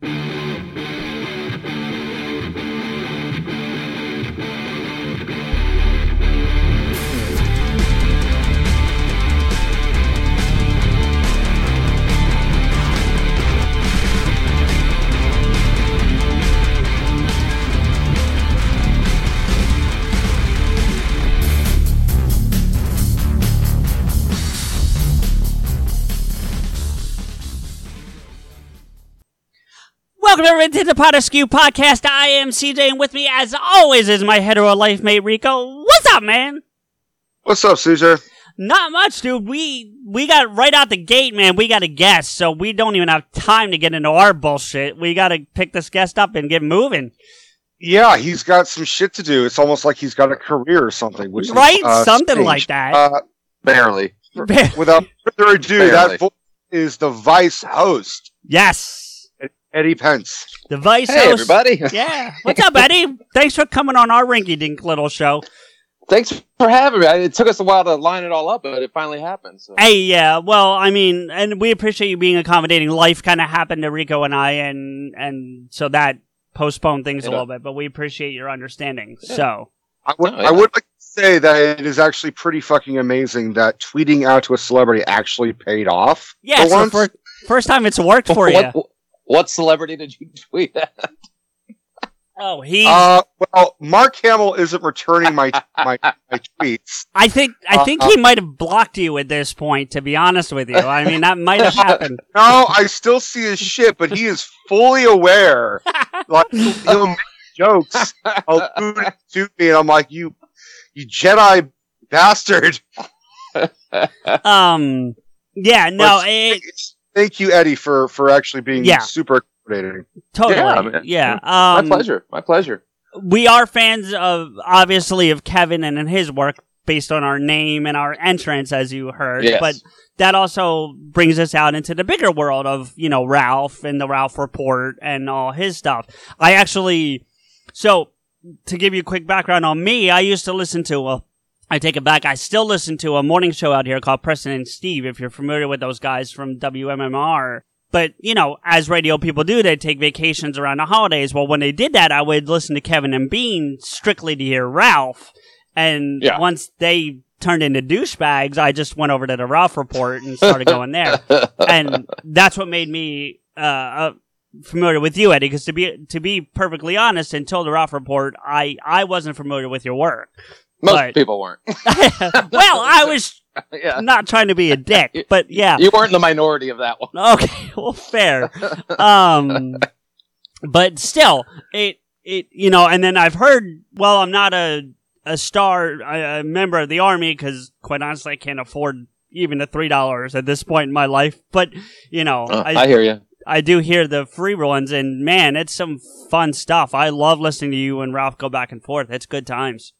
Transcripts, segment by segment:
Thank you. Welcome everyone to the Pot Askew podcast. I am CJ, and with me, as always, is my hetero life mate Rico. What's up, man? What's up, CJ? Not much, dude. We we got right out the gate, man. We got a guest, so we don't even have time to get into our bullshit. We got to pick this guest up and get moving. Yeah, he's got some shit to do. It's almost like he's got a career or something, which is, Right? uh, Something strange. like that. Uh, Barely. without further ado, Barely. that voice is the Vice host, yes, Eddie Pence. the vice Hey, host. everybody. Yeah. What's up, Eddie? Thanks for coming on our rinky dink little show. Thanks for having me. It took us a while to line it all up, but it finally happened. So. Hey, yeah. Well, I mean, and we appreciate you being accommodating. Life kind of happened to Rico and I, and and so that postponed things a Yeah. little bit. But we appreciate your understanding. Yeah. So I would, Oh, I would like to say that it is actually pretty fucking amazing that tweeting out to a celebrity actually paid off. yeah, for it's the once. first, first time it's worked for you. what, what celebrity did you tweet at? Oh, he. Uh, well, Mark Hamill isn't returning my my, my tweets. I think I uh, think uh, he might have blocked you at this point. To be honest with you, I mean that might have happened. No, I still see his shit, but he is fully aware. Like he'll, he'll make jokes alluding to me, and I'm like, you, you Jedi bastard. um. Yeah. No. But It, Thank you, Eddie, for for actually being Yeah. super accommodating. totally. Yeah, man. Yeah. My Um, pleasure. My pleasure. we are fans of obviously of Kevin and his work based on our name and our entrance, as you heard. Yes. But that also brings us out into the bigger world of you know Ralph and the Ralph Report and all his stuff. I actually, so to give you a quick background on me, I used to listen to a. I take it back. I still listen to a morning show out here called Preston and Steve. If you're familiar with those guys from WMMR, but you know, as radio people do, they take vacations around the holidays. Well, when they did that, I would listen to Kevin and Bean strictly to hear Ralph. And Yeah. once they turned into douchebags, I just went over to the Ralph report and started going there. And that's what made me uh, uh, familiar with you, Eddie. Because to be to be perfectly honest, until the Ralph report, I I wasn't familiar with your work. Most but- people weren't. well, I was yeah. not trying to be a dick, but yeah. You weren't the minority of that one. Okay, well, fair. Um, but still, it it you know, and then I've heard. Well, I'm not a a star, a, a member of the army because, quite honestly, I can't afford even the three dollars at this point in my life. But you know, Uh, I, I hear you. I do hear the free ones, and man, it's some fun stuff. I love listening to you and Ralph go back and forth. It's good times.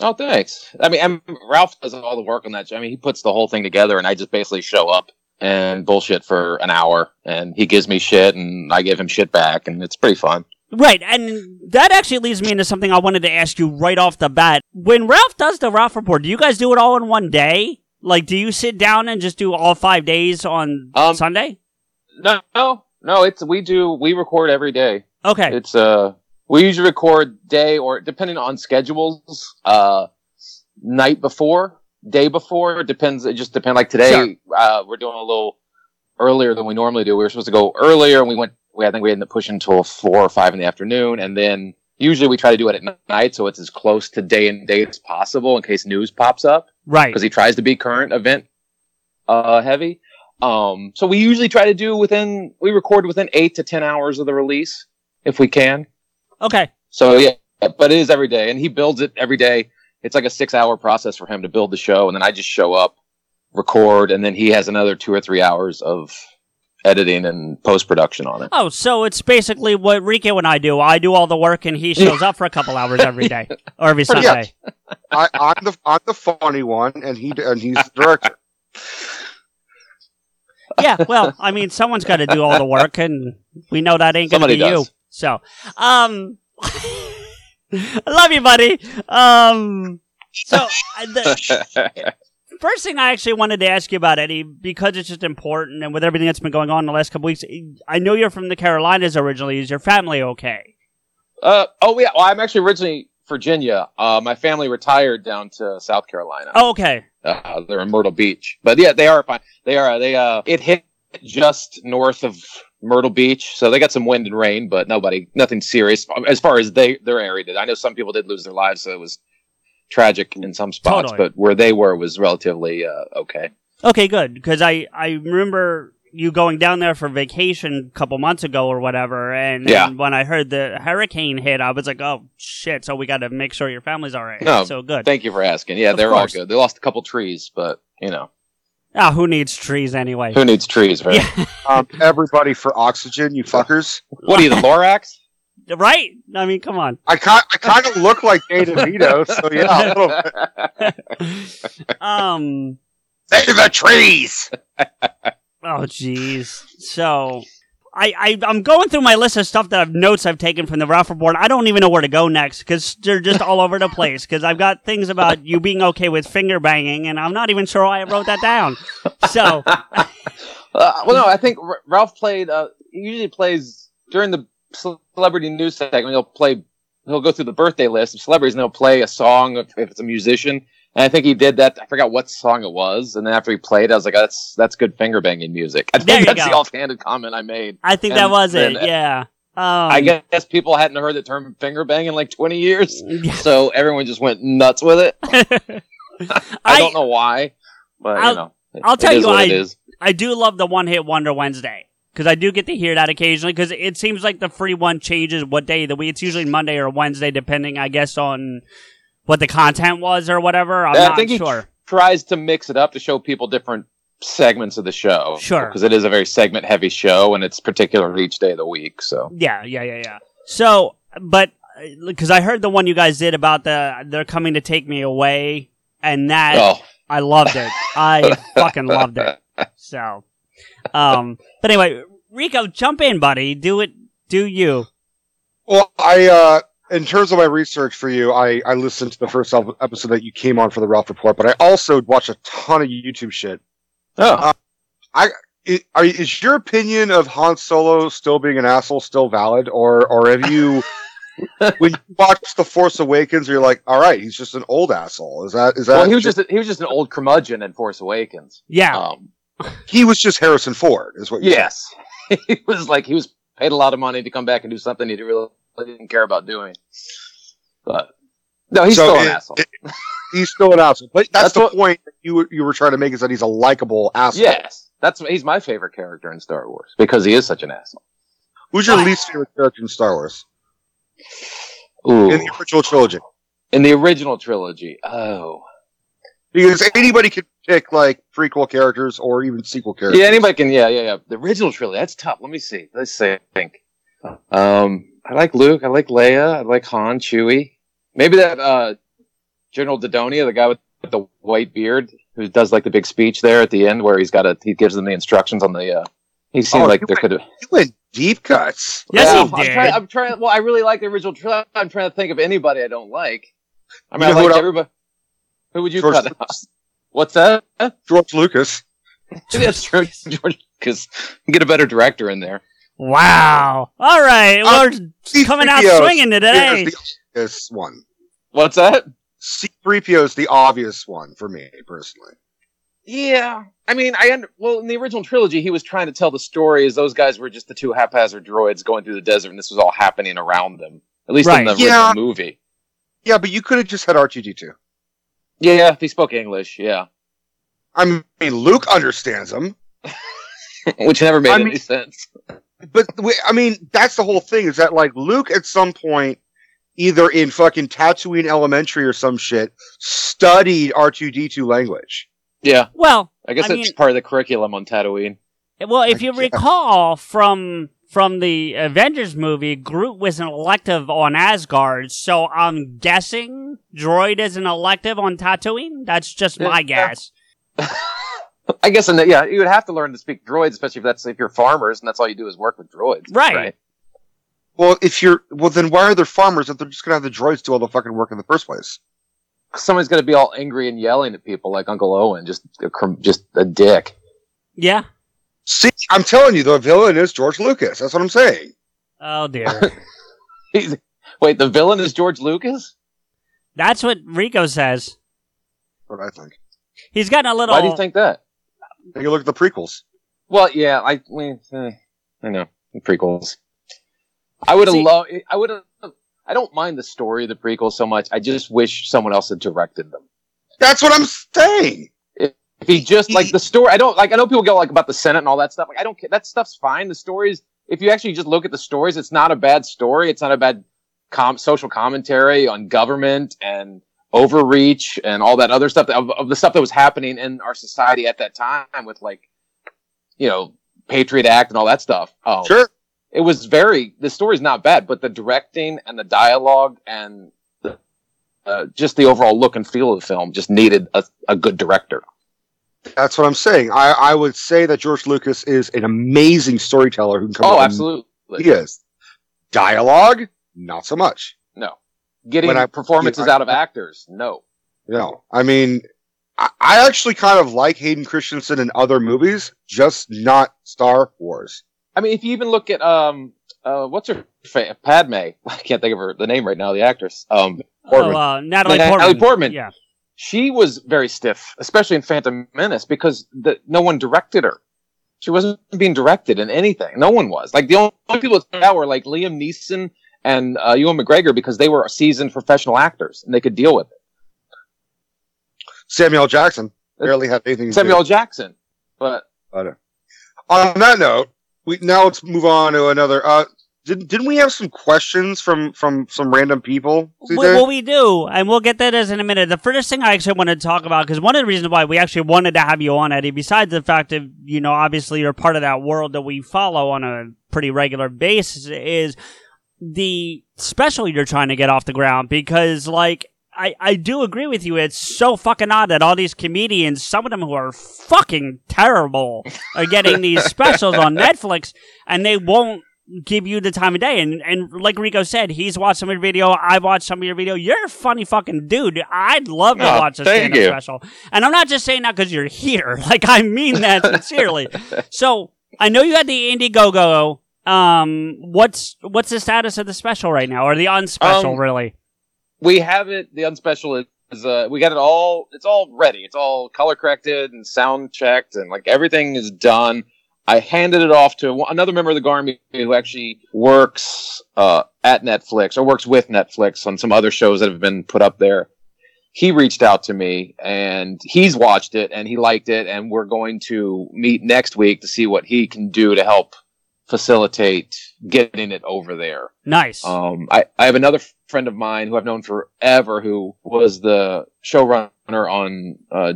Oh, thanks. I mean, I'm, Ralph does all the work on that. I mean, he puts the whole thing together, and I just basically show up and bullshit for an hour, and he gives me shit, and I give him shit back, and it's pretty fun. Right, and that actually leads me into something I wanted to ask you right off the bat. When Ralph does the Ralph report, do you guys do it all in one day? Like, do you sit down and just do all five days on Um, Sunday? No, no, no. It's we do we record every day. Okay, It's uh we usually record day or depending on schedules, uh night before, day before. It depends it just depends like today, Sure. uh we're doing a little earlier than we normally do. We were supposed to go earlier and we went we I think we ended up pushing until four or five in the afternoon and then usually we try to do it at night so it's as close to day and date as possible in case news pops up right. because he tries to be current event uh, heavy. Um, so we usually try to do within we record within eight to ten hours of the release if we can. Okay, So yeah, but it is every day, and he builds it every day. It's like a six hour process for him to build the show, and then I just show up, record, and then he has another two or three hours of editing and post production on it. Oh, so it's basically what Rico and I do. I do all the work, and he shows up for a couple hours every day or every Pretty Sunday. I, I'm the I'm the funny one, and he and he's the director. yeah, well, I mean, someone's got to do all the work, and we know that ain't going to Somebody be you. So, um, I love you, buddy. Um, so the first thing I actually wanted to ask you about Eddie, because it's just important, and with everything that's been going on in the last couple weeks, I know you're from the Carolinas originally. Is your family okay? uh, oh yeah, well, I'm actually originally Virginia. Uh, my family retired down to South Carolina. Oh, okay. Uh, they're in Myrtle Beach, but yeah, they are fine. They are. They uh, it hit just north of Myrtle Beach, so they got some wind and rain, but nobody, nothing serious as far as they their area did. I know some people did lose their lives, so it was tragic in some spots, Totally. but where they were was relatively uh, okay. Okay, good. Because I, I remember you going down there for vacation a couple months ago or whatever, and, Yeah. and when I heard the hurricane hit, I was like, oh shit! So we got to make sure your family's all right. No, so good. Thank you for asking. Yeah, Of they're course. all good. They lost a couple trees, but you know Ah, who needs trees anyway? who needs trees, right? Yeah, Um, everybody for oxygen, you fuckers. What are you, the Lorax? right. I mean, come on. I kind I kind of look like Dave DeVito, so yeah. a little bit. um. Save the trees. Oh, jeez. So. I, I, I'm going through my list of stuff that I've notes I've taken from the Ralph report. I don't even know where to go next because they're just all over the place. Because I've got things about you being okay with finger banging, and I'm not even sure why I wrote that down. So, Uh, well, no, I think R- Ralph played. Uh, he usually plays during the celebrity news segment. He'll play. He'll go through the birthday list of celebrities and he'll play a song if it's a musician. And I think he did that. I forgot what song it was. And then after he played, I was like, "That's that's good finger banging music." I think that's go. the offhanded comment I made. I think that And was it. then- Yeah. Um, I guess people hadn't heard the term finger bang in like twenty years, Yeah. so everyone just went nuts with it. I, I, don't know why, but I'll- you know, it- I'll tell you, I- it is. I do love the one hit wonder Wednesday because I do get to hear that occasionally because it seems like the free one changes what day of the week. It's usually Monday or Wednesday, depending, I guess, on what the content was or whatever. I'm Yeah, I not think he sure. tries to mix it up to show people different segments of the show. Sure. Because it is a very segment heavy show and it's particular each day of the week. So Yeah, yeah, yeah, yeah. So, but because I heard the one you guys did about the they're coming to take me away, and that oh, I loved it. I fucking loved it. So, um, but anyway, Rico, jump in, buddy. Do it. Do you? Well, I uh, in terms of my research for you, I I listened to the first episode that you came on for the Ralph Report, but I also watched a ton of YouTube shit. oh. I, are, is your opinion of Han Solo still being an asshole still valid, or or have you, when you watch The Force Awakens, you're like, all right, he's just an old asshole? Is that is that? well, he was just he was just an old curmudgeon in Force Awakens. Yeah. Um, he was just Harrison Ford, is what? You're yes, he was like he was paid a lot of money to come back and do something he didn't really didn't care about doing. But no, he's So still an it- asshole. saying. he's still an asshole. But that's, That's the what- point that you were- you were trying to make is that he's a likable asshole. yes, that's he's my favorite character in Star Wars because he is such an asshole. Who's your least favorite character in Star Wars Ooh. in the original trilogy? in the original trilogy. Oh. Because anybody could pick like prequel characters or even sequel characters. Yeah, anybody can. Yeah, yeah, yeah. The original trilogy. That's tough. Let me see. Let's say. I think. Um, I like Luke. I like Leia. I like Han, Chewie. Maybe that uh, General Dodonna, the guy with the white beard, who does like the big speech there at the end, where he's got a he gives them the instructions on the. Uh, he seemed Oh, like there could have. You went deep cuts. Yes, Yeah, he I'm did. trying, I'm trying. Well, I really like the original trilogy. I'm trying to think of anybody I don't like. I mean, You know I who like I- everybody. Who would you George cut out? What's that? George Lucas. That's true, George, because get a better director in there. Wow. All right. Uh, We're coming out C-3PO swinging today. This one. What's that? C-3PO is the obvious one for me personally. Yeah, I mean, I under, well in the original trilogy, he was trying to tell the story as those guys were just the two haphazard droids going through the desert, and this was all happening around them. At least in the Yeah. original movie. Yeah, but you could have just had R2D2. Yeah, yeah, he spoke English. Yeah, I mean, Luke understands him, which never made I any mean- sense. But we, I mean, that's the whole thing. Is that like Luke at some point, either in fucking Tatooine Elementary or some shit, studied R2D2 language. Yeah, Well, I guess I it's mean- part of the curriculum on Tatooine. Well, if you recall from from the Avengers movie, Groot was an elective on Asgard, so I'm guessing Droid is an elective on Tatooine. That's just my Yeah. guess. I guess, in the, yeah, you would have to learn to speak droids, especially if that's if you're farmers and that's all you do is work with droids. Right. Well, if you're well, then why are there farmers if they're just gonna have the droids do all the fucking work in the first place? Somebody's going to be all angry and yelling at people like Uncle Owen, just a, just a dick. Yeah. See, I'm telling you, the villain is George Lucas. That's what I'm saying. Oh dear. He's, wait, the villain is George Lucas? That's what Rico says. What I think. He's gotten a little. Why do you think that? Take a look at the prequels. Well, yeah, I, we, eh, I know the prequels. I would have loved. I would have. I don't mind the story of the prequels so much. I just wish someone else had directed them. That's what I'm saying. If he just like the story, I don't like. I know people go like about the Senate and all that stuff. Like I don't care. That stuff's fine. The stories. If you actually just look at the stories, it's not a bad story. It's not a bad com- social commentary on government and overreach and all that other stuff of, of the stuff that was happening in our society at that time with like, you know, Patriot Act and all that stuff. Um, Sure. it was very the story's not bad but the directing and the dialogue and the, uh, just the overall look and feel of the film just needed a, a good director That's what I'm saying. I, I would say that George Lucas is an amazing storyteller who can come oh absolutely He is. Dialogue, not so much. No getting I- performances I- out of actors no No. I mean, I, I actually kind of like Hayden Christensen in other movies, just not Star Wars. i mean if you even look at um uh what's her fa- padme i can't think of her the name right now the actress um oh, Portman. uh, Natalie Natalie Portman. Portman. Yeah. she was very stiff, especially in Phantom Menace, because the, no one directed her. She wasn't being directed in anything. No one was. Like the only people that were like Liam Neeson and uh, Ewan McGregor because they were seasoned professional actors and they could deal with it. Samuel Jackson barely had anything to Samuel Jackson, but do. On that note, we now let's move on to another. Uh, didn't didn't we have some questions from from some random people? CJ? Well, well, we do, and we'll get that as in a minute. The first thing I actually wanted to talk about, because one of the reasons why we actually wanted to have you on, Eddie, besides the fact that, you know, obviously you're part of that world that we follow on a pretty regular basis, is the special you're trying to get off the ground. Because, like, I, I do agree with you. It's so fucking odd that all these comedians, some of them who are fucking terrible, are getting these specials on Netflix, and they won't give you the time of day. And and like Rico said, he's watched some of your video. I've watched some of your video. You're a funny fucking dude. I'd love to Oh, watch a stand-up special. And I'm not just saying that because you're here. Like I mean that sincerely. so I know you had the Indiegogo. Um, what's what's the status of the special right now, or the unspecial? Um, really? we have it. The unspecial is uh, we got it all. It's all ready. It's all color corrected and sound checked, and like everything is done. I handed it off to another member of the Garmy who actually works uh, at Netflix or works with Netflix on some other shows that have been put up there. He reached out to me and he's watched it and he liked it, and we're going to meet next week to see what he can do to help facilitate getting it over there. Nice. Um, I, I have another friend of mine who I've known forever who was the showrunner on uh,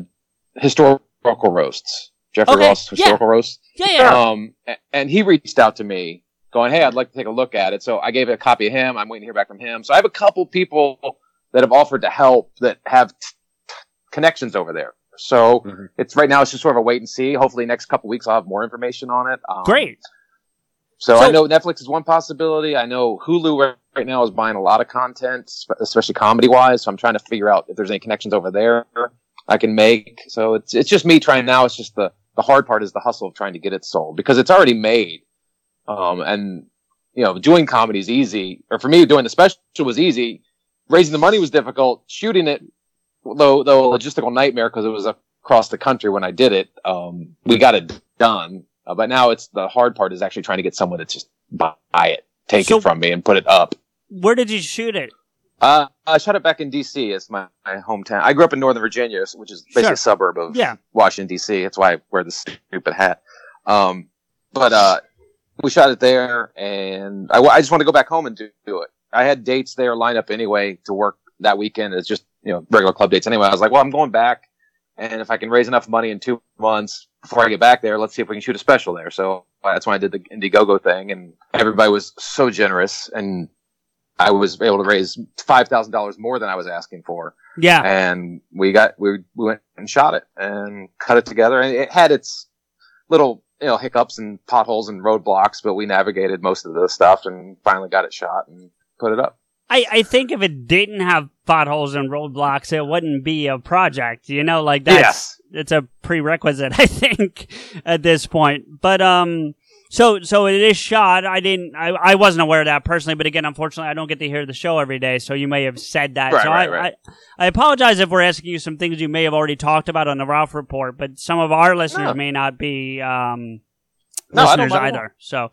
historical roasts. Jeffrey Okay, Ross yeah. historical roasts. yeah, yeah. Um, and he reached out to me going, Hey, I'd like to take a look at it. So I gave it a copy of him. I'm waiting to hear back from him. So I have a couple people that have offered to help that have t- t- connections over there. So Mhm. it's right now, it's just sort of a wait and see. Hopefully next couple weeks I'll have more information on it. Um, Great. So, So- I know Netflix is one possibility. I know Hulu right, now is buying a lot of content, especially comedy wise. So I'm trying to figure out if there's any connections over there I can make. So it's it's just me trying now. It's just the the hard part is the hustle of trying to get it sold because it's already made. Um, and you know, doing comedy is easy, or for me, doing the special was easy. Raising the money was difficult. Shooting it, though, though a logistical nightmare because it was across the country when I did it. Um, we got it done, uh, but now it's the hard part is actually trying to get someone to just buy it, take So- it from me, and put it up. Where did you shoot it? Uh, I shot it back in D.C. It's my, my hometown. I grew up in Northern Virginia, which is basically Sure. a suburb of Yeah. Washington D.C. That's why I wear this stupid hat. Um, but uh, we shot it there, and I, I just want to go back home and do, do it. I had dates there lined up anyway to work that weekend. It's just you know regular club dates anyway. I was like, well, I'm going back. And if I can raise enough money in two months before I get back there, let's see if we can shoot a special there. So that's when I did the Indiegogo thing, and everybody was so generous, and I was able to raise five thousand dollars more than I was asking for, Yeah. and we got we we went and shot it and cut it together, and it had its little you know hiccups and potholes and roadblocks, but we navigated most of the stuff and finally got it shot and put it up. I, I think if it didn't have potholes and roadblocks, it wouldn't be a project. You know, like that's Yes. it's a prerequisite, I think, at this point. But um, so so it is shot. I didn't, I, I wasn't aware of that personally. But again, unfortunately, I don't get to hear the show every day. So you may have said that. Right, so right, I, right. I I apologize if we're asking you some things you may have already talked about on the Ralph report, but some of our listeners No. may not be um No, listeners mind at all. either. So,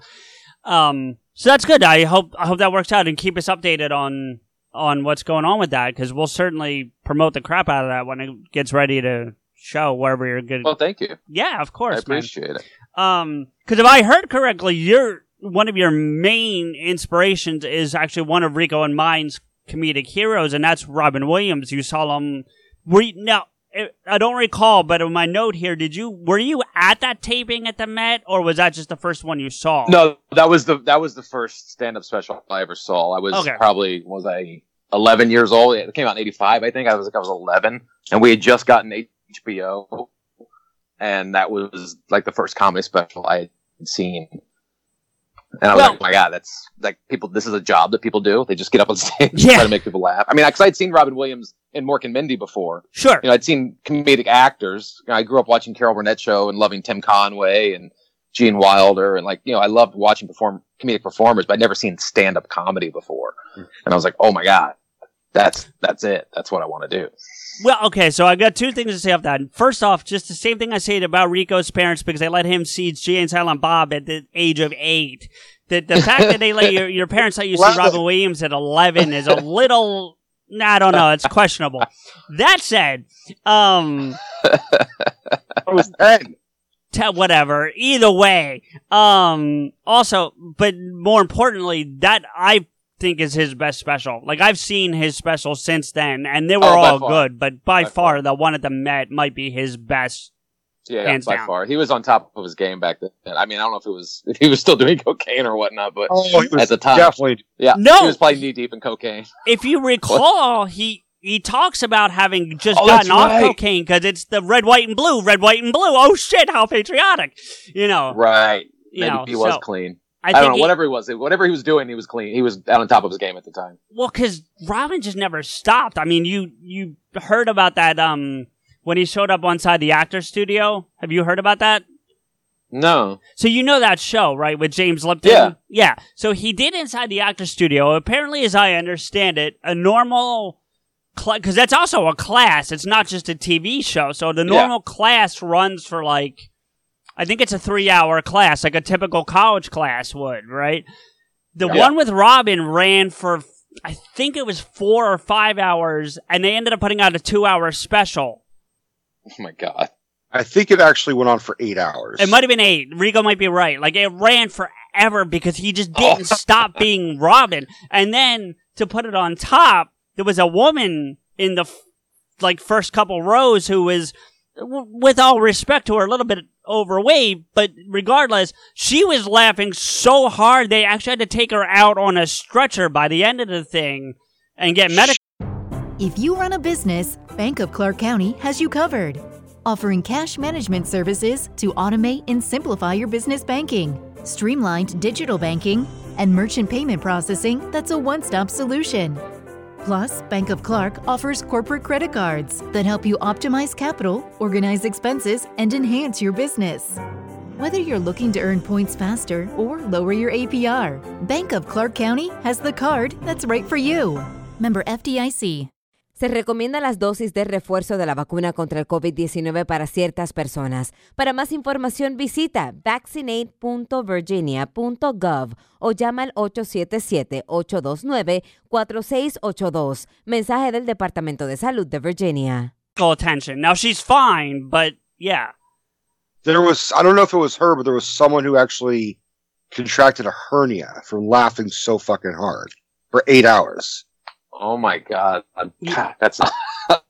um, so that's good. I hope I hope that works out and keep us updated on on what's going on with that because we'll certainly promote the crap out of that when it gets ready to show wherever you're good. Well, thank you. yeah, of I course, man. appreciate it. Um, because if I heard correctly, you're one of your main inspirations is actually one of Rico and mine's comedic heroes, and that's Robin Williams. You saw him. Were you, now? I don't recall, but in my note here, did you were you at that taping at the Met, or was that just the first one you saw? No, that was the that was the first stand up special I ever saw. I was Okay. probably was I eleven years old. It came out in eighty five, I think. I was like I was eleven, and we had just gotten HBO, and that was like the first comedy special I had seen. And I was Well- like, oh my god, that's like people. This is a job that people do. They just get up on stage Yeah. and try to make people laugh. I mean, because I'd seen Robin Williams in Mork and Mindy before, Sure. you know, I'd seen comedic actors. You know, I grew up watching Carol Burnett show and loving Tim Conway and Gene Wilder, and like you know, I loved watching perform comedic performers, but I'd never seen stand up comedy before. Hmm. And I was like, oh my god, that's that's it. That's what I want to do. Well, okay, so I've got two things to say off that. First off, just the same thing I said about Rico's parents because they let him see Jay and Silent Bob at the age of eight. The, the fact that they let your, your parents let you see Robin Williams at 11 is a little, I don't know, it's questionable. That said, um, I was ten. te- whatever. Either way, um, also, but more importantly, that I think is his best special. Like I've seen his special since then, and they were Oh, all far. good. But by, By far, far. the one at the Met might be his best. Yeah, Hands by down. far. He was on top of his game back then. I mean, I don't know if it was if he was still doing cocaine or whatnot, but Oh, he was at the time, definitely. yeah, No! he was probably knee deep in cocaine. If you recall, he. He talks about having just Oh, gotten off right. cocaine because it's the red, white, and blue. Red, white, and blue. Oh shit! How patriotic, you know. Right. You Maybe know, he was so clean. I, I, don't know. he- Whatever he was, whatever he was doing, he was clean. He was out on top of his game at the time. Well, because Robin just never stopped. I mean, you you heard about that um when he showed up inside the actor studio. Have you heard about that? No. So you know that show, right, with James Lipton? Yeah. Yeah. So he did inside the actor studio. Apparently, as I understand it, a normal because that's also a class. It's not just a TV show. So the Yeah. normal class runs for like, I think it's a three-hour class, like a typical college class would, right? The Yeah. one with Robin ran for, I think it was four or five hours, and they ended up putting out a two-hour special. Oh my god. I think it actually went on for eight hours. It might have been eight. Rico might be right. Like it ran forever because he just Oh. didn't stop being Robin. And then to put it on top, there was a woman in the f- like first couple rows who was, w- with all respect to her, a little bit overweight, but regardless, she was laughing so hard they actually had to take her out on a stretcher by the end of the thing and get medical. If you run a business, Bank of Clark County has you covered. Offering cash management services to automate and simplify your business banking, streamlined digital banking, and merchant payment processing that's a one stop solution. Plus, Bank of Clark offers corporate credit cards that help you optimize capital, organize expenses, and enhance your business. Whether you're looking to earn points faster or lower your APR, Bank of Clark County has the card that's right for you. Member FDIC. Se recomienda las dosis de refuerzo de la vacuna contra el COVID-19 para ciertas personas. Para más información visita vaccinate.virginia.gov o llama al 877-829-4682. Mensaje del Departamento de Salud de Virginia. attention. Now she's fine, but yeah. there was I don't know if it was her, but there was someone who actually contracted a hernia from laughing so fucking hard for eight hours. Oh my god. God, that's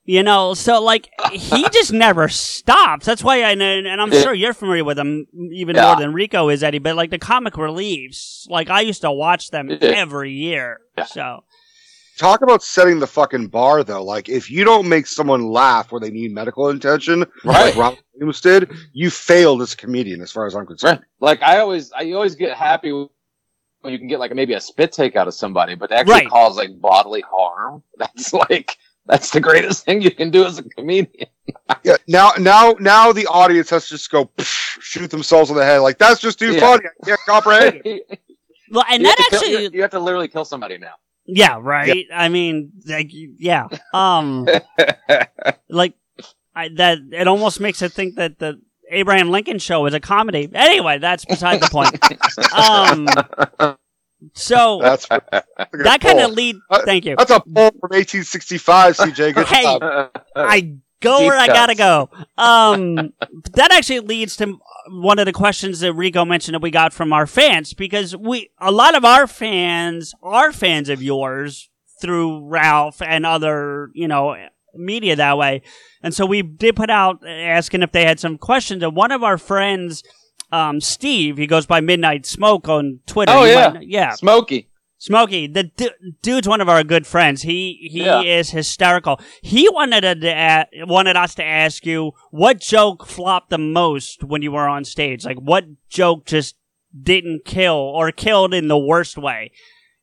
You know, so like he just never stops. That's why I know, and I'm sure you're familiar with him even Yeah. more than Rico is, Eddie. But like the comic reliefs, like I used to watch them every year. Yeah. So Talk about setting the fucking bar, though. Like, if you don't make someone laugh where they need medical attention, Right. like Robin Williams did, you failed as a comedian, as far as I'm concerned. Right. Like I always, I always get happy when you can get like maybe a spit take out of somebody, but to actually Right. cause like bodily harm. That's like that's the greatest thing you can do as a comedian. Yeah. Now, now, now the audience has to just go psh, shoot themselves in the head. Like, that's just too Yeah. funny. I can't comprehend it. well, and have that to kill- actually, you, you have to literally kill somebody now. yeah, right. I mean, like, yeah, um, like I, that. It almost makes it think that the Abraham Lincoln Show is a comedy. Anyway, that's beside the point. Um, so That's that kind of lead. Uh, Thank you. That's a poll from 1865, CJ. Good Hey, job. I go Deep where I gotta go. Um, that actually leads to one of the questions that Rico mentioned that we got from our fans because we a lot of our fans are fans of yours through Ralph and other you know media that way, and so we did put out asking if they had some questions. And one of our friends, um, Steve, he goes by Midnight Smoke on Twitter. Oh, You yeah. kn- yeah. Smokey. Smokey, the du- dude's one of our good friends. He he Yeah. is hysterical. He wanted to, to a- wanted us to ask you what joke flopped the most when you were on stage. Like what joke just didn't kill or killed in the worst way.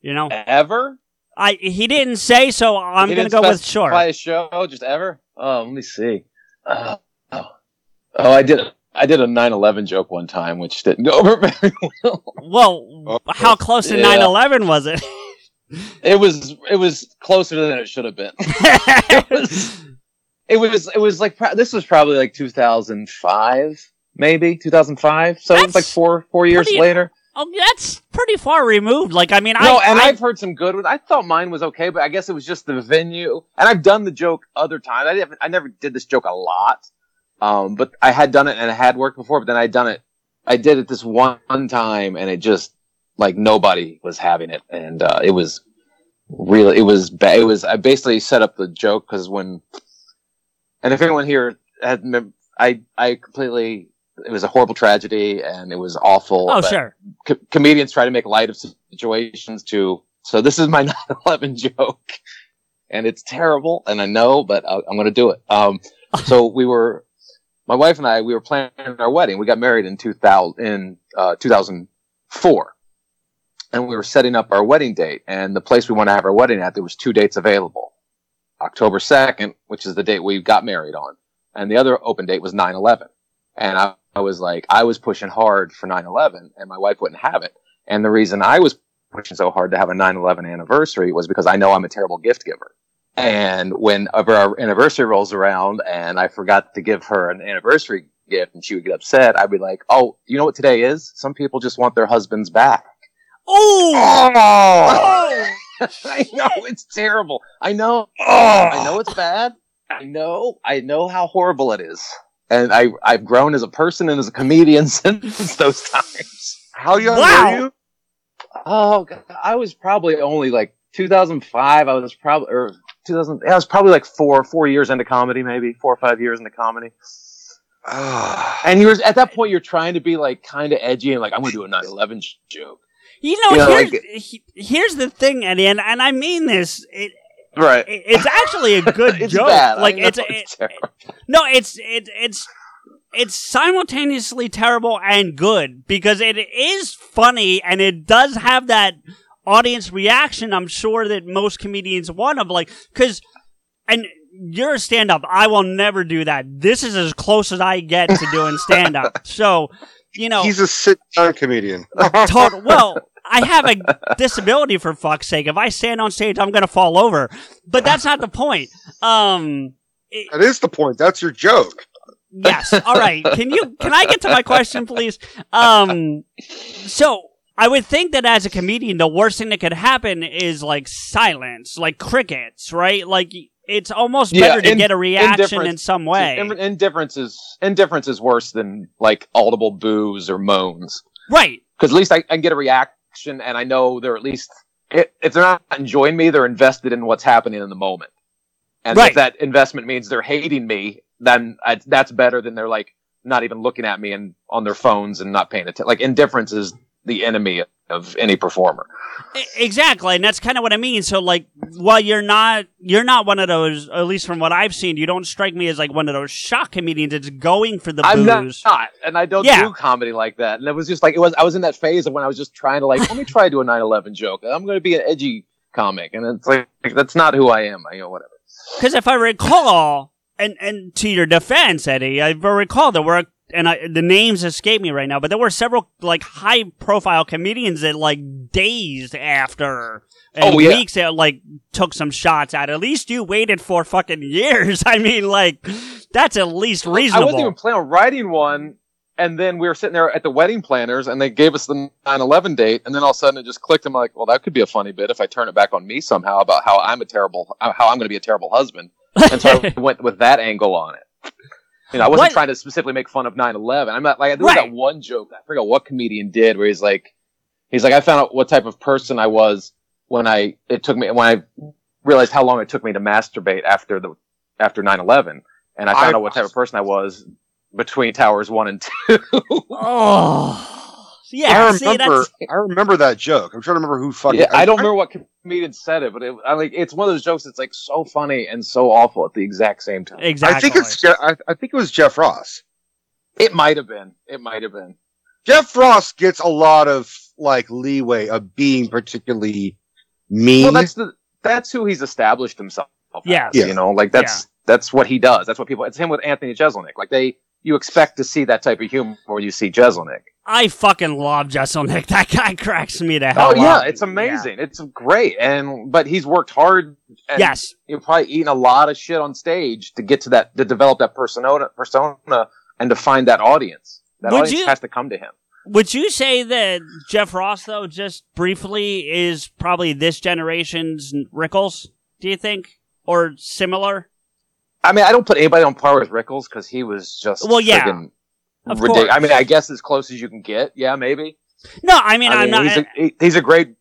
You know, Ever? I he didn't say, so I'm He gonna go with specify sure. a show, just ever. Oh, let me see. Uh, oh. oh, I did. I did a 9/11 joke one time, which didn't go over very well. Well, Oh, how close to yeah. 9/11 was it? It was. It was closer than it should have been. it was. It was. It was like this was probably like 2005, maybe 2005. So it was like four four years pretty- later. Oh, that's pretty far removed. Like I mean, No, I, and I, I've heard some good ones. I thought mine was okay, but I guess it was just the venue. And I've done the joke other times. I didn't, I never did this joke a lot, um, but I had done it and it had worked before. But then I'd done it. I did it this one time, and it just like nobody was having it, and uh, it was really it was bad. It was I basically set up the joke because when, and if anyone here had, I I completely. It was a horrible tragedy, and it was awful. oh but- sure. co- comedians try to make light of situations too. so this is my 9-11 joke and it's terrible and i know but I, i'm going to do it um, so we were my wife and i we were planning our wedding we got married in 2000 in uh, 2004 and we were setting up our wedding date and the place we want to have our wedding at there was two dates available october 2nd which is the date we got married on and the other open date was 9-11 and I, I was like i was pushing hard for 9-11 and my wife wouldn't have it and the reason i was pushing so hard to have a 9-11 anniversary was because i know i'm a terrible gift giver and when our anniversary rolls around and i forgot to give her an anniversary gift and she would get upset i'd be like oh you know what today is some people just want their husbands back Oh, Oh! I know it's terrible. I know. Oh! I know it's bad. I know. I know how horrible it is. And I I've grown as a person and as a comedian since those times. How young Wow. were you? Oh, God, I was probably only like 2005. I was probably or 2000. I was probably like four four years into comedy, maybe four or five years into comedy. Ah. And you're at that point, you're trying to be like kind of edgy and like I'm gonna do a 9/11 joke. You know, You know, here's, like- he- here's the thing, Eddie, and, and I mean this. It, Right. it's actually a good it's joke. bad. I Like know it's, it's it, terrible. no, it's it, it's it's simultaneously terrible and good because it is funny and it does have that audience reaction. I'm sure that most comedians want of like because and you're a stand up. I will never do that. This is as close as I get to doing stand up. so you know, He's a sit-down comedian. total. Well, I have a disability for fuck's sake. If I stand on stage, I'm gonna fall over. But that's not the point. Um. it- that is the point. That's your joke. yes. All right. Can you? Can I get to my question, please? Um. So. I would think that as a comedian, the worst thing that could happen is like silence, like crickets, right? Like it's almost Yeah, better to in- get a reaction in some way, Indifference is indifference is worse than like audible boos or moans. right? Because at least I, I can get a reaction, and I know they're at least if they're not enjoying me, they're invested in what's happening in the moment. And Right. if that investment means they're hating me, then I, that's better than they're like not even looking at me and on their phones and not paying attention. Like indifference is the enemy of any performer. Exactly, and that's kind of what I mean. So, like, while you're not, you're not one of those. At least from what I've seen, you don't strike me as like one of those shock comedians that's going for the I'm not, booze. not, and I don't Yeah. do comedy like that. And it was just like it was. I was in that phase of when I was just trying to like, let me try to do a 9/11 joke. I'm going to be an edgy comic, and it's like that's not who I am. I you know whatever. Because if I recall, and and to your defense, Eddie, I recall there were, and I, the names escape me right now, but there were several like high profile comedians that like days after. And Oh, yeah. weeks that like took some shots at. At least you waited for fucking years. I mean, like that's at least reasonable. I wasn't even planning on writing one. And then we were sitting there at the wedding planners, and they gave us the 9/11 date, and then all of a sudden it just clicked. I'm like, well, that could be a funny bit if I turn it back on me somehow about how I'm a terrible, how I'm going to be a terrible husband. And so I went with that angle on it. You know, I wasn't What- trying to specifically make fun of 9/11. I'm not like there was Right. that one joke. I forget what comedian did where he's like, he's like, I found out what type of person I was when I it took me when I realized how long it took me to masturbate after the after 9/11, and I found I- out what type of person I was between towers one and two. oh, yeah. I remember. that's, I remember that joke. I'm trying to remember who fucking. yeah, I don't remember what comedian said it, but it, I like it's one of those jokes that's like so funny and so awful at the exact same time. exactly. I think it's. I, I think it was Jeff Ross. It might have been. It might have been. Jeff Ross gets a lot of like leeway of being particularly mean. Well, that's the that's who he's established himself. Yeah, as, you know, like that's that's what he does. That's what people. It's him with Anthony Jeselnik. Like they, you expect to see that type of humor when you see Jeselnik. I fucking love Jeselnik. That guy cracks me the hell Oh yeah, up. it's amazing. It's great, and but he's worked hard. And Yes. you've probably eaten a lot of shit on stage to get to that to develop that persona persona and to find that audience. That Would audience you- has to come to him. Would you say that Jeff Ross, though, just briefly, is probably this generation's Rickles? Do you think, or similar? I mean, I don't put anybody on par with Rickles because he was just Well, yeah. friggin' Of ridic- course. I mean, I guess as close as you can get. Yeah, maybe. No, I mean, I I mean, am not. he's, a, he- he's a great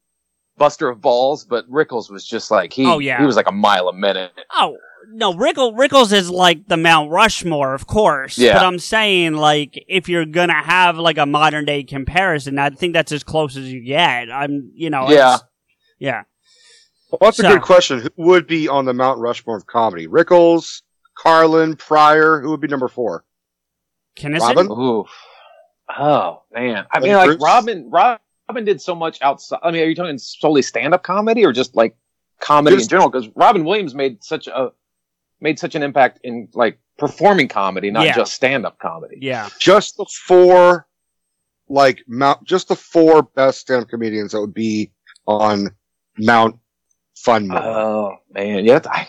buster of balls, but Rickles was just like he. Oh, yeah. he was like a mile a minute. oh no, Rickle, Rickles is like the Mount Rushmore, of course. Yeah. But I'm saying, like, if you're gonna have like a modern day comparison, I think that's as close as you get. I'm, you know, Yeah. it's- yeah. Well, that's So- a good question. Who would be on the Mount Rushmore of comedy? Rickles, Carlin, Pryor. Who would be number four? Kinnison? Robin? Ooh. Oh man. I mean, like Bruce? Robin. Robin did so much outside. I mean, are you talking solely stand-up comedy or just like comedy Just- in general? Because Robin Williams made such a made such an impact in like performing comedy, not Yeah. just stand-up comedy. Yeah. Just the four, like Mount. Just the four best stand-up comedians that would be on Mount Funmore. Oh man, yeah. I,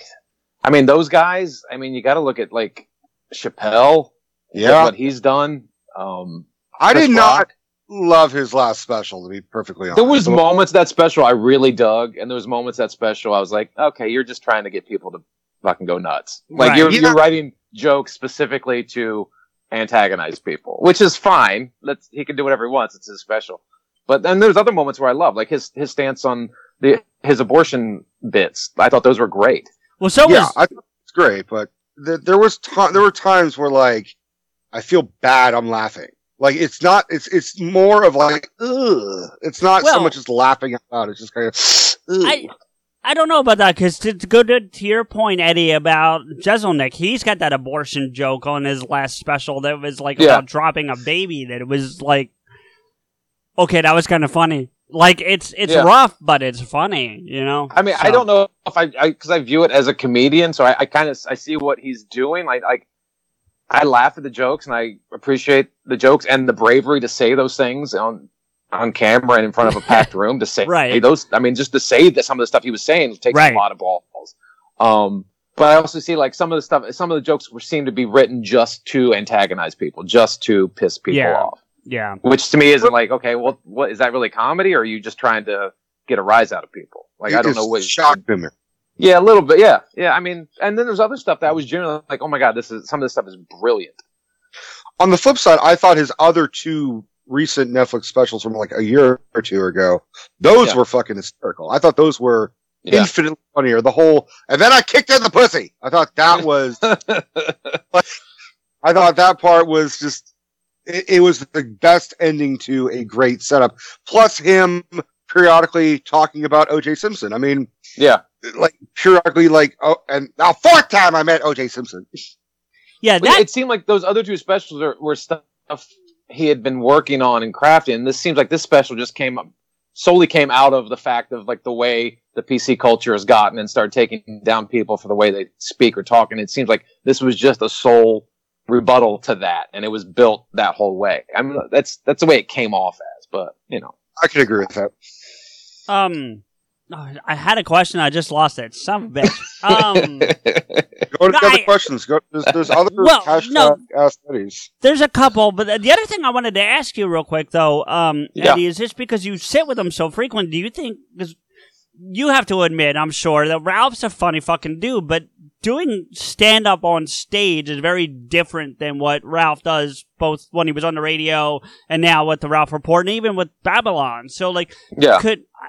I mean, those guys. I mean, you got to look at like Chappelle. Look yeah, what he's done. Um, I Chris did not Rock. love his last special. To be perfectly honest, There was moments that special I really dug, and there was moments that special I was like, okay, you're just trying to get people to fucking go nuts. Like Right. you're Yeah. you're writing jokes specifically to antagonize people, which is fine. Let's he can do whatever he wants. It's his special. But then there's other moments where I love, like his his stance on the his abortion bits. I thought those were great. Well, so yeah, was I it's great, but th- there was ti there were times where like I feel bad. I'm laughing. Like it's not. It's it's more of like ugh. It's not Well- so much as laughing out loud. It's just kind of. Ugh. I I don't know about that because to, to go to, to your point, Eddie, about Jeselnik, he's got that abortion joke on his last special that was like Yeah. about dropping a baby. That it was like, okay, that was kind of funny. Like it's it's Yeah. rough, but it's funny, you know. I mean, I don't know if I because I, view it as a comedian, so I, I kind of I see what he's doing. Like, like I laugh at the jokes and I appreciate the jokes and the bravery to say those things on on camera and in front of a packed room to say Right. those. I mean, just to say that some of the stuff he was saying takes Right. a lot of balls. Um, but I also see like some of the stuff, some of the jokes were seem to be written just to antagonize people, just to piss people Yeah. off. Yeah, Which to me isn't like, okay, well, what is that really comedy, or are you just trying to get a rise out of people? Like, I don't know what shock humor. Yeah, a little bit. Yeah, yeah. I mean, and then there's other stuff that I was generally like, oh my god, this is some of this stuff is brilliant. On the flip side, I thought his other two recent Netflix specials from like a year or two ago, those Yeah. were fucking hysterical. I thought those were Yeah. infinitely funnier. The whole and then I kicked in the pussy. I thought that was I thought that part was just it, it was the best ending to a great setup. Plus him periodically talking about OJ Simpson. I mean, yeah. like periodically like oh and now fourth time I met OJ Simpson. Yeah, that it seemed like those other two specials are, were stuff he had been working on and crafting. And this seems like this special just came up solely came out of the fact of like the way the PC culture has gotten and started taking down people for the way they speak or talk. And it seems like this was just a sole rebuttal to that, and it was built that whole way. I mean, that's that's the way it came off as. But you know, I could agree with that. um, I had a question. I just lost it. Some of a bitch. Um, Go to the other questions. Go there's, there's other Well, hashtag no. ask studies. there's a couple, but the other thing I wanted to ask you real quick though, um, Yeah. Eddie, is just because you sit with them so frequent, do you think because you have to admit, I'm sure that Ralph's a funny fucking dude, but doing stand up on stage is very different than what Ralph does both when he was on the radio and now with the Ralph Report and even with Babble-On. So like yeah. could uh,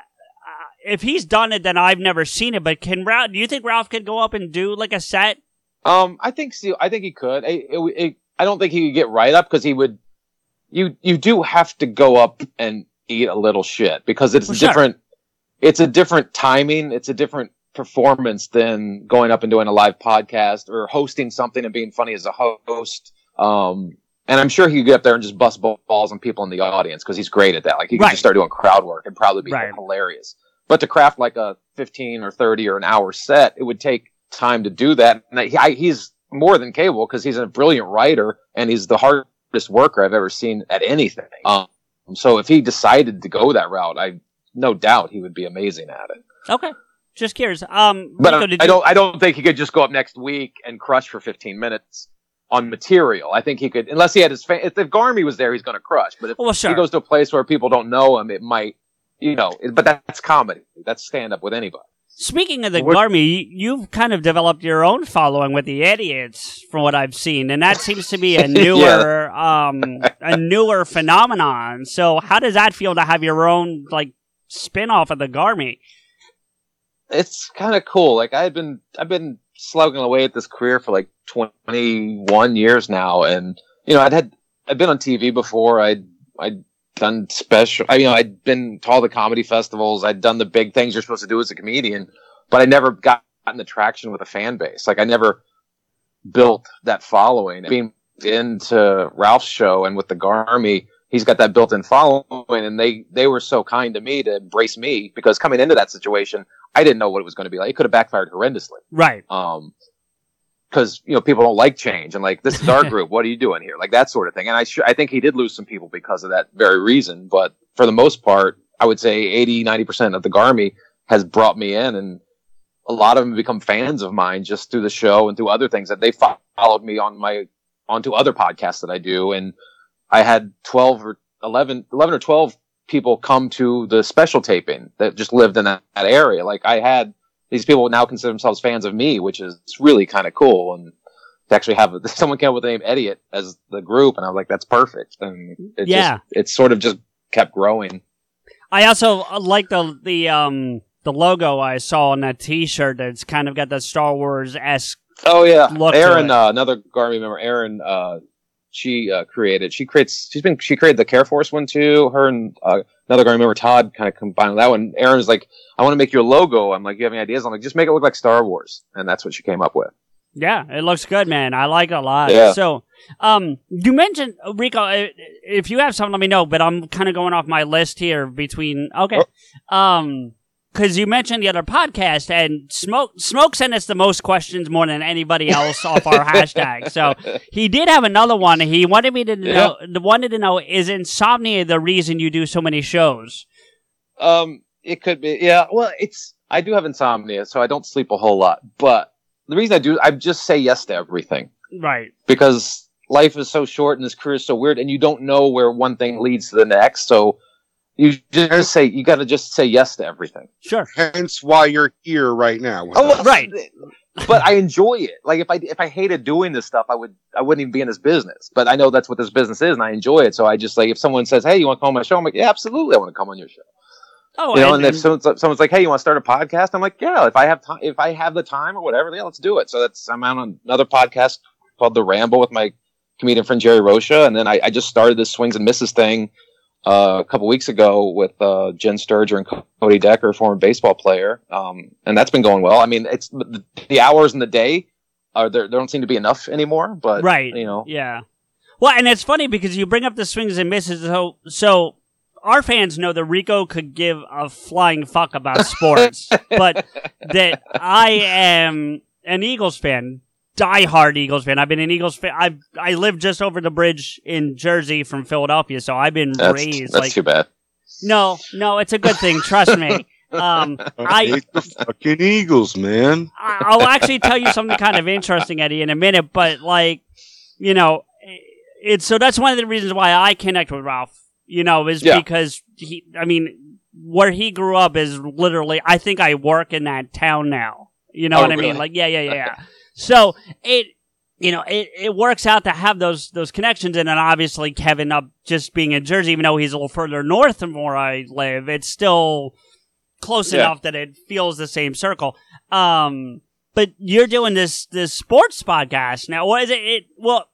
if he's done it then I've never seen it, but can Ralph do you think Ralph could go up and do like a set? Um, I think so. I think he could. I, it, it, I don't think he could get right up because he would. You you do have to go up and eat a little shit because it's Well, sure. It's a different timing. It's a different performance than going up and doing a live podcast or hosting something and being funny as a host. Um, and I'm sure he could get up there and just bust balls on people in the audience because he's great at that. Like he could Right. just start doing crowd work and probably be Right. hilarious. But to craft like a 15 or 30 or an hour set, it would take time to do that. And he, I, he's more than capable because he's a brilliant writer and he's the hardest worker I've ever seen at anything. Um, so if he decided to go that route, I no doubt he would be amazing at it. Okay. Just curious. Um But Rico, I, did I you- don't. I don't think he could just go up next week and crush for 15 minutes on material. I think he could, unless he had his. Fa- if, if Garmy was there, he's going to crush. But if Well, sure. he goes to a place where people don't know him, it might, you know. it- But that's comedy. That's stand up with anybody. Speaking of the What- Garmy, you've kind of developed your own following with the idiots, from what I've seen, and that seems to be a newer, um, a newer phenomenon. So, how does that feel to have your own like spin off of the Garmy? it's kind of cool. Like I've been, I've been slugging away at this career for like 21 years now. And, you know, I'd had, I'd been on TV before. I'd, I'd done special, I, you know, I'd been to all the comedy festivals. I'd done the big things you're supposed to do as a comedian, but I never got the traction with a fan base. Like I never built that following. Being into Ralph's show and with the Garmy, he's got that built-in following and they, they were so kind to me to embrace me because coming into that situation, I didn't know what it was going to be like. It could have backfired horrendously. Right. Um, because you know people don't like change and like this is our group. What are you doing here? Like that sort of thing. And I sh- I think he did lose some people because of that very reason. But for the most part, I would say 80, 90 percent of the Garmy has brought me in, and a lot of them become fans of mine just through the show and through other things that they fo- followed me on my onto other podcasts that I do. And I had 12 or 11, 11 or 12 people come to the special taping that just lived in that, that area. Like I had these people now consider themselves fans of me, which is really kind of cool. And to actually have someone came up with the name Idiot as the group, and I was like, that's perfect. And it Yeah. just, it sort of just kept growing. I also uh, like the the um the logo I saw on that T-shirt. That's kind of got the Star Wars esque. Oh yeah, Aaron, uh, another Garmy member, Aaron, uh, she uh, created. She creates. She's been. She created the Care Force one too. Her and uh, another Garmy remember Todd, kind of combined that one. Aaron's like, I want to make your logo. I'm like, you have any ideas? I'm like, just make it look like Star Wars, and that's what she came up with. Yeah, it looks good, man. I like it a lot. Yeah. So, um, you mentioned uh, Rico. uh, If you have something, let me know. But I'm kind of going off my list here between. Okay, um, because you mentioned the other podcast and smoke. Smoke sent us the most questions more than anybody else off our hashtag. So he did have another one. He wanted me to know. Wanted to know is insomnia the reason you do so many shows? Um, it could be. Yeah. Well, it's. I do have insomnia, so I don't sleep a whole lot. But the reason I do, I just say yes to everything. Right. because life is so short and this career is so weird and you don't know where one thing leads to the next so you just say you got to just say yes to everything Sure. Hence why you're here right now. oh us. right. but i enjoy it like if i if i hated doing this stuff i would i wouldn't even be in this business but i know that's what this business is and i enjoy it so i just like if someone says hey you want to come on my show i'm like yeah absolutely i want to come on your show Oh, you know, and- and if someone's, someone's like, "Hey, you want to start a podcast?" I'm like, "Yeah, if I have time, if I have the time or whatever, yeah, let's do it." So that's I'm on another podcast called The Ramble with my comedian friend Jerry Rocha, and then I, I just started this swings and misses thing uh, a couple weeks ago with uh, Jen Sterger and Cody Decker, former baseball player, um, and that's been going well. I mean, it's the, the hours in the day are there, there don't seem to be enough anymore, but Right. you know, Yeah. Well, and it's funny because you bring up the swings and misses. So, so our fans know that Rico could give a flying fuck about sports, but that I am an Eagles fan, diehard Eagles fan. I've been an Eagles fan. I I live just over the bridge in Jersey from Philadelphia, so I've been that's, raised that's like too bad. no, no. It's a good thing. Trust me. Um, I I hate the fucking Eagles, man. I- I'll actually tell you something kind of interesting, Eddie, in a minute. But like, you know, it's so that's one of the reasons why I connect with Ralph. You know, is Yeah. because he. I mean, where he grew up is literally. I think I work in that town now. You know Oh, what I mean? Like, yeah, yeah, yeah. yeah. so it. You know, it, it works out to have those those connections, and then obviously Kevin up just being in Jersey, even though he's a little further north than where I live, it's still close Yeah. enough that it feels the same circle. Um, but you're doing this this sports podcast now. What is it? it? Well,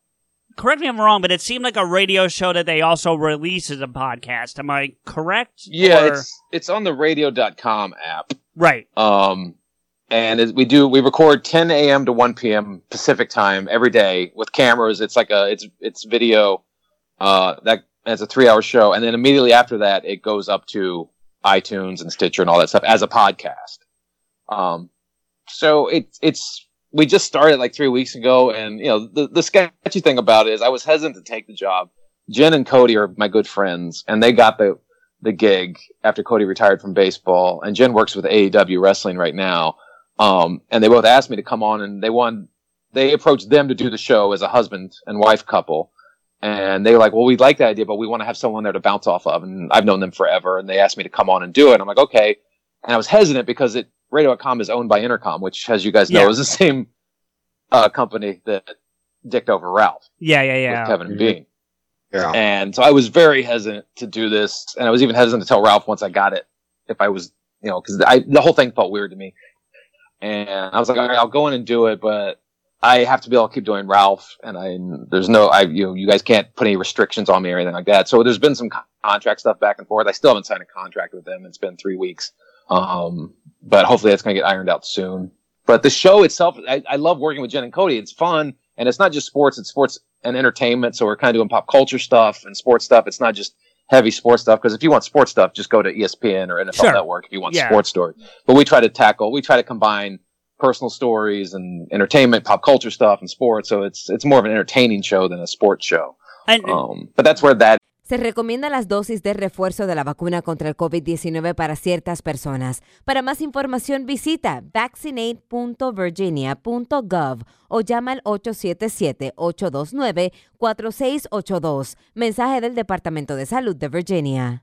correct me if I'm wrong, but it seemed like a radio show that they also release as a podcast. Am I correct? Yeah, Or- it's it's on the radio.com app. right. Um, and we do we record 10 a.m. to 1 p.m. Pacific time every day with cameras. It's like a it's it's video. Uh, that it's a three hour show, and then immediately after that, it goes up to iTunes and Stitcher and all that stuff as a podcast. Um, so it's it's we just started like three weeks ago, and you know the the sketchy thing about it is I was hesitant to take the job. Jen and Cody are my good friends, and they got the the gig after Cody retired from baseball, and Jen works with AEW wrestling right now. Um, and they both asked me to come on, and they wanted they approached them to do the show as a husband and wife couple. And they were like, well, we like that idea, but we want to have someone there to bounce off of. And I've known them forever. And they asked me to come on and do it. I'm like, okay. And I was hesitant because it, radio.com is owned by Entercom, which, as you guys know, Yeah. is the same, uh, company that dicked over Ralph Yeah, yeah, yeah. with Kevin Mhm. Bean. Yeah. And so I was very hesitant to do this. And I was even hesitant to tell Ralph once I got it, if I was, you know, cause I, the whole thing felt weird to me. And I was like, all right, I'll go in and do it, but I have to be able to keep doing Ralph. And I, there's no, I, you know, you guys can't put any restrictions on me or anything like that. So there's been some contract stuff back and forth. I still haven't signed a contract with them. It's been three weeks. Um, but hopefully that's going to get ironed out soon. But the show itself, I, I love working with Jen and Cody. It's fun. And it's not just sports, it's sports and entertainment. So we're kind of doing pop culture stuff and sports stuff. It's not just heavy sports stuff. Because if you want sports stuff, just go to ESPN or NFL Sure. Network if you want Yeah. sports stories. But we try to tackle, we try to combine personal stories and entertainment, pop culture stuff and sports. So it's, it's more of an entertaining show than a sports show. And, Um, but that's where that Se recomienda las dosis de refuerzo de la vacuna contra el COVID-19 para ciertas personas. Para más información visita vaccinate.virginia.gov o llama al 877-829-4682. Mensaje del Departamento de Salud de Virginia.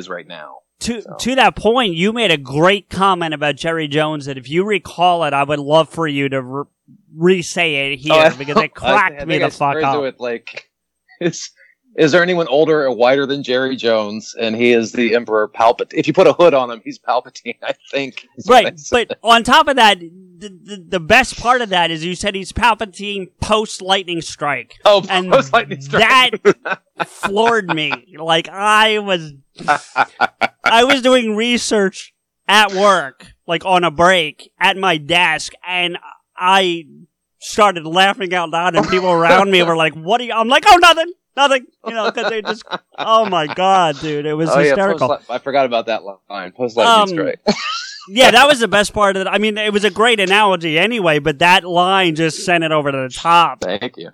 Is right now. to to that point, you made a great comment about Jerry Jones. That if you recall it, I would love for you to re- re-say it here Oh, because it cracked I me think I the fuck up. it like, is is there anyone older or whiter than Jerry Jones? And he is the Emperor Palpatine. If you put a hood on him, he's Palpatine. I think. Right, but on top of that, the, the, the best part of that is you said he's Palpatine post lightning strike. oh, and post lightning strike. that floored me. Like I was, I was doing research at work, like on a break at my desk, and I started laughing out loud, and people around me were like, "What are you?" I'm like, "Oh, nothing, nothing," you know, because they just, oh my god, dude, it was oh, hysterical. post, I forgot about that line. Post lightning Um, strike. yeah, that was the best part of it. I mean, it was a great analogy anyway, but that line just sent it over to the top. Thank you.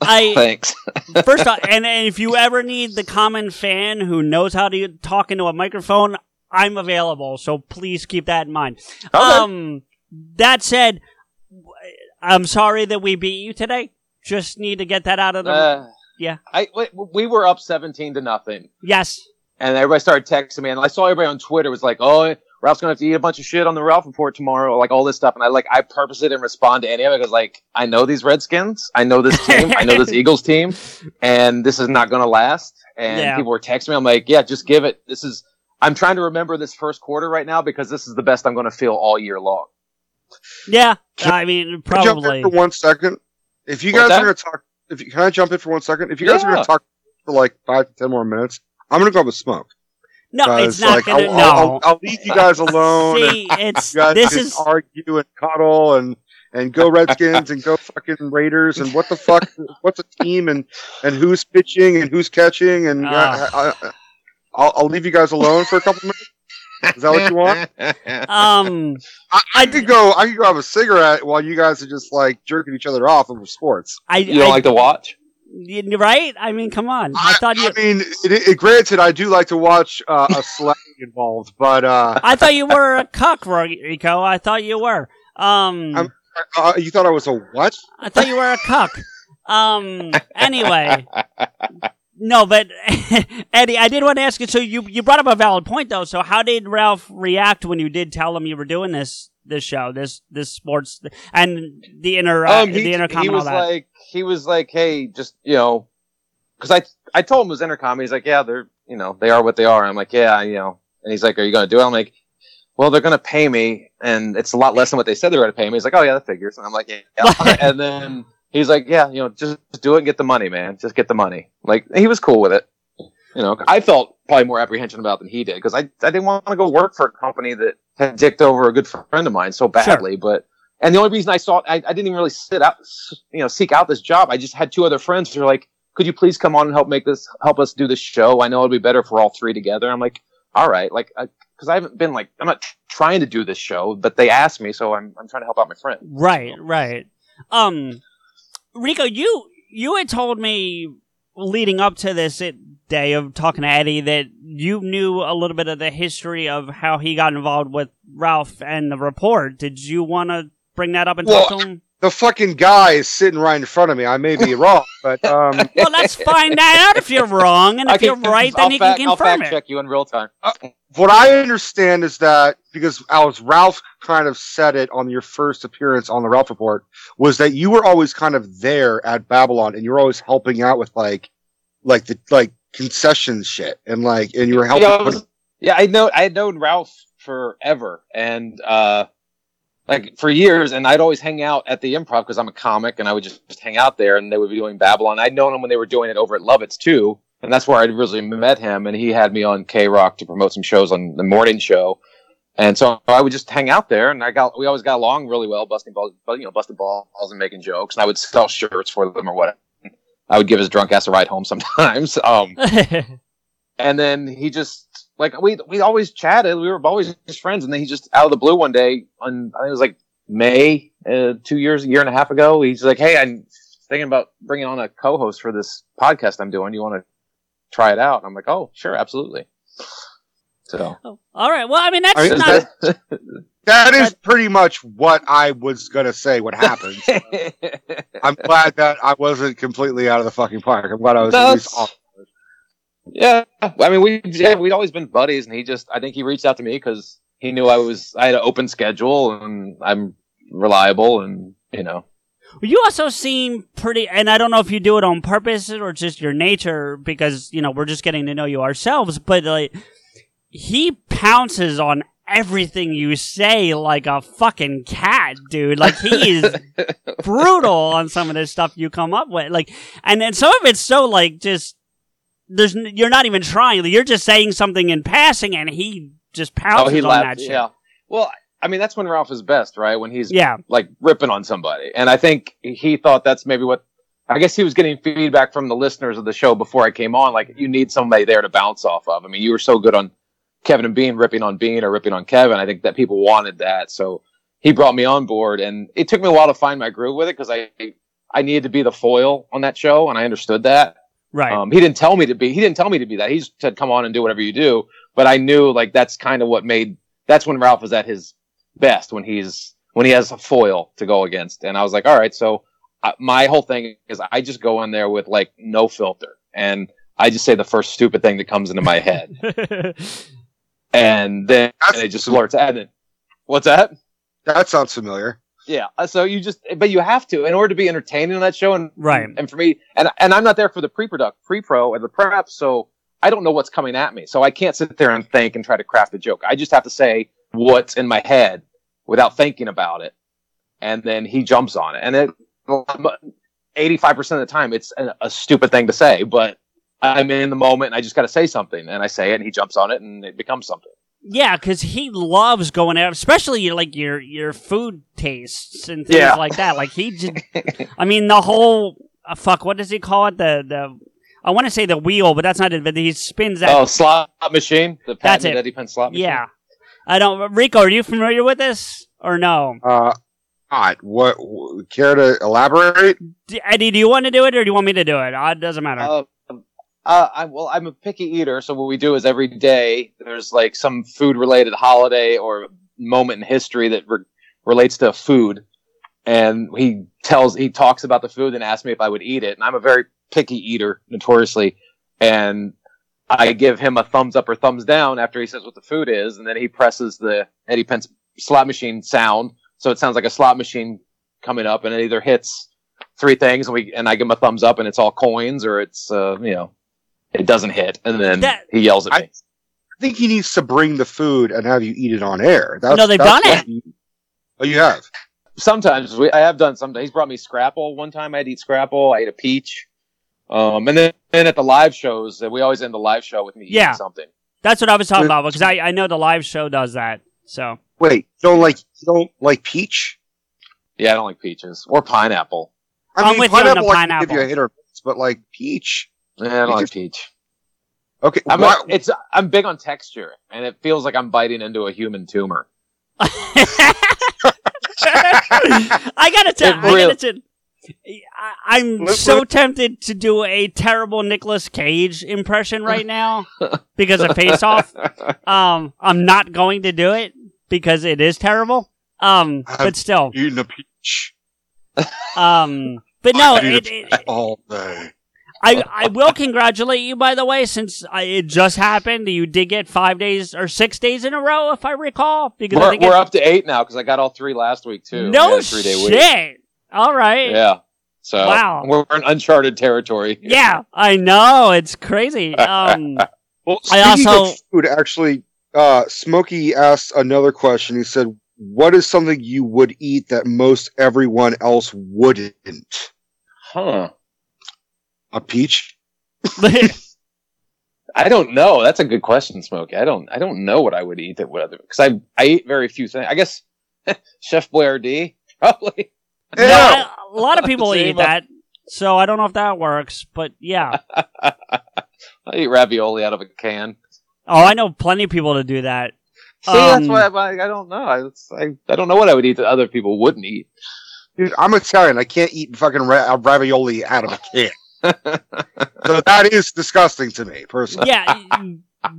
I Thanks. first off, and, and if you ever need the common fan who knows how to talk into a microphone, I'm available, so please keep that in mind. Okay. Um, that said, I'm sorry that we beat you today. Just need to get that out of the. Uh, yeah. I we, we were up seventeen to nothing, yes. and everybody started texting me, and I saw everybody on Twitter was like, "Oh, Ralph's gonna have to eat a bunch of shit on the Ralph report tomorrow," like all this stuff, and I like I purposely didn't respond to any of it because like I know these Redskins, I know this team, I know this Eagles team, and this is not gonna last. And Yeah. people were texting me, I'm like, "Yeah, just give it. This is." I'm trying to remember this first quarter right now because this is the best I'm going to feel all year long. Yeah. Can- I mean, Can jump probably. in for one second? If you What's guys that? are going to talk, if you, can I jump in for one second? If you guys are going to talk for like five to ten more minutes, I'm going to go with smoke. No, it's not like, gonna. I'll, no. I'll, I'll, I'll leave you guys alone. See, it's you guys this is argue and cuddle and and go Redskins and go fucking Raiders and what the fuck? What's a team and and who's pitching and who's catching and uh. I, I, I'll, I'll leave you guys alone for a couple minutes. Is that what you want? um. I, I could go. I could go have a cigarette while you guys are just like jerking each other off over sports. I, You don't I, like to watch? you- right? I mean, come on. I, thought you. I mean, it, it, granted, I do like to watch uh, a celebrity involved, but uh, I thought you were a cuck, Rico. I thought you were. Um. Uh, you thought I was a what? I thought you were a cuck. Um. Anyway. No, but Eddie, I did want to ask you. So you you brought up a valid point though. So how did Ralph react when you did tell him you were doing this this show, this this sports and the inner uh, um, he, the Entercom he and all was that? like, he was like, hey, just you know, because I I told him it was Entercom. He's like, yeah, they're you know they are what they are. I'm like, yeah, you know, and he's like, are you gonna do it? I'm like, well, they're gonna pay me, and it's a lot less than what they said they were gonna pay me. He's like, oh yeah, that figures. And I'm like, yeah. and then he's like, yeah, you know, just, just do it and get the money, man. Just get the money. Like he was cool with it. You know, I felt probably more apprehension about it than he did because I, I didn't want to go work for a company that had dicked over a good friend of mine so badly. But and the only reason I saw I, I didn't even really sit out, you know, seek out this job. I just had two other friends who were like, "Could you please come on and help make this, help us do this show? I know it'll be better for all three together." I'm like, "All right," like because I, haven't been like I'm not trying to do this show, but they asked me, so I'm I'm trying to help out my friend. Right, right. Um, Rico, you you had told me leading up to this day of talking to Eddie that you knew a little bit of the history of how he got involved with Ralph and the report. Did you want to bring that up and talk to him? The fucking guy is sitting right in front of me. I may be wrong, but um, Well, let's find that out if you're wrong, and I if you're right, then I'll he fact, can I'll fact it. check you in real time. what I understand is that because as Ralph kind of said it on your first appearance on the Ralph Report, was that you were always kind of there at Babble-On and you were always helping out with like, like the like concession shit and like, and you were helping. Yeah, I was- yeah, I know. I had known Ralph forever, and uh, like for years, and I'd always hang out at the Improv because I'm a comic, and I would just, just hang out there, and they would be doing Babble-On. I'd known him when they were doing it over at Lovitz too, and that's where I'd originally met him, and he had me on KROQ to promote some shows on the morning show. And so I would just hang out there, and I got we always got along really well, busting balls, you know, busting balls and making jokes. And I would sell shirts for them or whatever. I would give his drunk ass a ride home sometimes. Um, and then he just like we we always chatted. We were always just friends, and then he just out of the blue one day on I think it was like May uh, two years, a year and a half ago. He's like, "Hey, I'm thinking about bringing on a co-host for this podcast I'm doing. You want to try it out?" And I'm like, "Oh, sure, absolutely." So All right. Well, I mean, that's I mean, not. is that is pretty much what I was gonna say. What happened? I'm glad that I wasn't completely out of the fucking park. I'm glad I was at least off. Yeah, I mean, we yeah, we'd always been buddies, and he just I think he reached out to me because he knew I was I had an open schedule and I'm reliable, and you know. You also seem pretty, and I don't know if you do it on purpose or just your nature, because you know we're just getting to know you ourselves. But like, he pounces on everything you say like a fucking cat, dude. Like he is brutal on some of this stuff you come up with. Like, and then some of it's so like just there's you're not even trying. You're just saying something in passing, and he just oh, pounces oh, he on laughed. that shit. Yeah. Well, I mean, that's when Ralph is best, right? When he's Yeah. like ripping on somebody. And I think he thought that's maybe what I guess he was getting feedback from the listeners of the show before I came on. Like, you need somebody there to bounce off of. I mean, you were so good on Kevin and Bean ripping on Bean or ripping on Kevin. I think that people wanted that. So he brought me on board and it took me a while to find my groove with it because I, I needed to be the foil on that show and I understood that. Right. Um, he didn't tell me to be. He didn't tell me to be that. He just said, "Come on and do whatever you do." but I knew like that's kind of what made that's when Ralph is at his best when he's when he has a foil to go against. And I was like, all right, so uh, my whole thing is I just go in there with like no filter and I just say the first stupid thing that comes into my head, and then That's- it just blurts out. And then, what's that? That sounds familiar. Yeah. uh, So you just, but you have to in order to be entertaining on that show, and Right. And for me, and and I'm not there for the pre-product, pre-pro, or the prep, so I don't know what's coming at me. So I can't sit there and think and try to craft a joke. I just have to say what's in my head without thinking about it, and then he jumps on it. And it, 85% of the time, it's a, a stupid thing to say, but I'm in the moment and I just got to say something, and I say it, and he jumps on it, and it becomes something. Yeah, because he loves going out, especially like your your food tastes and things Yeah. like that. Like he just, I mean, the whole uh, fuck. What does he call it? The the I want to say the wheel, but that's not it. But he spins that. oh, slot machine, the That's it. Eddie Pence slot machine. yeah, I don't. Rico, are you familiar with this or no? Uh, God, what? w- Care to elaborate? D- Eddie, do you want to do it or do you want me to do it? Uh, it doesn't matter. Uh, uh, I, well, I'm a picky eater, so what we do is every day there's like some food related holiday or moment in history that re- relates to food, and he tells he talks about the food and asks me if I would eat it, and I'm a very picky eater notoriously, and I give him a thumbs up or thumbs down after he says what the food is, and then he presses the Eddie Pence slot machine sound, so it sounds like a slot machine coming up, and it either hits three things, and we and I give him a thumbs up, and it's all coins, or it's uh, you know, it doesn't hit, and then That- he yells at I- me. I think he needs to bring the food and have you eat it on air. That's, No, they've that's done it. he- oh, you have. Sometimes we, I have done sometimes. He's brought me Scrapple one time. I'd eat Scrapple. I ate a peach. Um, and then, then at the live shows, uh, we always end the live show with me Yeah. eating something. That's what I was talking about because I, I know the live show does that. So Wait, don't like don't like peach? Yeah, I don't like peaches or pineapple. I I'm mean, with you on the pineapple, I can give you a hit or miss, but like peach. Yeah, I don't like peach. Okay, I'm, a, it's I'm big on texture, and it feels like I'm biting into a human tumor. I gotta tell. It I really- gotta tell. I, I'm so tempted to do a terrible Nicolas Cage impression right now because of Face Off. Um, I'm not going to do it because it is terrible. Um, but still, eating a peach um, but no, it, it, all day. I I will congratulate you by the way, since I, it just happened. You did get five days or six days in a row, if I recall. Because I We're, think we're up to eight now because I got all three last week too. No had three-day week. shit. All right. Yeah. So Wow. we're in uncharted territory. Yeah, I know. It's crazy. Um, Well, I speaking also- of food, actually, uh, Smokey asked another question. He said, "What is something you would eat that most everyone else wouldn't?" Huh. A peach? I don't know. That's a good question, Smokey. I don't. I don't know what I would eat that would because I I eat very few things. I guess Chef Boyardee probably. no, I- a lot of people eat that, so I don't know if that works. But yeah. I eat ravioli out of a can. Oh, I know plenty of people to do that. See, that's Um, why I, I don't know. I, I I don't know what I would eat that other people wouldn't eat. Dude, I'm Italian. I can't eat fucking ra- ravioli out of a can. So that is disgusting to me, personally. Yeah,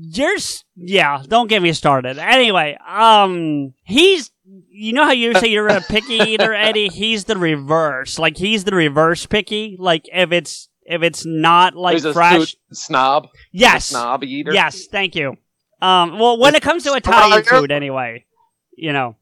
you're. Yeah, don't get me started. Anyway, um, he's. You know how you say you're a picky eater, Eddie? He's the reverse. Like he's the reverse picky. Like if it's if it's not like He's a fresh. snob. yes. snob eater. Yes, thank you. Um, well, when it comes to Italian food, anyway, you know.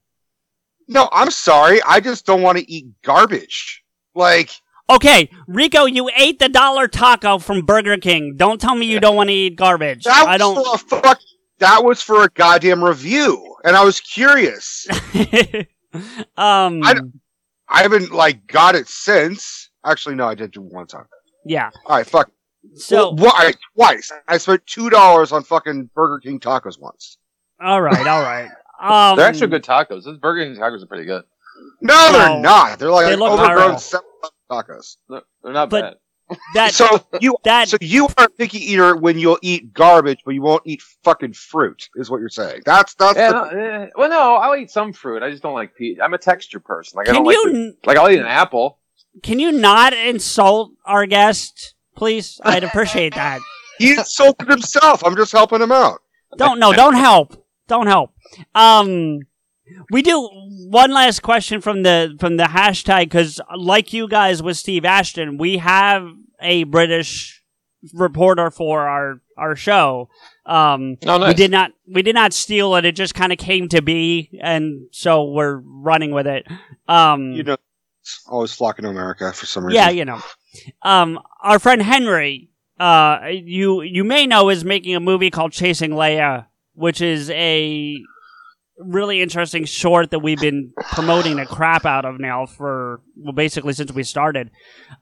No, I'm sorry. I just don't want to eat garbage. Like, Okay, Rico, you ate the dollar taco from Burger King. Don't tell me you don't want to eat garbage. that was I don't. for a fuck. That was for a goddamn review, and I was curious. um. I I haven't like got it since. Actually, no, I did do one time. yeah. All right, fuck. So, well, why twice? I spent two dollars on fucking Burger King tacos once. all right, all right. Um, They're actually good tacos. Those Burger King tacos are pretty good. No, No. they're not. They're like They look overgrown viral. Seven tacos. They're, they're not But- bad. That so you that so you are a picky eater when you'll eat garbage, but you won't eat fucking fruit. Is what you're saying? That's that's Yeah, the- no, eh, well, no, I'll eat some fruit. I just don't like peach. I'm a texture person. Like I don't you, like the, like I'll eat an apple. can you not insult our guest, please? I'd appreciate that. he insulted himself. I'm just helping him out. don't no, don't help, don't help. Um, we do one last question from the from the hashtag because, like you guys with Steve Ashton, we have a British reporter for our our show. Um, Oh, nice. we did not we did not steal it. It just kind of came to be, and so we're running with it. Um, You know, it's always flocking to America for some reason. yeah, you know. Um, our friend Henry, uh, you you may know is making a movie called Chasing Leia, which is a really interesting short that we've been promoting the crap out of now for well, basically since we started.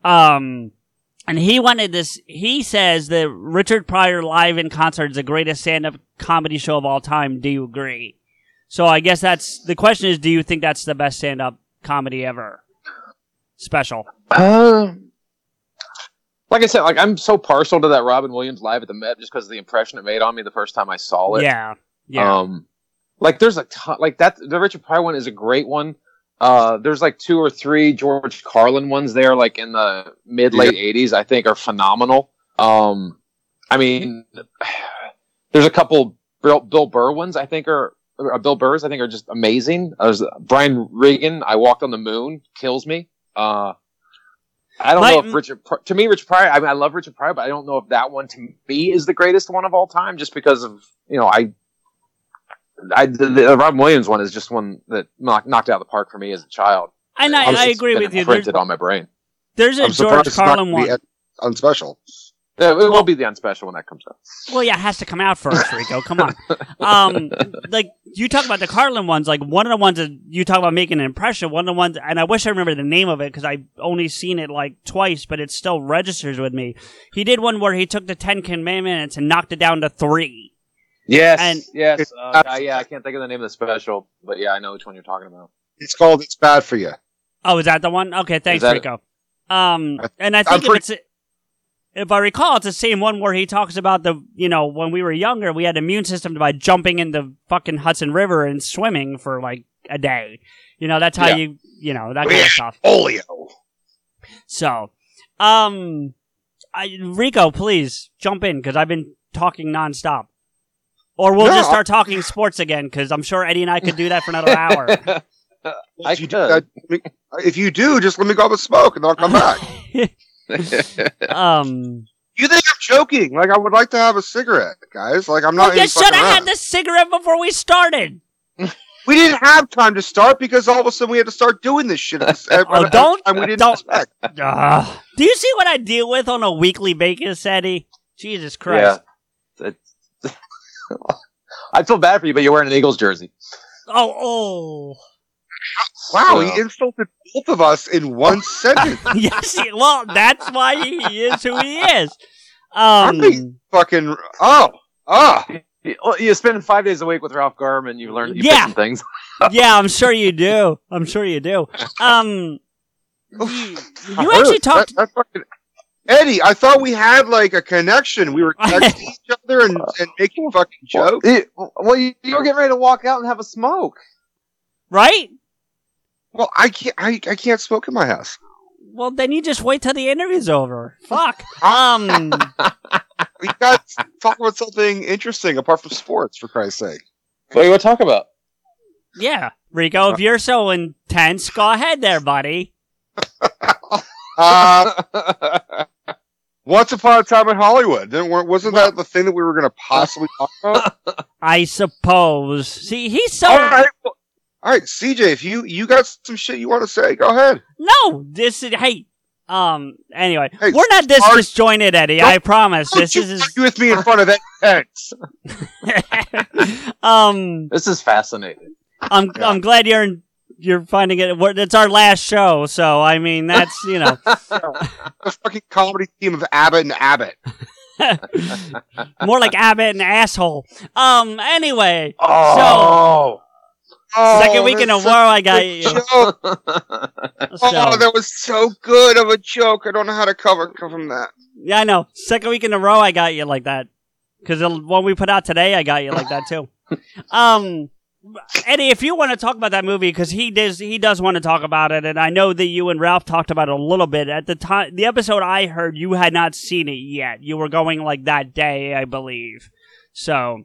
Um, and he wanted this. He says that Richard Pryor live in concert is the greatest stand-up comedy show of all time. Do you agree? So I guess that's the question. Is do you think that's the best stand-up comedy ever? Special. Uh, like I said, like I'm so partial to that Robin Williams live at the Met just because of the impression it made on me the first time I saw it. Yeah. Yeah. Um, like there's a ton, like that. The Richard Pryor one is a great one. Uh, there's like two or three George Carlin ones there, like in the mid late '80s. I think are phenomenal. Um, I mean, there's a couple Bill, Bill Burr ones I think are uh, Bill Burr's I think are just amazing. There's Brian Regan. I walked on the moon kills me. Uh, I don't My- know if Richard. To me, Richard Pryor. I mean, I love Richard Pryor, but I don't know if that one to me is the greatest one of all time, just because of you know I. I the, the Robin Williams one is just one that knocked, knocked out of the park for me as a child. and I, It's I agree with you. There's, Imprinted on my brain. there's a I'm George Carlin one. at- on special. Yeah, it will be the unspecial when that comes out. Well, yeah, it has to come out first, Rico. Come on. Um, like you talk about the Carlin ones. Like one of the ones that you talk about making an impression. One of the ones, and I wish I remember the name of it because I've only seen it like twice, but it still registers with me. He did one where he took the Ten Commandments and knocked it down to three. Yes, And- yes, uh, uh, yeah. I can't think of the name of the special, but yeah, I know which one you're talking about. It's called "It's Bad for You." Oh, is that the one? Okay, thanks, that- Rico. Um, and I I'm think if pretty- it's if I recall, it's the same one where he talks about the you know when we were younger, we had immune system by jumping in the fucking Hudson River and swimming for like a day. You know, that's how Yeah. you you know that kind of stuff. Polio. So, um, I, Rico, please jump in because I've been talking nonstop. Or we'll No, just start talking sports again because I'm sure Eddie and I could do that for another hour. I if, you do, could. that- if you do, just let me go up and smoke, and I'll come back. um, You think I'm joking? Like I would like to have a cigarette, guys. Like I'm not. well, you even should have had the cigarette before we started. We didn't have time to start because all of a sudden we had to start doing this shit. At at, Oh, don't- time we didn't don't- expect. Ugh. do you see what I deal with on a weekly basis, Eddie? Jesus Christ! Yeah. It's- I feel bad for you, but you're wearing an Eagles jersey. Oh, oh. Wow, Yeah. he insulted both of us in one sentence. yes. he- Well, that's why he is who he is. I'm Um, being fucking. Oh, oh. You- well, You spend five days a week with Ralph Garman. You learn you Yeah. some things. yeah, I'm sure you do. I'm sure you do. Um, you, you actually talked. That, that fucking, Eddie, I thought we had like a connection. We were texting each other and, and making fucking jokes. Well, well, you, you were getting ready to walk out and have a smoke. right? Well, I can't. I, I can't smoke in my house. Well, then you just wait till the interview's over. Fuck. Um, We got to talk about something interesting apart from sports, for Christ's sake. What do you want to talk about? yeah, Rico, if you're so intense, go ahead there, buddy. Uh, Once upon a time in Hollywood, Didn't, weren't- wasn't that the thing that we were going to possibly talk about? I suppose. See, he's so all right, well, all right, CJ, if you you got some shit you want to say, go ahead. no. This is hey. Um. Anyway, Hey, we're not this Art- disjointed, Eddie. Don't- I promise. Don't This you is. argue with me in front of that X. um. this is fascinating. I'm Yeah. I'm glad you're you're finding it. It's our last show, so I mean that's you know The fucking comedy team of Abbott and Abbott. more like Abbott and asshole. Um. Anyway, Oh, Oh, second week in a row, I got you. So, Oh, that was so good of a joke. I don't know how to cover from that. yeah, I know. Second week in a row, I got you like that. Because the one we put out today, I got you like that too. um. Eddie, if you want to talk about that movie, because he does, he does want to talk about it, and I know that you and Ralph talked about it a little bit at the time. The episode I heard, you had not seen it yet. You were going like that day, I believe. So,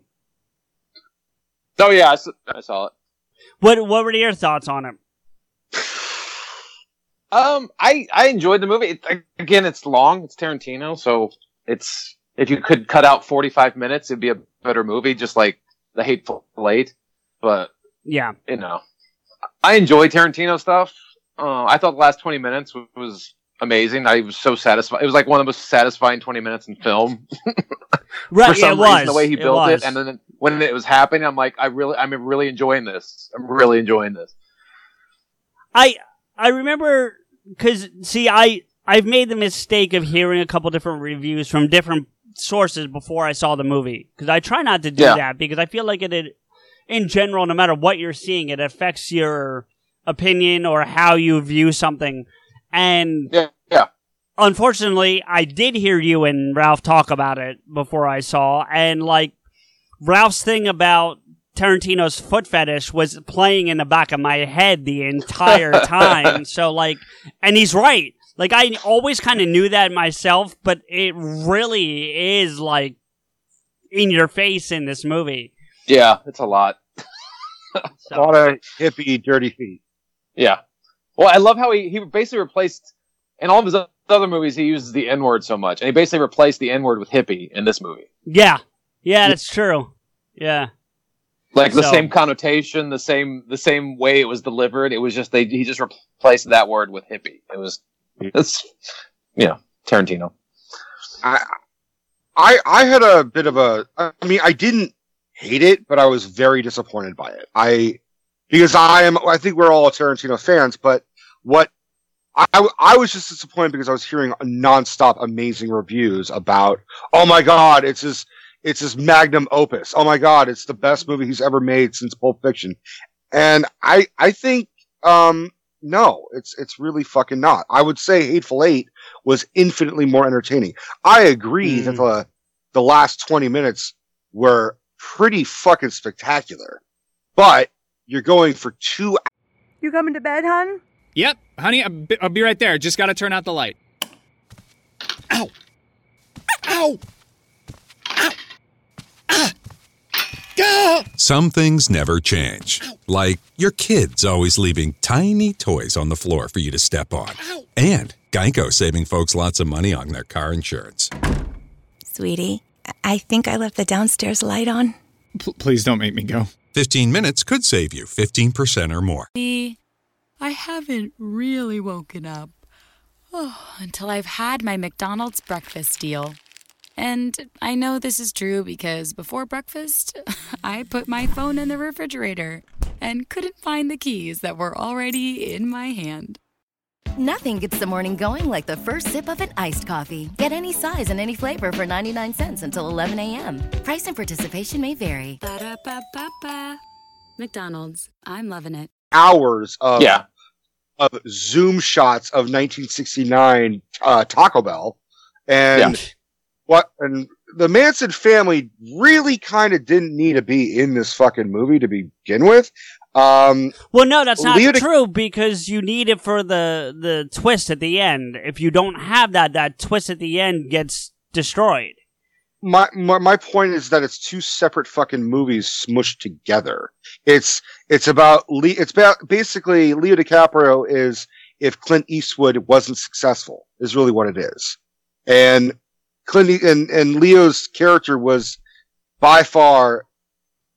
Oh yeah, I saw it. What What were your thoughts on it? Um, I I enjoyed the movie. It, again, it's long. It's Tarantino, so it's if you could cut out forty five minutes, it'd be a better movie. Just like The Hateful Eight. But Yeah, you know, I enjoy Tarantino stuff. Uh, I thought the last twenty minutes was, amazing. I was so satisfied. It was like one of the most satisfying twenty minutes in film. right. For some it reason, was the way he built was. it, and then when it was happening, I'm like, I really, I'm really enjoying this. I'm really enjoying this. I I remember because see I I've made the mistake of hearing a couple different reviews from different sources before I saw the movie because I try not to do Yeah. that because I feel like it, it in general no matter what you're seeing it affects your opinion or how you view something and Yeah, yeah. unfortunately I did hear you and Ralph talk about it before I saw and like Ralph's thing about Tarantino's foot fetish was playing in the back of my head the entire time. so like, and he's right. Like I always kind of knew that myself, but it really is like in your face in this movie. Yeah, it's a lot. A lot of hippie, dirty feet. Yeah. Well, I love how he, he basically replaced in all of his other movies he uses the N word so much, and he basically replaced the N word with hippie in this movie. yeah, yeah, that's true. Yeah, Like the So- same connotation, the same the same way it was delivered. It was just they he just replaced that word with hippie. It was it's you know Tarantino. I, I, I had a bit of a. I mean, I didn't hate it, but I was very disappointed by it. I because I am. I think we're all Tarantino fans, but what I, I was just disappointed because I was hearing nonstop amazing reviews about. Oh my god, it's his. It's his magnum opus. Oh my god, it's the best movie he's ever made since Pulp Fiction. And I, I think, um, no, it's it's really fucking not. I would say Hateful Eight was infinitely more entertaining. I agree that the the last twenty minutes were pretty fucking spectacular, but you're going for two. You coming to bed, hon? Yep, honey, I'll be, right there. Just gotta turn out the light. Ow! Ow! Ow! Ah! Gah! Some things never change. Like your kids always leaving tiny toys on the floor for you to step on. And Geico saving folks lots of money on their car insurance. Sweetie, I think I left the downstairs light on. P- please don't make me go. 15 minutes could save you 15% or more. I haven't really woken up. Oh, until I've had my McDonald's breakfast deal. And I know this is true because before breakfast, I put my phone in the refrigerator and couldn't find the keys that were already in my hand. Nothing gets the morning going like the first sip of an iced coffee. Get any size and any flavor for 99 cents until 11 a.m. Price and participation may vary. Ba-da-ba-ba-ba. McDonald's. I'm loving it. hours of Yeah. of zoom shots of 1969 uh, Taco Bell, and Yeah. what and the Manson family really kind of didn't need to be in this fucking movie to begin with. Um, Well, no, that's not Leo Di- true because you need it for the the twist at the end. If you don't have that, that twist at the end gets destroyed. my, my my point is that it's two separate fucking movies smushed together. It's it's about Le- it's about basically Leo DiCaprio is if Clint Eastwood wasn't successful is really what it is, and Clint and and Leo's character was by far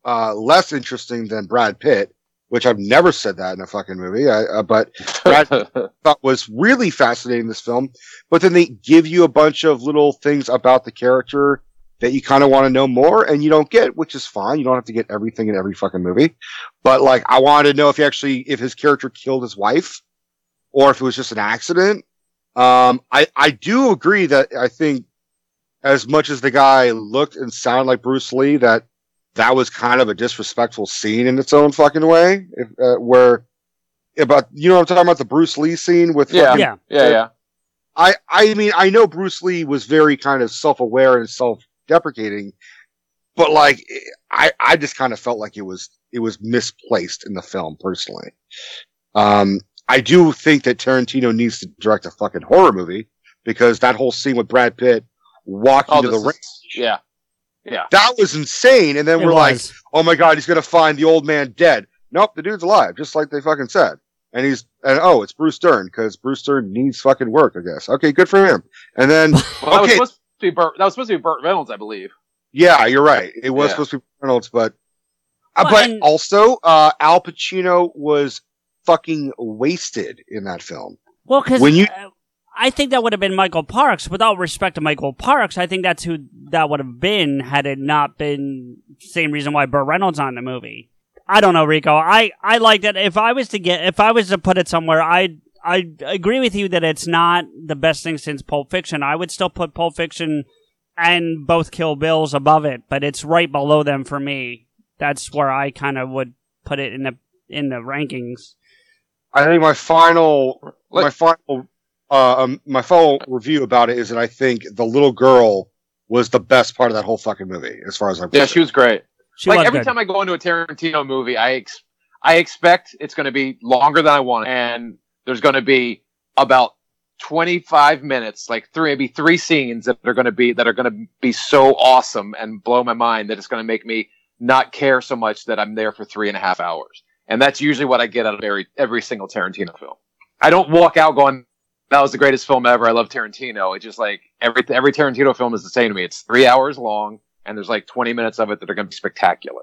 uh, less interesting than Brad Pitt, which I've never said that in a fucking movie. I, uh, but that thought was really fascinating this film. But then they give you a bunch of little things about the character that you kind of want to know more and you don't get, which is fine. You don't have to get everything in every fucking movie. But like, I wanted to know if he actually, if his character killed his wife or if it was just an accident. Um, I, I do agree that I think as much as the guy looked and sounded like Bruce Lee, that that was kind of a disrespectful scene in its own fucking way. If, uh, where about, you know what I'm talking about? The Bruce Lee scene with yeah. fucking- Yeah. Yeah, yeah. I, I mean, I know Bruce Lee was very kind of self-aware and self-deprecating, but like, I, I just kind of felt like it was, it was misplaced in the film personally. Um, I do think that Tarantino needs to direct a fucking horror movie because that whole scene with Brad Pitt walking Oh, to the this ring yeah. Yeah. That was insane. And then It we're like, oh my god, he's gonna find the old man dead. Nope, the dude's alive, just like they fucking said. And he's and oh, it's Bruce Dern because Bruce Dern needs fucking work, I guess. Okay, good for him. And then Well, that was okay, supposed to be Burt. That was supposed to be Burt Reynolds, I believe. yeah, you're right. It was Yeah. supposed to be Reynolds, but uh, Well, but and- also uh, Al Pacino was fucking wasted in that film. Well, because When you- I think that would have been Michael Parks. Without respect to Michael Parks, I think that's who that would have been had it not been same reason why Burt Reynolds on the movie. I don't know, Rico. I I like that. If I was to get, if I was to put it somewhere, I I agree with you that it's not the best thing since Pulp Fiction. I would still put Pulp Fiction and both Kill Bills above it, but it's right below them for me. That's where I kind of would put it in the in the rankings. I think my final my final um, my final review about it is that I think the little girl was the best part of that whole fucking movie, as far as I'm Yeah, concerned. she was great. She like was every good. time I go into a Tarantino movie, I ex- I expect it's going to be longer than I want, and there's going to be about 25 minutes, like three maybe three scenes that are going to be that are going to be so awesome and blow my mind that it's going to make me not care so much that I'm there for three and a half hours. And that's usually what I get out of every every single Tarantino film. I don't walk out going, "That was the greatest film ever." I love Tarantino. It's just like every every Tarantino film is the same to me. It's three hours long, and there's like 20 minutes of it that are going to be spectacular.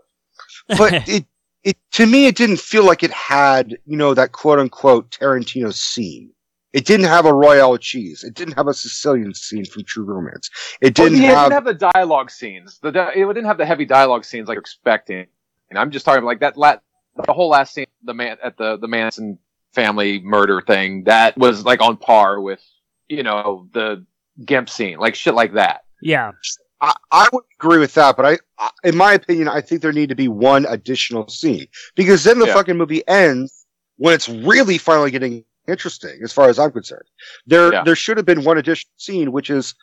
but it it to me it didn't feel like it had you know that quote unquote Tarantino scene. It didn't have a Royale with cheese. It didn't have a Sicilian scene from True Romance. It didn't yeah, it have. didn't have the dialogue scenes. The di- it didn't have the heavy dialogue scenes like you're expecting. And I'm just talking about like that. La- the whole last scene, the man at the the Manson family murder thing, that was like on par with you know the Gimp scene, like shit like that. yeah. I, I would agree with that, but I, I, in my opinion, I think there need to be one additional scene because then the Yeah. fucking movie ends when it's really finally getting interesting, as far as I'm concerned. There, Yeah. there should have been one additional scene, which is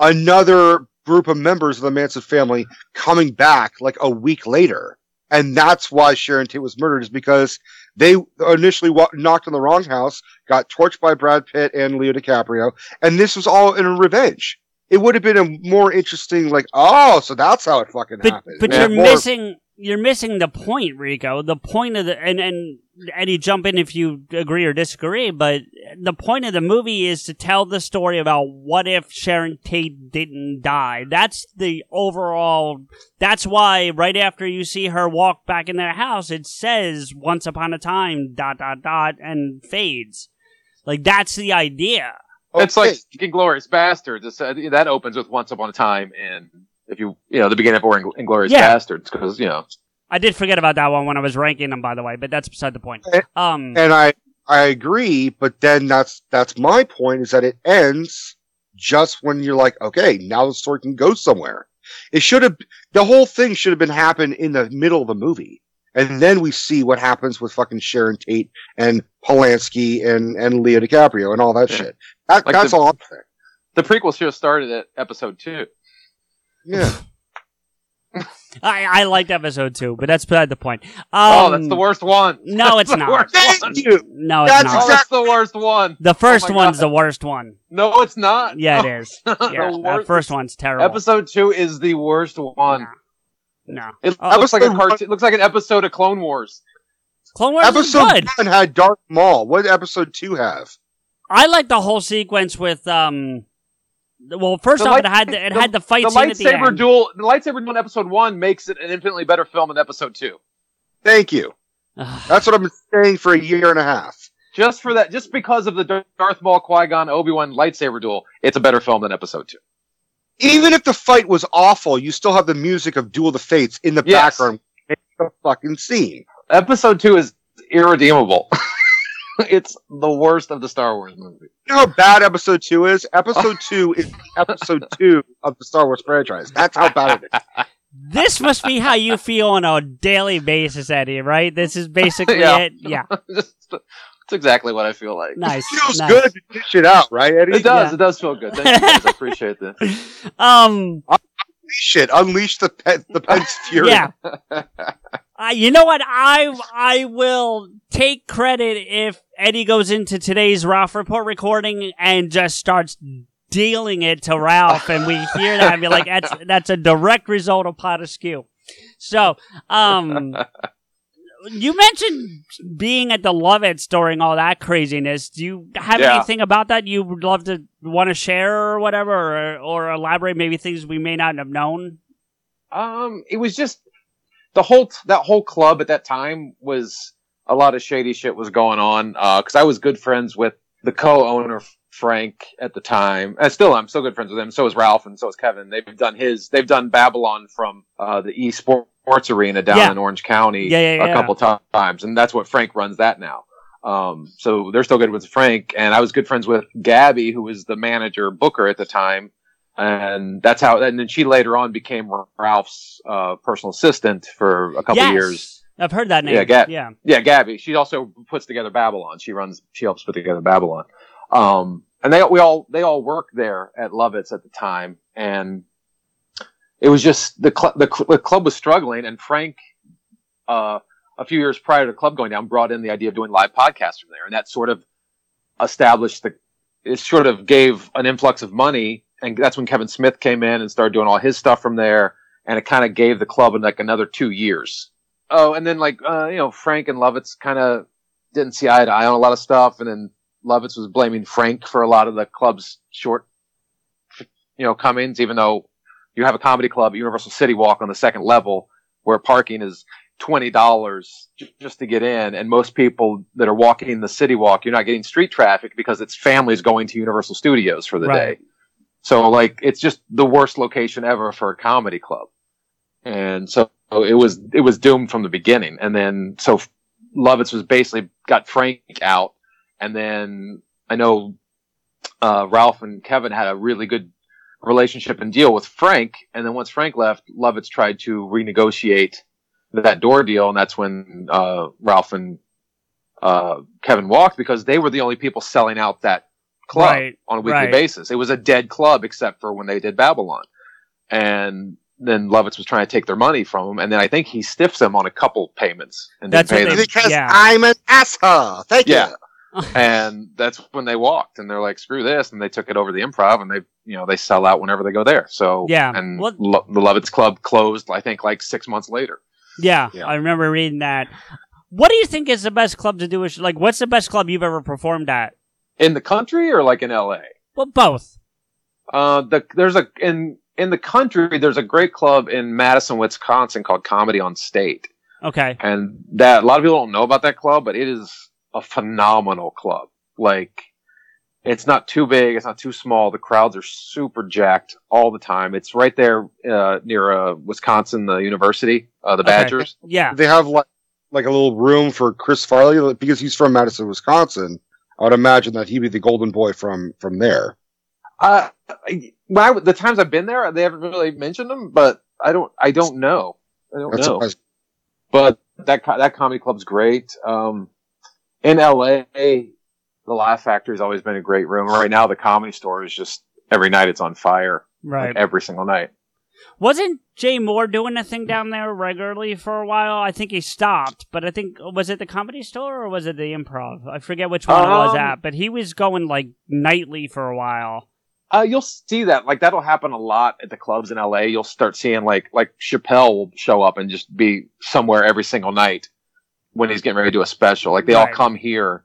another group of members of the Manson family coming back like a week later, and that's why Sharon Tate was murdered is because they initially wa- knocked on the wrong house, got torched by Brad Pitt and Leo DiCaprio, and this was all in a revenge it would have been a more interesting, like, oh, so that's how it fucking But happened. but you're more- missing you're missing the point, Rico. The point of the and and Eddie, jump in if you agree or disagree. But the point of the movie is to tell the story about what if Sharon Tate didn't die. That's the overall. That's why right after you see her walk back in their house, it says "Once upon a time" dot dot dot and fades. Like that's the idea. It's like Inglorious Bastards. It's, uh, that opens with Once Upon a Time, and if you you know the beginning of or Inglorious Yeah. Bastards, because you know I did forget about that one when I was ranking them, by the way. But that's beside the point. Eh, Um. and I, I agree, but then that's, that's my point is that it ends just when you're like, okay, now the story can go somewhere. It should have, the whole thing should have been happen in the middle of the movie. And then we see what happens with fucking Sharon Tate and Polanski and, and Leo DiCaprio and all that Yeah. shit. That, Like that's the- all I'm saying. the prequel should have started at episode two. Yeah. I, I liked episode two, but that's beside the point. Um, oh, that's the worst one. No, it's That's the not. worst Thank one. you. No, it's That's not. Oh, that's the worst one. the first Oh one's God. the worst one. No, it's not. Yeah, No, it is. The Yeah, that worst- first one's terrible. Episode two is the worst one. no. It Oh, looks like a cartoon. It looks like an episode of Clone Wars. Clone Wars is Episode good. one had Darth Maul. What did episode two have? I like the whole sequence with um. Well, first The off, light- it had the, it had the fight the scene at the lightsaber end. duel. The lightsaber duel in episode one makes it an infinitely better film than episode two. Thank you. That's what I've been saying for a year and a half. Just for that, just because of the Darth Maul, Qui Gon, Obi Wan lightsaber duel, it's a better film than episode two. Even if the fight was awful, you still have the music of Duel of the Fates in the Yes. background. It's the fucking scene. Episode two is irredeemable. it's the worst of the Star Wars movies. You know how bad episode two is? Episode two is episode two of the Star Wars franchise. That's how bad it is. This must be how you feel on a daily basis, Eddie. Right? This is basically Yeah. it. Yeah. Just, it's exactly what I feel like. Nice. It feels nice. good to dish it out, right, Eddie? It does. Yeah. It does feel good. Thank you guys. I appreciate that. Um. Unleash it. Unleash the pet, the pet's fury. Yeah. Uh, you know what? I I will take credit if Eddie goes into today's Ralph Report recording and just starts dealing it to Ralph, and we hear that and be like, that's that's a direct result of pot skew. So, um, you mentioned being at the Lovitz during all that craziness. Do you have Yeah. anything about that you would love to want to share or whatever, or, or elaborate maybe things we may not have known? Um, it was just the whole that whole club at that time was a lot of shady shit was going on. Uh, because I was good friends with the co-owner Frank at the time. And still, I'm still good friends with him. So is Ralph, and so is Kevin. They've done his. They've done Babble-On from uh, the esports arena down Yeah. in Orange County Yeah, yeah, a couple times, and that's what Frank runs that now. Um, so they're still good with Frank, and I was good friends with Gabby, who was the manager booker at the time, and that's how. And then she later on became Ralph's uh, personal assistant for a couple yes. years. I've heard that name. Yeah, Gab- yeah. Yeah, Gabby. She also puts together Babble-On. She runs. She helps put together Babble-On. Um, and they we all they all worked there at Lovitz at the time, and it was just the cl- the, the club was struggling, and Frank, uh, a few years prior to the club going down, brought in the idea of doing live podcasts from there, and that sort of established the. It sort of gave an influx of money, and that's when Kevin Smith came in and started doing all his stuff from there, and it kind of gave the club like another two years. Oh, and then like uh, you know Frank and Lovitz kind of didn't see eye to eye on a lot of stuff, and then Lovitz was blaming Frank for a lot of the club's short, you know, comings. Even though you have a comedy club, at Universal City Walk on the second level, where parking is twenty dollars just to get in, and most people that are walking the City Walk, you're not getting street traffic because it's families going to Universal Studios for the Right. day. So like it's just the worst location ever for a comedy club. And so it was it was doomed from the beginning. And then so Lovitz was basically got Frank out and then I know uh, Ralph and Kevin had a really good relationship and deal with Frank. And then once Frank left, Lovitz tried to renegotiate that door deal, and that's when uh, Ralph and uh, Kevin walked because they were the only people selling out that club Right, on a weekly right. basis. It was a dead club except for when they did Babble-On, and then Lovitz was trying to take their money from him, and then I think he stiffs them on a couple payments and That's didn't pay them. Because Yeah. I'm an asshole. Thank Yeah. you. And that's when they walked and they're like screw this and they took it over the improv and they you know they sell out whenever they go there so Yeah. and Well- Lo- the lovitz club closed i think like six months later Yeah, Yeah. I remember reading that. What do you think is the best club to do? A sh- like, what's the best club you've ever performed at? in the country or like in la Well, both. uh the there's a in in the country there's a great club in madison wisconsin called comedy on state Okay. and that a lot of people don't know about that club but it is a phenomenal club like it's not too big it's not too small the crowds are super jacked all the time it's right there uh, near uh, wisconsin the university uh, the Okay. badgers Yeah. They have like like a little room for Chris Farley like, because he's from Madison, Wisconsin. I would imagine that he'd be the golden boy from from there. uh, I- the times i've been there they haven't really mentioned them but i don't i don't know i don't That's know surprising. but that that comedy club's great. Um, in LA, the Laugh Factory has always been a great room. Right now, the Comedy Store is just every night it's on fire, Right. like every single night. Wasn't Jay Mohr doing a thing down there regularly for a while? I think he stopped, but I think was it the comedy store or was it the improv? I forget which one it was Um, at, but he was going like nightly for a while. Uh, you'll see that like that'll happen a lot at the clubs in LA. You'll start seeing like like Chappelle will show up and just be somewhere every single night when he's getting ready to do a special. Like they all come here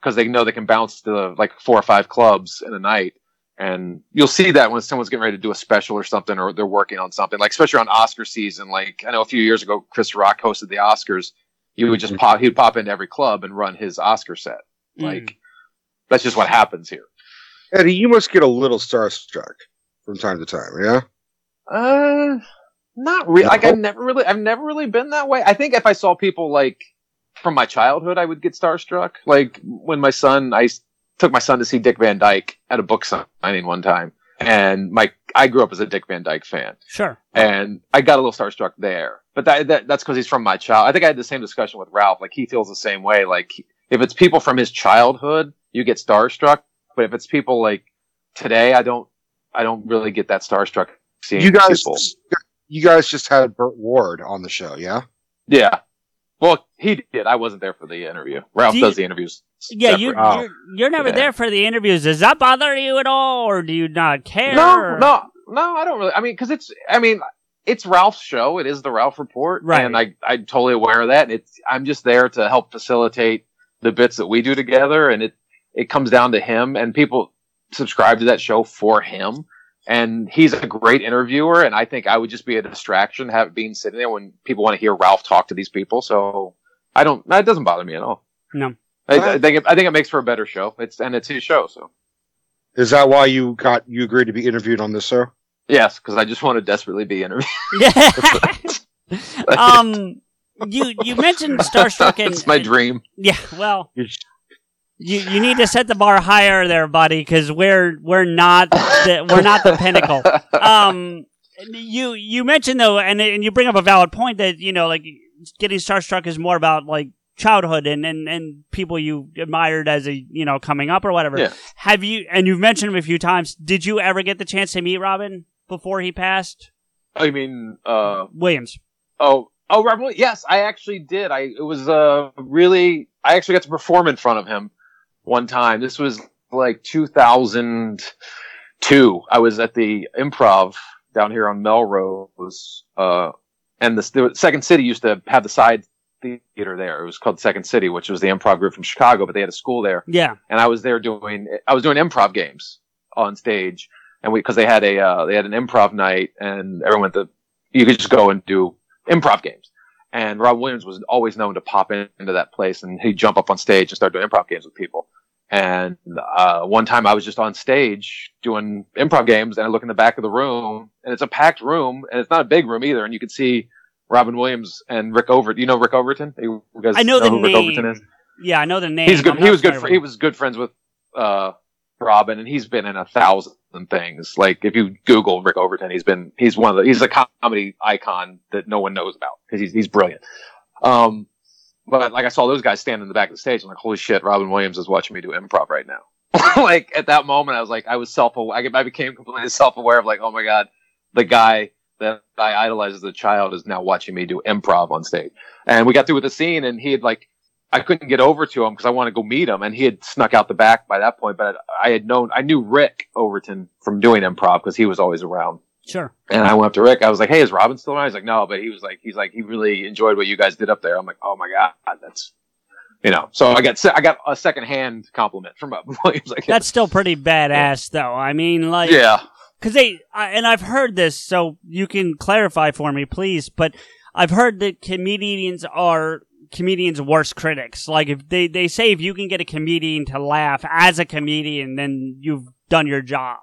because they know they can bounce to like four or five clubs in a night. And you'll see that when someone's getting ready to do a special or something, or they're working on something, like especially on Oscar season. Like I know a few years ago, Chris Rock hosted the Oscars. He would just pop, he'd pop into every club and run his Oscar set. Mm. Like that's just what happens here. Eddie, you must get a little starstruck from time to time, yeah? Uh, not really. Like I've never really, I've never really been that way. I think if I saw people like from my childhood, I would get starstruck. Like when my son, I took my son to see Dick Van Dyke at a book signing one time, and my I grew up as a Dick Van Dyke fan, Sure. and I got a little starstruck there. But that, that that's because he's from my child. I think I had the same discussion with Ralph. Like he feels the same way. Like if it's people from his childhood, you get starstruck. But if it's people like today, I don't, I don't really get that starstruck seeing You guys, people. you guys just had Burt Ward on the show, yeah? Yeah. Well, He did. I wasn't there for the interview. Ralph Do you- does the interviews. Yeah, you separate. you're, you're never Yeah. there for the interviews. Does that bother you at all, or do you not care? No, no, no. I don't really. I mean, because it's. I mean, it's Ralph's show. It is the Ralph Report, Right. And I, I'm totally aware of that. And It's. I'm just there to help facilitate the bits that we do together, and it. It comes down to him, and people subscribe to that show for him. And he's a great interviewer, and I think I would just be a distraction, have being sitting there when people want to hear Ralph talk to these people. So I don't. That doesn't bother me at all. No. I, I think it, I think it makes for a better show. It's and it's his show, so Is that why you got you agreed to be interviewed on this show? yes, because I just want to desperately be interviewed. um, you you mentioned Starstruck and it's my dream. yeah. Well, you you you need to set the bar higher there, buddy, because we're we're not the, we're not the pinnacle. Um, you you mentioned though, and and you bring up a valid point that you know like getting starstruck is more about like childhood and, and, and people you admired as a you know coming up or whatever. Yeah. Have you and you've mentioned him a few times? Did you ever get the chance to meet Robin before he passed? I mean, uh, Williams. Oh, oh, Robin. Yes, I actually did. I it was uh really. I actually got to perform in front of him one time. This was like 2002. I was at the Improv down here on Melrose, uh, and the, the Second City used to have the side theater there. It was called Second City, which was the improv group from Chicago, but they had a school there. Yeah. and I was there doing I was doing improv games on stage, and we because they had a uh, they had an improv night, and everyone went to you could just go and do improv games. And Rob Williams was always known to pop in, into that place, and he'd jump up on stage and start doing improv games with people. And uh, one time I was just on stage doing improv games, and I look in the back of the room, and it's a packed room, and it's not a big room either, and you can see Robin Williams and Rick Overton. You know Rick Overton? You guys I know the who Rick name. Overton is? Yeah, I know the name. He's good. I'm He was good. He was good friends with uh, Robin, and he's been in a thousand things. Like if you Google Rick Overton, he's been he's one of the he's a comedy icon that no one knows about because he's he's brilliant. Um, but like I saw those guys standing in the back of the stage, I'm like, holy shit, Robin Williams is watching me do improv right now. like at that moment, I was like, I was self I I became completely self aware of like, oh my god, the guy that I idolized as a child is now watching me do improv on stage. And we got through with the scene, and he had like I couldn't get over to him because I wanted to go meet him, and he had snuck out the back by that point. But I had known, I knew Rick Overton from doing improv because he was always around. Sure. And I went up to Rick. I was like, "Hey, is Robin still around?" He's like, "No," but he was like, "He's like, he really enjoyed what you guys did up there." I'm like, "Oh my god, that's." You know, so I got se- I got a second hand compliment from Robin Williams. Like, That's still pretty badass, though. I mean, like, yeah, because they I, and I've heard this, so you can clarify for me, please. But I've heard that comedians are comedians' worst critics. Like, if they they say if you can get a comedian to laugh as a comedian, then you've done your job.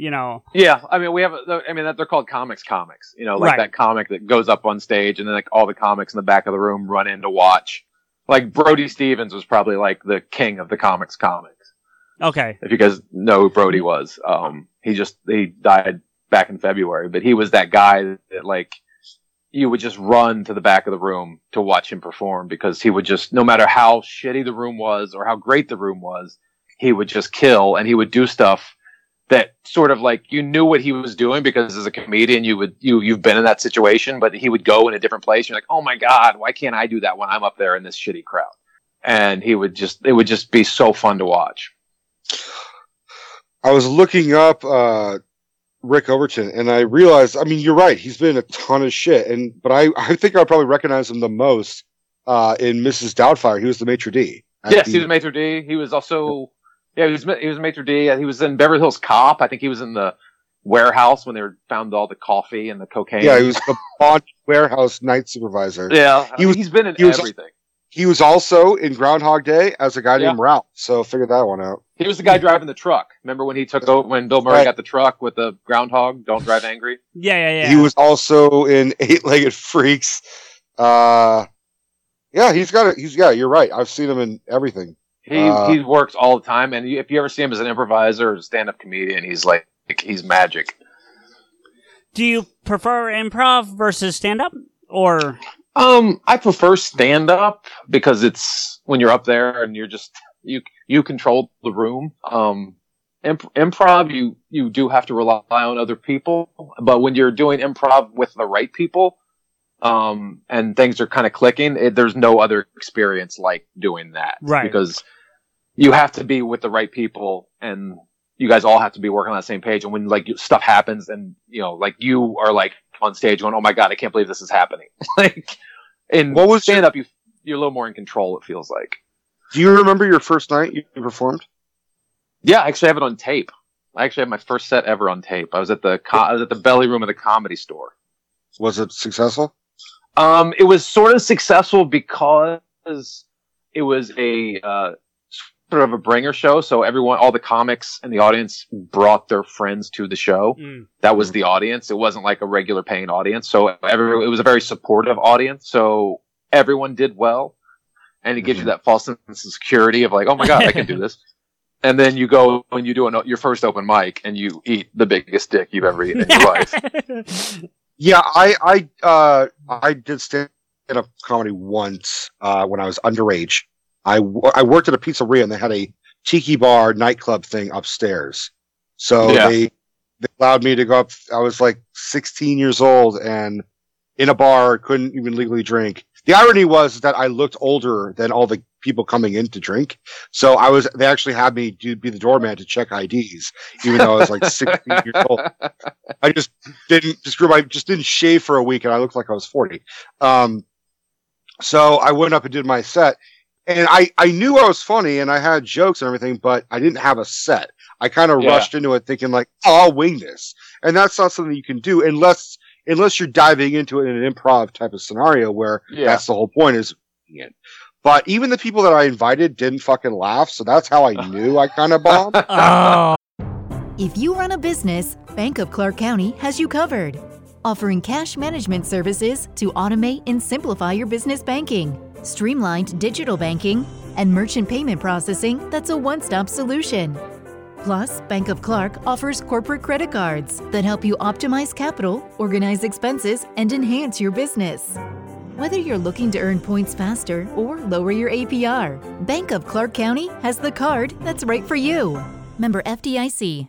You know, Yeah, I mean, we have. I mean, that they're called comics. Comics, you know, like Right. that comic that goes up on stage, and then like all the comics in the back of the room run in to watch. Like Brody Stevens was probably like the king of the comics. Comics. okay, If you guys know who Brody was, um, he just he died back in February, but he was that guy that like you would just run to the back of the room to watch him perform because he would just no matter how shitty the room was or how great the room was, he would just kill and he would do stuff that sort of like you knew what he was doing because as a comedian you would you you've been in that situation but he would go in a different place you're like oh my god why can't i do that when i'm up there in this shitty crowd and he would just it would just be so fun to watch I was looking up uh, Rick Overton, and I realized. I mean, you're right. He's been in a ton of shit, and but I I think I probably recognize him the most uh, in Mrs. Doubtfire. He was the maitre d. yes the- he was maitre d he was also yeah he was he was maitre d he was in beverly hills cop i think he was in the warehouse when they were found all the coffee and the cocaine Yeah, he was the bond warehouse night supervisor. yeah he was. he's been in he was- everything He was also in Groundhog Day as a guy Yeah. named Ralph. So figure that one out. he was the guy driving the truck remember when he took over when bill murray Right. got the truck with the groundhog don't drive angry yeah, yeah, yeah. He was also in Eight Legged Freaks. Uh, yeah, he's got it. He's yeah. You're right. I've seen him in everything. He Uh, he works all the time, and if you ever see him as an improviser or a stand-up comedian, he's like he's magic. Do you prefer improv versus stand up, or Um, I prefer stand-up because it's when you're up there and you're just you you control the room. Um, imp- improv you you do have to rely on other people, but when you're doing improv with the right people, um, and things are kind of clicking, it, there's no other experience like doing that. Right. Because you have to be with the right people and you guys all have to be working on the same page. And when like stuff happens and, you know, like you are like on stage going, Oh my God, I can't believe this is happening. like in What was stand up, you, you're a little more in control, it feels like. Do you remember your first night you performed? Yeah, I actually have it on tape. I actually have my first set ever on tape. I was at the co- I was at the belly room of the comedy store. Was it successful? Um, it was sort of successful because it was a uh, sort of a bringer show. So everyone, all the comics and the audience brought their friends to the show. Mm. That was the audience. It wasn't like a regular paying audience. So every, it was a very supportive audience. So everyone did well. And it gives you that false sense of security of like, oh my God, I can do this. And then you go and you do an, your first open mic and you eat the biggest dick you've ever eaten in your life. Yeah, I I uh I did stand up comedy once uh when I was underage. I w- I worked at a pizzeria and they had a tiki bar nightclub thing upstairs. So Yeah. they they allowed me to go up. I was like 16 years old and in a bar, couldn't even legally drink. The irony was that I looked older than all the people coming in to drink. So I was, they actually had me do, be the doorman to check IDs, even though I was like 16 years old. I just didn't, just grew, I just didn't shave for a week and I looked like I was 40. Um, so I went up and did my set and I, I knew I was funny and I had jokes and everything, but I didn't have a set. I kind of Yeah. rushed into it thinking like, oh, I'll wing this. And that's not something you can do unless, unless you're diving into it in an improv type of scenario where Yeah. that's the whole point is it. But even the people that I invited didn't fucking laugh. So that's how I knew I kind of bombed. Oh. If you run a business, Bank of Clark County has you covered. Offering cash management services to automate and simplify your business banking, streamlined digital banking, and merchant payment processing that's a one stop solution. Plus, Bank of Clark offers corporate credit cards that help you optimize capital, organize expenses, and enhance your business. Whether you're looking to earn points faster or lower your APR, Bank of Clark County has the card that's right for you. Member FDIC.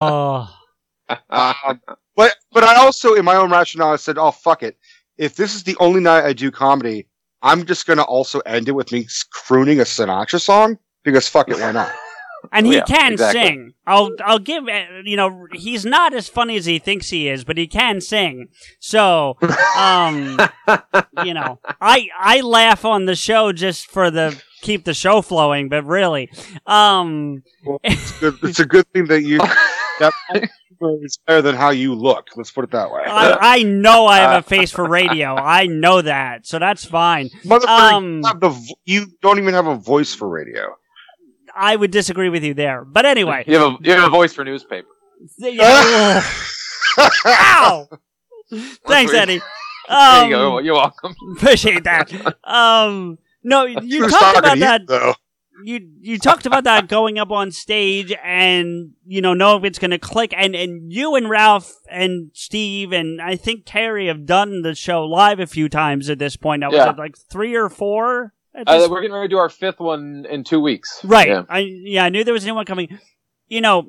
Oh. Um, but but I also, in my own rationale, I said, "Oh fuck it! If this is the only night I do comedy, I'm just gonna also end it with me crooning a Sinatra song because fuck it, why not?" And he Yeah, can exactly. sing. I'll I'll give uh, you know he's not as funny as he thinks he is, but he can sing. So, um, you know, I I laugh on the show just for the keep the show flowing, but really, um, It's, good, it's a good thing that you that is better than how you look. Let's put it that way. I, I know I have a face for radio. I know that, so that's fine. Motherfucker, Um, you, vo- you don't even have a voice for radio. I would disagree with you there, but anyway. You have a you have a voice for newspaper. Ow! Thanks, There Eddie. you Um, go. You're welcome. Appreciate that. Um, no, you Who's talked talking about to you, that. though? You you talked about that going up on stage and you know know if it's going to click. And and you and Ralph and Steve and I think Terry have done the show live a few times at this point. Now was Yeah. it like three or four? Uh, we're getting ready to do our fifth one in two weeks. Right. Yeah. I yeah, I knew there was a new one coming. You know,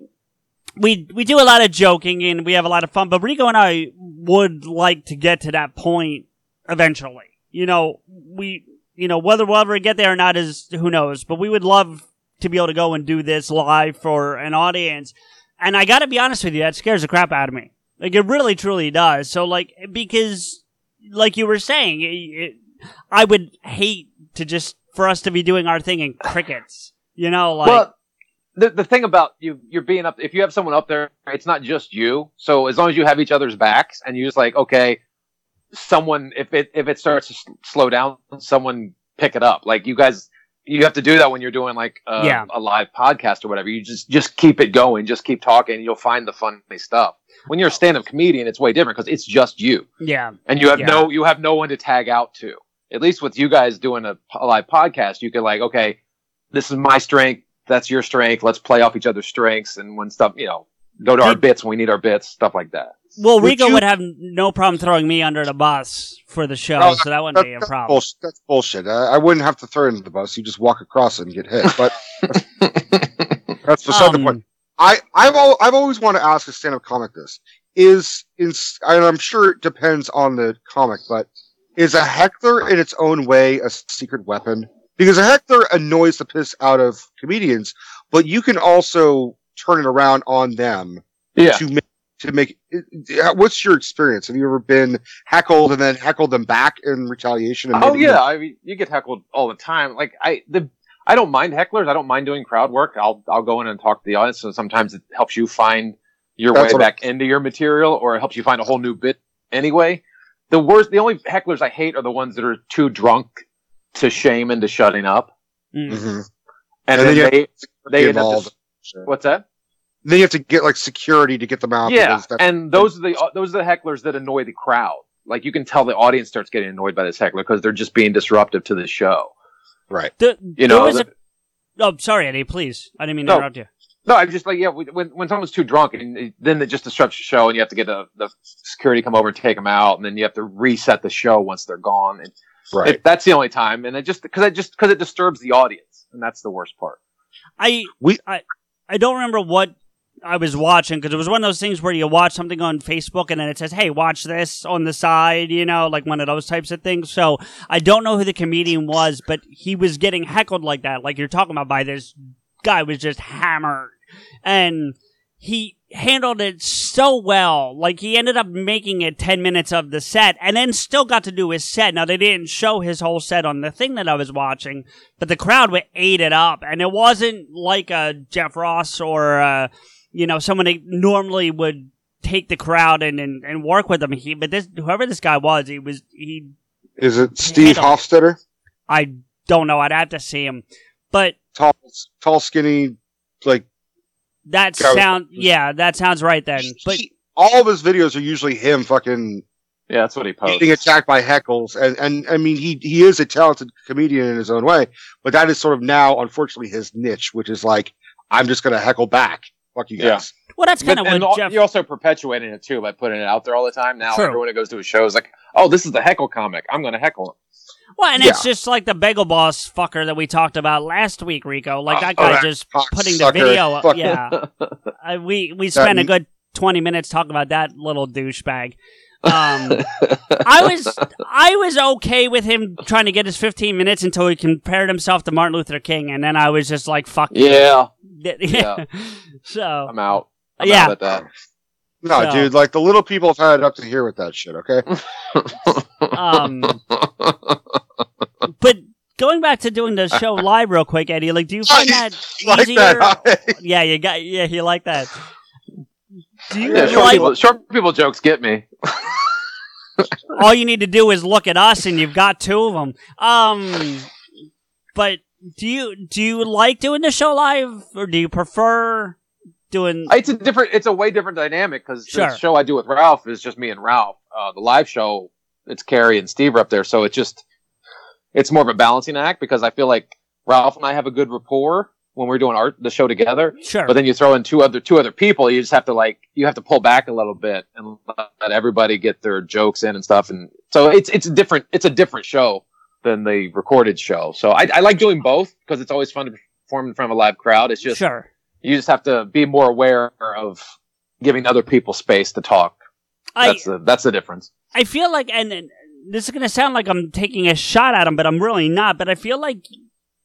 we we do a lot of joking and we have a lot of fun, but Rico and I would like to get to that point eventually. You know, we you know whether we'll ever get there or not is who knows, but we would love to be able to go and do this live for an audience. And I got to be honest with you, that scares the crap out of me. Like it really truly does. So like because like you were saying, it, it, I would hate to just for us to be doing our thing in crickets. You know, like well, the the thing about you you're being up if you have someone up there, it's not just you. So as long as you have each other's backs and you're just like okay, someone if it if it starts to slow down, someone pick it up. Like you guys, you have to do that when you're doing like a, Yeah. a live podcast or whatever. You just just keep it going, just keep talking, and you'll find the funny stuff. When you're a stand-up comedian, it's way different because it's just you, Yeah. and you have Yeah. no you have no one to tag out to. At least with you guys doing a, a live podcast, you can like, okay, this is my strength, that's your strength. Let's play off each other's strengths, and when stuff, you know, go to our bits when we need our bits, stuff like that. Well, Would Rico you- would have no problem throwing me under the bus for the show, No, so that wouldn't That- be a problem. bullshit. That's bullshit. I, I wouldn't have to throw it into the bus. You just walk across it and get hit. But that's beside the Um, point. I, I've al- I've always wanted to ask a stand-up comic this is in, and I'm sure it depends on the comic, but is a heckler in its own way a secret weapon? Because a heckler annoys the piss out of comedians, but you can also turn it around on them Yeah. to make to make. What's your experience? Have you ever been heckled and then heckled them back in retaliation? And Oh maybe- yeah, I mean, you get heckled all the time. Like I the I don't mind hecklers. I don't mind doing crowd work. I'll I'll go in and talk to the audience. So sometimes it helps you find your That's way what I- back into your material, or it helps you find a whole new bit anyway. The worst, the only hecklers I hate are the ones that are too drunk to shame into shutting up, Mm. Mhm. and, And then then they they end up just, what's that? Then you have to get like security to get them out. yeah, because and those are the uh, those are the hecklers that annoy the crowd. Like you can tell the audience starts getting annoyed by this heckler because they're just being disruptive to the show. right. The- You know, was the- a- oh, sorry, Eddie. Please, I didn't mean to No. interrupt you. No, I'm just like, yeah, when when someone's too drunk, and then it just disrupts the show, and you have to get the, the security come over and take them out, and then you have to reset the show once they're gone. And Right. it, that's the only time, and it just because it just because it disturbs the audience, and that's the worst part. I We- I I don't remember what I was watching because it was one of those things where you watch something on Facebook and then it says, "Hey, watch this on the side," you know, like one of those types of things. So I don't know who the comedian was, but he was getting heckled like that, like you're talking about by this guy was just hammered, and he handled it so well. Like he ended up making it 10 minutes of the set and then still got to do his set. Now they didn't show his whole set on the thing that I was watching, but the crowd ate it up and it wasn't like a Jeff Ross or, uh, you know, someone that normally would take the crowd and, and, and work with them. He, but this, whoever this guy was, he was, he, Is it Steve Handle. Hofstetter? I don't know. I'd have to see him, but Tall, tall, skinny, like that Guy with- sound, yeah, that sounds right then. But all of his videos are usually him fucking Yeah, that's what he posts. getting attacked by heckles, and and I mean he he is a talented comedian in his own way, but that is sort of now unfortunately his niche, which is like I'm just gonna heckle back. Fuck you Yeah. guys. well, that's kind of what Jeff. you're also perpetuating it too by putting it out there all the time. Now True. everyone who goes to a show is like, "Oh, this is the heckle comic. I'm going to heckle him." Well, and Yeah. it's just like the Bagel Boss fucker that we talked about last week, Rico. Like that Oh, guy that just cocksucker. putting the video up. Fuck. Yeah. Uh, we we spent a good 20 minutes talking about that little douchebag. Um, I was I was okay with him trying to get his 15 minutes until he compared himself to Martin Luther King, and then I was just like, "Fuck you." Yeah, yeah. so I'm out. I'm Yeah. out at that. No, So- dude, like the little people have had it up to here with that shit. Okay, um, but going back to doing the show live real quick, Eddie, like, do you find that like easier? that. Yeah, you got yeah, you like that. Do you Yeah, short like people, short people jokes get me. all you need to do is look at us and you've got two of them. Um but do you do you like doing the show live or do you prefer doing It's a different. It's a way different dynamic because Sure. the show I do with Ralph is just me and Ralph. Uh, the live show, it's Carrie and Steve are up there, so it's just it's more of a balancing act because I feel like Ralph and I have a good rapport when we're doing art the show together. Sure. But then you throw in two other two other people, you just have to like you have to pull back a little bit and let everybody get their jokes in and stuff. And so it's it's a different it's a different show than the recorded show. So I, I like doing both because it's always fun to perform in front of a live crowd. It's just Sure. you just have to be more aware of giving other people space to talk. I That's the that's the difference. I feel like and, and this is going to sound like I'm taking a shot at him, but I'm really not, but I feel like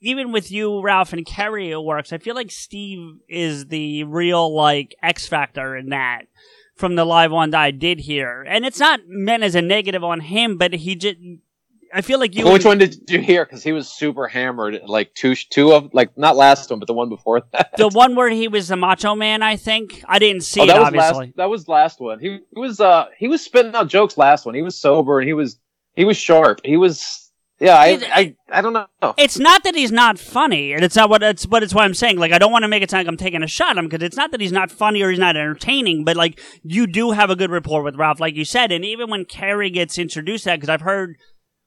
even with you, Ralph, and Kerry, it works. I feel like Steve is the real, like, X factor in that from the live one that I did here. And it's not meant as a negative on him, but he just, I feel like you. Well, which one did you hear? Because he was super hammered. Like two two of like not last one, but the one before that. The one where he was the Macho Man, I think. I didn't see oh, it, that was obviously. last. That was last one. He, he was uh he was spitting out jokes last one. He was sober and he was he was sharp. He was Yeah, I, It- I, I don't know. It's not that he's not funny, and it's not what it's, but it's what I'm saying. Like, I don't want to make it sound like I'm taking a shot at him because it's not that he's not funny or he's not entertaining, but like, you do have a good rapport with Ralph, like you said, and even when Carrie gets introduced, that because I've heard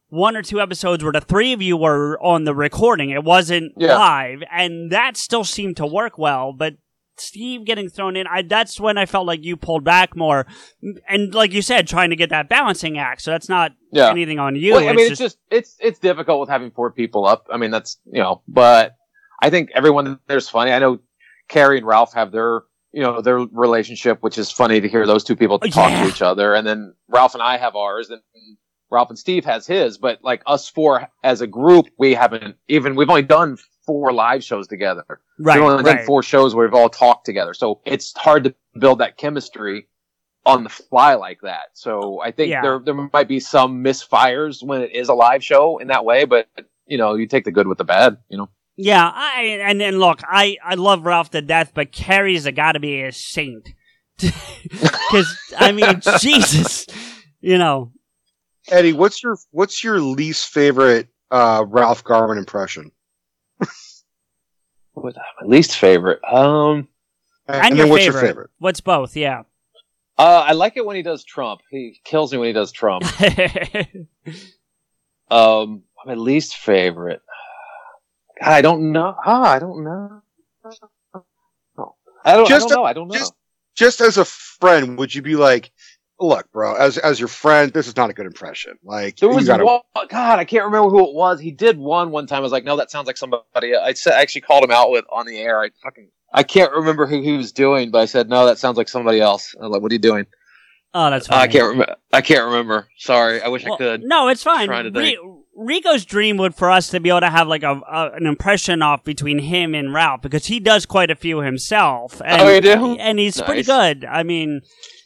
one or two episodes where the three of you were on the recording, it wasn't Yeah. live, and that still seemed to work well, but. Steve getting thrown in, I, that's when I felt like you pulled back more, and like you said, trying to get that balancing act. So that's not Yeah. anything on you. Well, I it's mean, it's just it's it's difficult with having four people up. I mean, that's you know, but I think everyone there's funny. I know Carrie and Ralph have their you know their relationship, which is funny to hear those two people talk Yeah. to each other, and then Ralph and I have ours, and Ralph and Steve has his. But like us four as a group, we haven't even we've only done four live shows together. Right, We've only right. done four shows where we've all talked together, so it's hard to build that chemistry on the fly like that. So I think Yeah. there there might be some misfires when it is a live show in that way, but you know, you take the good with the bad, you know. Yeah, I and then look, I I love Ralph to death, but Carrie's a got to be a saint. Because I mean, Jesus, you know. Eddie, what's your what's your least favorite uh, Ralph Garman impression? What my least favorite? Um And, And, your what's favorite. your favorite? What's both? Yeah. uh I like it when he does Trump. He kills me when he does Trump. um my least favorite. God, I don't know. Ah, I don't know. I don't, Just I don't know. I don't know. Just just as a friend, would you be like, look, bro, as as your friend, this is not a good impression. Like There was gotta- one, God, I can't remember who it was. He did one one time. I was like, no, that sounds like somebody. I said, I actually called him out with on the air. I fucking, I can't remember who he was doing, but I said, no, that sounds like somebody else. I was like, what are you doing? oh, that's Uh. I can't remember. I can't remember. Sorry, I wish I could. No, it's fine. Trying to Ri- Rico's dream would for us to be able to have like a, a an impression off between him and Ralph because he does quite a few himself. And, Oh, you do? And he's pretty good. I mean,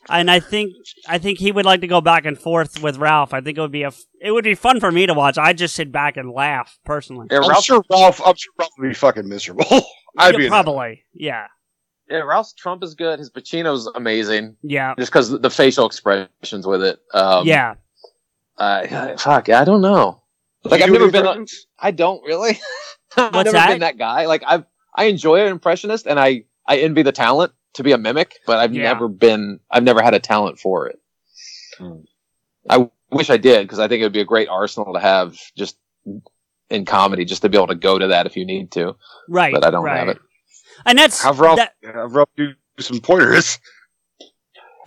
and I think I think he would like to go back and forth with Ralph. I think it would be a f- it would be fun for me to watch. I just sit back and laugh personally. Yeah, I'm Ralph, sure Ralph. I'm sure Ralph would be fucking miserable. I'd Yeah, be probably. Yeah. yeah, Ralph's Trump is good. His Pacino's amazing, Yeah. just because the facial expressions with it. Um, yeah. Uh, fuck, I don't know. Like You I've never been. A, impressions? I don't really. I've never that? been that guy. Like I've I enjoy an impressionist and I I envy the talent to be a mimic, but I've Yeah. never been. I've never had a talent for it. Hmm. I wish I did because I think it would be a great arsenal to have just in comedy, just to be able to go to that if you need to. Right. But I don't right. have it. And that's have Ralph that- have Ralph do some pointers.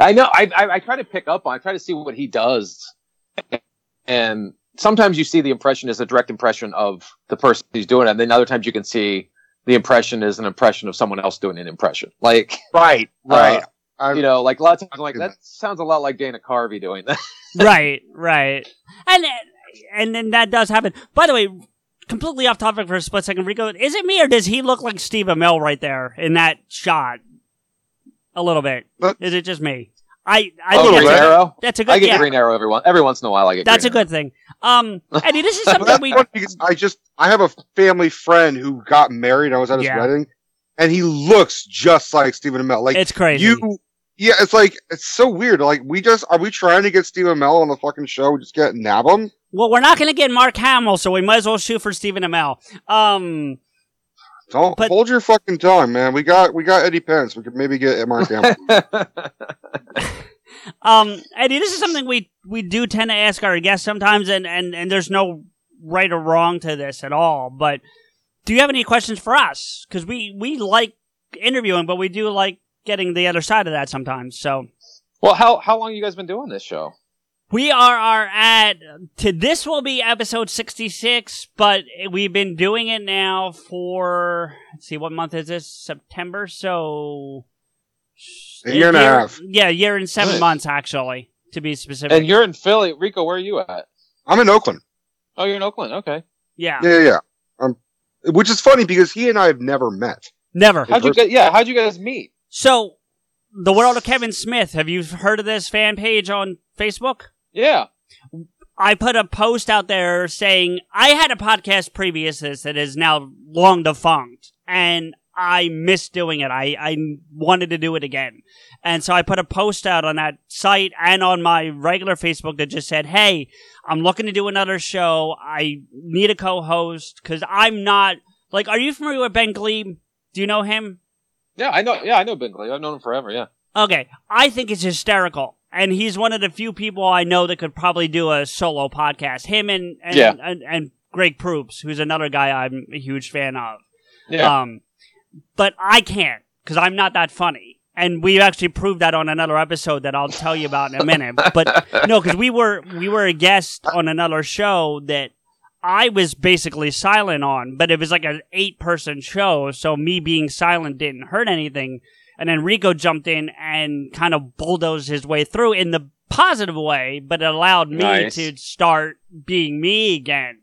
I know. I, I I try to pick up on. I try to see what he does, and sometimes you see the impression is a direct impression of the person he's doing it, and then other times you can see the impression is an impression of someone else doing an impression. Like Right, right. uh, I- you know, like a lot of times I'm like that sounds a lot like Dana Carvey doing that. right, right, and and then that does happen. By the way, completely off topic for a split second, Rico. Is it me or does he look like Steve Amell right there in that shot? A little bit. But- Is it just me? I I oh, think Green that's a, Arrow. that's a good I get yeah, Green Arrow every once every once in a while. I get that's a Green good thing. Um, Eddie, this is Well, something we because I just I have a family friend who got married. I was at his Yeah. wedding, and he looks just like Stephen Amell. Like it's crazy. you, yeah, it's like it's so weird. Like we just are we trying to get Stephen Amell on the fucking show? We just get nab him. well, we're not going to get Mark Hamill, so we might as well shoot for Stephen Amell. Um, Don't But- hold your fucking tongue, man. We got we got Eddie Pence. We could maybe get Mark Hamill. Um, Eddie, this is something we we do tend to ask our guests sometimes, and and and there's no right or wrong to this at all. But do you have any questions for us? Because we we like interviewing, but we do like getting the other side of that sometimes. So well, how how long you guys been doing this show? We are are at to this will be episode sixty six, but we've been doing it now for let's see what month is this September. So A year and a half. Yeah, a year and seven Nice. months actually to be specific. And you're in Philly, Rico. Where are you at? I'm in Oakland. Oh, you're in Oakland. Okay. yeah. Yeah, yeah, yeah. Um, which is funny because he and I have never met. Never. How'd you get? Yeah, how'd you guys meet? So, the world of Kevin Smith. Have you heard of this fan page on Facebook? Yeah. I put a post out there saying I had a podcast previous to this that is now long defunct, and I miss doing it. I, I wanted to do it again. And so I put a post out on that site and on my regular Facebook that just said, Hey, I'm looking to do another show. I need a co-host because I'm not like, are you familiar with Ben Gleib? Do you know him? Yeah, I know. Yeah, I know Ben Gleib. I've known him forever. Yeah. Okay. I think it's hysterical. And he's one of the few people I know that could probably do a solo podcast. Him and, and, Yeah. and, and Greg Proops, who's another guy I'm a huge fan of. Yeah. Um, but I can't because I'm not that funny. And we actually proved that on another episode that I'll tell you about in a minute. But no, because we were we were a guest on another show that I was basically silent on, but it was like an eight person show, so me being silent didn't hurt anything. And then Rico jumped in and kind of bulldozed his way through in the positive way, but it allowed me Nice. to start being me again.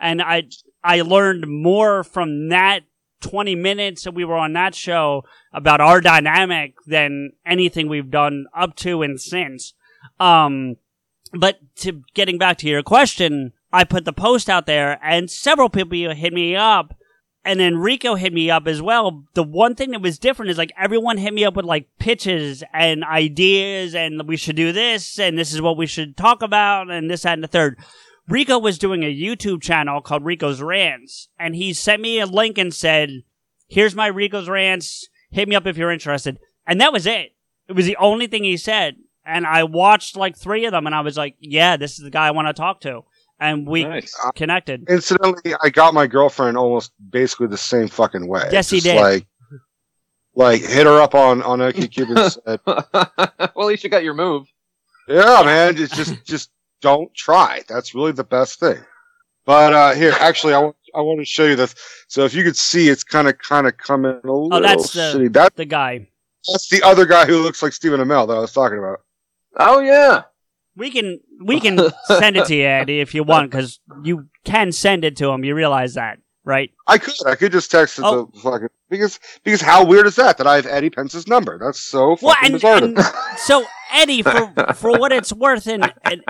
And I I learned more from that 20 minutes that we were on that show about our dynamic than anything we've done up to and since. Um, but to getting back to your question, I put the post out there and several people hit me up and then Rico hit me up as well. The one thing that was different is like everyone hit me up with like pitches and ideas and we should do this and this is what we should talk about and this, that, and the third. Rico was doing a YouTube channel called Rico's Rants and he sent me a link and said, here's my Rico's Rants. Hit me up if you're interested. And that was it. It was the only thing he said. And I watched like three of them and I was like, yeah, this is the guy I want to talk to. And we Nice. connected. Incidentally, I got my girlfriend almost basically the same fucking way. Yes, he Just did. Like, like hit her up on on OkCupid. and said, well, at least you got your move. yeah, man, just just just don't try. That's really the best thing. But uh here, actually, I want I want to show you this. So if you could see, it's kind of kind of coming a little Oh, that's the, shitty. That the guy. that's the other guy who looks like Stephen Amell that I was talking about. Oh yeah. We can we can send it to you, Andy, if you want, because you can send it to him. You realize that, right? I could I could just text it Oh. to fucking because because how weird is that that I have Eddie Pence's number? That's so fucking Well, and, bizarre. and so Eddie, for for what it's worth, and, and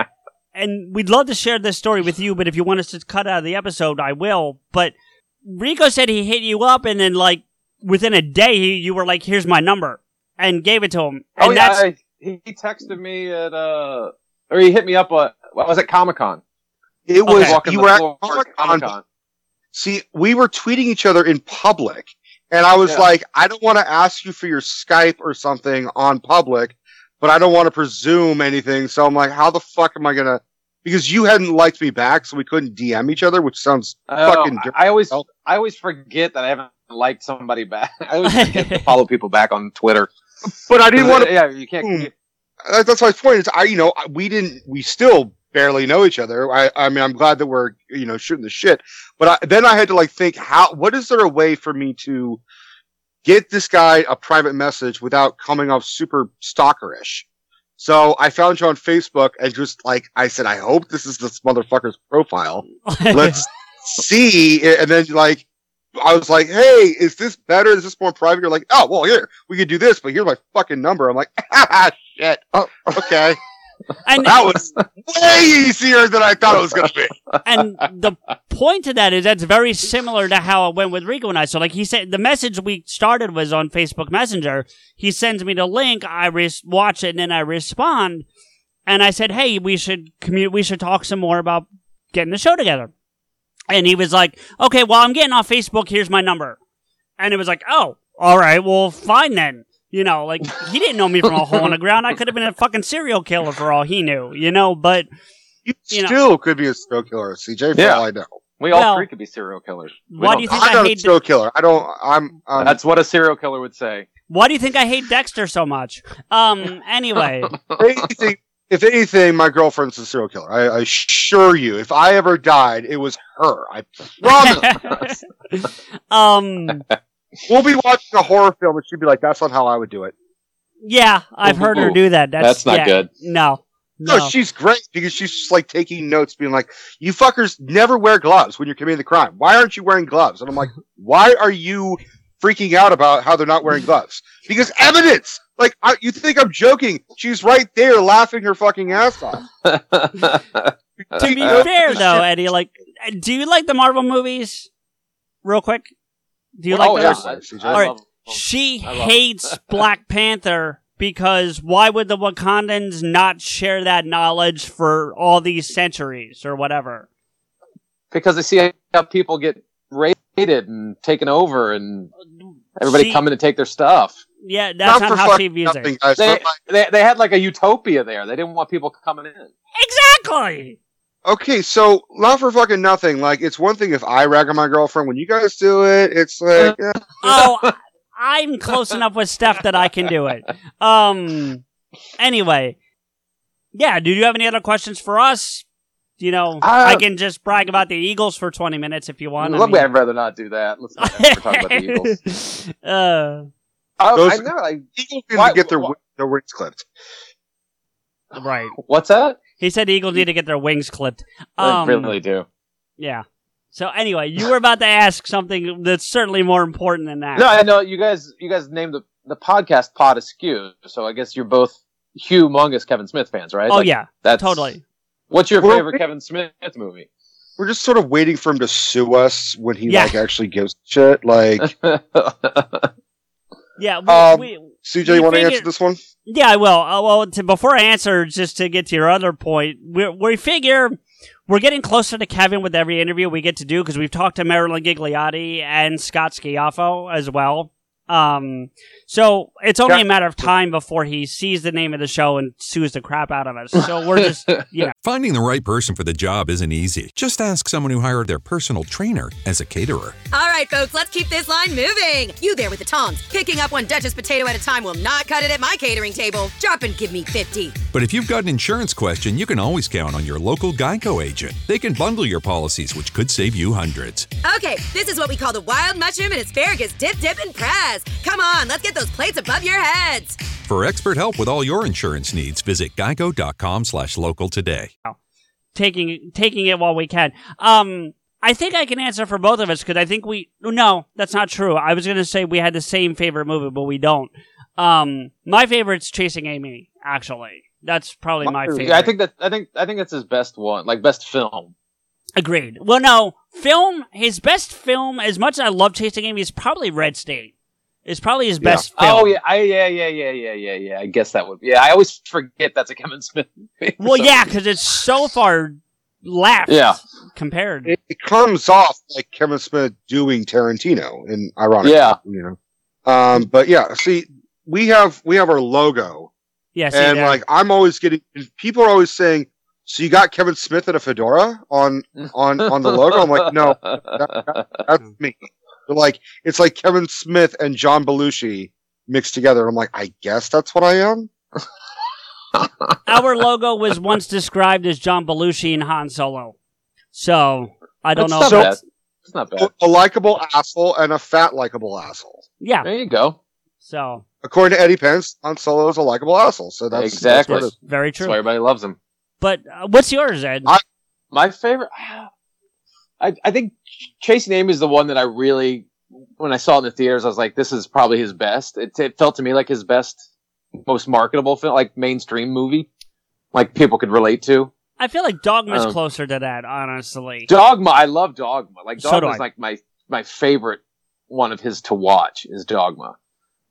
and we'd love to share this story with you, but if you want us to cut out of the episode, I will. But Rico said he hit you up, and then like within a day, he, you were like, "Here's my number," and gave it to him. And Oh yeah. that's I, he, he texted me at uh, or he hit me up. Uh, what was it? Comic Con. It was walking you were at Comic Con. See, we were tweeting each other in public, and I was Yeah. like, I don't want to ask you for your Skype or something on public, but I don't want to presume anything. So I'm like, how the fuck am I gonna? Because you hadn't liked me back, so we couldn't DM each other, which sounds Oh, fucking. I, I always I always forget that I haven't liked somebody back. I always forget to follow people back on Twitter. But I didn't want to. Yeah, you can't. That's my point. Is I, you know, we didn't. We still barely know each other. I, I mean, I'm glad that we're, you know, shooting the shit. But I, then I had to like think, how? What is there a way for me to get this guy a private message without coming off super stalkerish? So I found you on Facebook and just like I said, I hope this is this motherfucker's profile. Let's see. And then like. I was like, "Hey, is this better? Is this more private?" You're like, "Oh, well, here we could do this, but here's my fucking number." I'm like, "Ah, shit. Oh, okay." and that was way easier than I thought it was going to be. and the point to that is that's very similar to how it went with Rico and I. So, like he said, the message we started was on Facebook Messenger. He sends me the link, I res- watch it, and then I respond. And I said, "Hey, we should commu- We should talk some more about getting the show together." And he was like, "Okay, well, I'm getting off Facebook. Here's my number." And it was like, "Oh, all right, well, fine then." You know, like he didn't know me from a hole in the ground. I could have been a fucking serial killer for all he knew. You know, but You, You know- still could be a serial killer, CJ. For Yeah. all I know. We all Well, three could be serial killers. We why don't you think I'm I not a hate? serial killer. I don't. I'm. Um, That's what a serial killer would say. Why do you think I hate Dexter so much? Um. Anyway, if anything, if anything, my girlfriend's a serial killer. I, I assure you, if I ever died, it was her. I promise. um. we'll be watching a horror film, and she'd be like, "That's not how I would do it." Yeah, I've heard her do that. That's, that's not yeah, good. No. No, No. she's great because she's just like taking notes, being like, "You fuckers never wear gloves when you're committing the crime. Why aren't you wearing gloves?" And I'm like, "Why are you freaking out about how they're not wearing gloves?" Because evidence. Like, I, you think I'm joking? She's right there, laughing her fucking ass off. to be uh, fair, though, Eddie, like, do you like the Marvel movies? Real quick. Do you Oh, like yeah, those? I- I All right. love. She hates Black Panther because why would the Wakandans not share that knowledge for all these centuries or whatever? because they see how people get raided and taken over, and everybody See- coming to take their stuff. Yeah, that's not, for how fucking she nothing, it. guys. They, Not like- they they had like a utopia there. They didn't want people coming in. Exactly. Okay, so not for fucking nothing. Like, it's one thing if I rag on my girlfriend. When you guys do it, it's like, eh. Oh, I'm close enough with Steph that I can do it. Um. Anyway, yeah. Do you have any other questions for us? You know, I can just brag about the Eagles for 20 minutes if you want. I mean, I'd rather not do that. Let's not talk about the Eagles. uh, Oh, Those- I know. Like, Eagles need Why- to get their why- their wings clipped. right. what's that? He said Eagles need to get their wings clipped. They Um, really do. Yeah. So anyway, you were about to ask something that's certainly more important than that. No, I know you guys. You guys named the the podcast Pod Askew, so I guess you're both humongous Kevin Smith fans, right? oh Like, yeah, that's totally. What's your We're- favorite Kevin Smith movie? We're just sort of waiting for him to sue us when he Yeah. like actually gives shit. Like, Yeah. We, Um, we, CJ, you want to answer this one? Yeah, I will. Uh, well, to, before I answer, just to get to your other point, we we figure we're getting closer to Kevin with every interview we get to do because we've talked to Marilyn Ghigliotti and Scott Schiaffo as well. Um, so it's only a matter of time before he sees the name of the show and sues the crap out of us. So we're just, you know, Finding the right person for the job isn't easy. Just ask someone who hired their personal trainer as a caterer. All right, folks, let's keep this line moving. You there with the tongs. Picking up one Duchess potato at a time will not cut it at my catering table. Drop and give me 50. But if you've got an insurance question, you can always count on your local Geico agent. They can bundle your policies, which could save you hundreds. Okay, this is what we call the wild mushroom and asparagus dip, dip, and press. Come on, let's get those plates above your heads. For expert help with all your insurance needs, visit geico.com slash local today. taking taking it while we can. Um, I think I can answer for both of us because I think we. No, that's not true. I was going to say we had the same favorite movie, but we don't. Um, my favorite's Chasing Amy. Actually, that's probably my favorite. Yeah, I think that I think I think that's his best one, like best film. Agreed. Well, no, film. His best film, as much as I love Chasing Amy, is probably Red State. It's probably his best film. Oh yeah, I, yeah, yeah, yeah, yeah, yeah, yeah. I guess that would. Be, yeah, I always forget that's a Kevin Smith. movie. Well, yeah, because it's so far left. Yeah. Compared. It, it comes off like Kevin Smith doing Tarantino, and ironic, Yeah. you know. Um, but yeah, see, we have we have our logo, yeah. And there. like I'm always getting people are always saying, "So you got Kevin Smith and a fedora on on on the logo?" I'm like, no, that's me. They're like, it's like Kevin Smith and John Belushi mixed together. I'm like, I guess that's what I am. Our logo was once described as John Belushi and Han Solo. So I don't That's know. not if bad. that's, It's not bad. A likable asshole and a fat likable asshole. yeah. There you go. So According to Eddie Pence, Han Solo is a likable asshole. So that's Exactly. That's what it is. very That's why true. everybody loves him. But uh, what's yours, Ed? I- My favorite. I I think Chasing Amy is the one that I really, when I saw it in the theaters, I was like, this is probably his best. It, it felt to me like his best, most marketable film, like mainstream movie, like people could relate to. I feel like Dogma's Um, closer to that, honestly. Dogma, I love Dogma. Like So Dogma is like my my favorite one of his to watch is Dogma.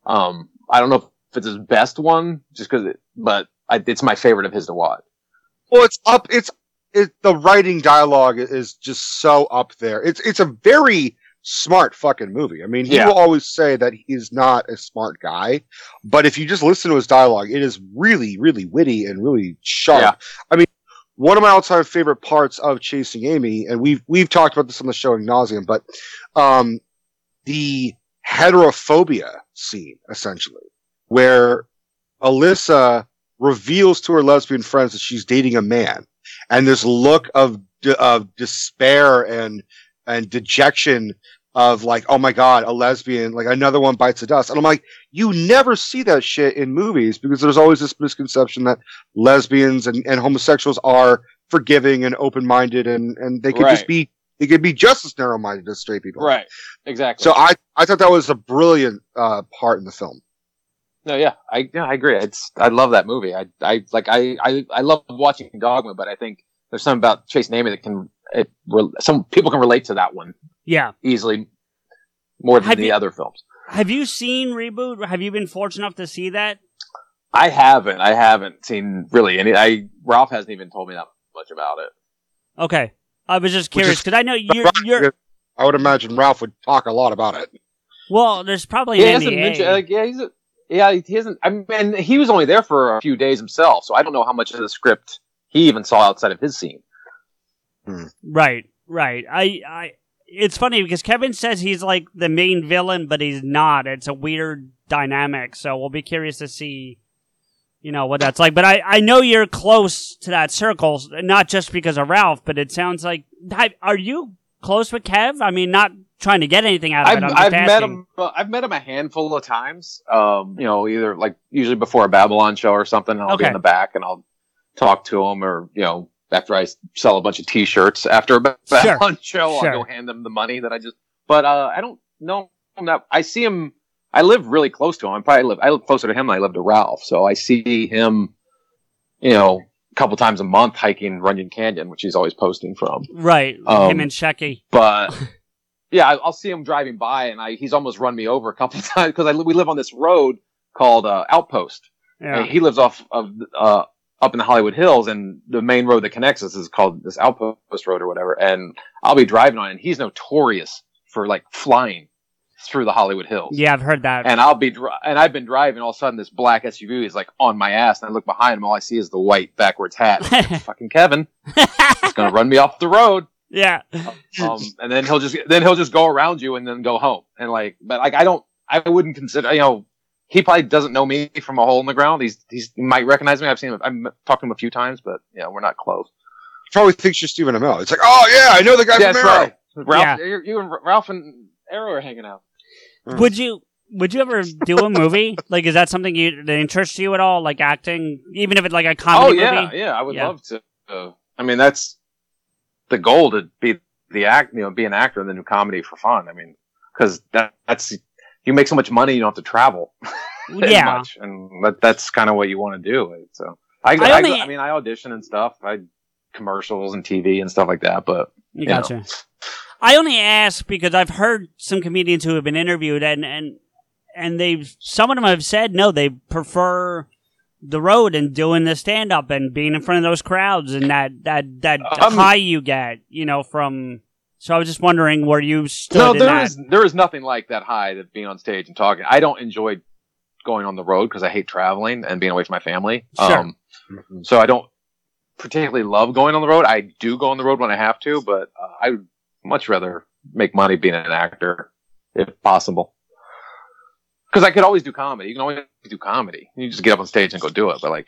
Um, I don't know if it's his best one, just because, it, but I, it's my favorite of his to watch. Well, it's up. It's it. The writing dialogue is just so up there. It's it's a very smart fucking movie. I mean, he Yeah. will always say that he's not a smart guy, but if you just listen to his dialogue, it is really, really witty and really sharp. Yeah. I mean, one of my all-time favorite parts of Chasing Amy, and we've we've talked about this on the show in nauseum, but um, the heterophobia scene essentially, where Alyssa reveals to her lesbian friends that she's dating a man, and this look of de- of despair and and dejection of like, oh my god, a lesbian, like another one bites the dust, and I'm like, you never see that shit in movies because there's always this misconception that lesbians and, and homosexuals are forgiving and open minded, and and they could just be they could be just as narrow minded as straight people. Right. Exactly. So I I thought that was a brilliant uh, part in the film. No, yeah, I yeah, I agree. It's I love that movie. I I like I I, I love watching Dogma, but I think there's something about Chasing Amy that can it some people can relate to that one Yeah. easily. more than Have the you- other films. Have you seen Reboot? Have you been fortunate enough to see that? I haven't. I haven't seen really any. I Ralph hasn't even told me that much about it. Okay. I was just curious because I know you're, you're. I would imagine Ralph would talk a lot about it. Well, there's probably he an hasn't NDA. mentioned. Like, yeah, he's a, yeah, he hasn't. I mean, he was only there for a few days himself, so I don't know how much of the script he even saw outside of his scene. Hmm. Right, right. I, I. It's funny because Kevin says he's like the main villain, but he's not. It's a weird dynamic. So we'll be curious to see, you know, what that's like. But I, I know you're close to that circle, not just because of Ralph, but it sounds like. Are you close with Kev? I mean, not trying to get anything out of I've, it. I'm I've met him. uh, I've met him a handful of times. Um, you know, either like usually before a Babble-On show or something. I'll be in the back and I'll talk to him, or you know, after I sell a bunch of T-shirts after a Ba- Sure. Babble-On show, Sure. I'll go hand them the money that I just. But uh, I don't know him that. I see him. I live really close to him. I probably live. I live closer to him than I live to Ralph, so I see him. You know, a couple times a month hiking Runyon Canyon, which he's always posting from. Right, Um, him and Shecky. But yeah, I'll see him driving by, and I, he's almost run me over a couple of times because we live on this road called uh, Outpost. Yeah. And he lives off of uh, up in the Hollywood Hills, and the main road that connects us is called this Outpost Road or whatever. And I'll be driving on, it, and he's notorious for like flying through the Hollywood Hills. Yeah, I've heard that. And I'll be dri- and I've been driving. All of a sudden, this black SUV is like on my ass, and I look behind him. All I see is the white backwards hat. Fucking Kevin, he's gonna run me off the road. Yeah. Um, and then he'll just then he'll just go around you and then go home. And like, but like I don't, I wouldn't consider. You know, he probably doesn't know me from a hole in the ground. He's he's he might recognize me. I've seen him. I've talked to him a few times, but yeah, we're not close. He probably thinks you're Stephen Amell. It's like, oh yeah, I know the guy Yeah, from Arrow. right. Ralph, Yeah. you you and Ralph and Arrow are hanging out. Would you would you ever do a movie? like, is that something you that interests you at all? Like acting, even if it's like a comedy. Oh comedy yeah, movie? yeah. I would Yeah. love to. Uh, I mean, that's the goal to be the act. You know, be an actor and then do comedy for fun. I mean, because that, that's you make so much money, you don't have to travel. Yeah. much, and that, that's kind of what you want to do. So I, I I, only- I mean, I audition and stuff. I commercials and TV and stuff like that. But You you know. gotcha. I only ask because I've heard some comedians who have been interviewed and and and they've some of them have said no, they prefer the road and doing the stand up and being in front of those crowds and that that that Um, high you get, you know, from. So I was just wondering where you stood no, there is there is nothing like that high that being on stage and talking. I don't enjoy going on the road because I hate traveling and being away from my family. Sure. Um, so I don't particularly love going on the road. I do go on the road when I have to, but uh, I would much rather make money being an actor if possible. Because I could always do comedy. You can always do comedy. You just get up on stage and go do it. But like,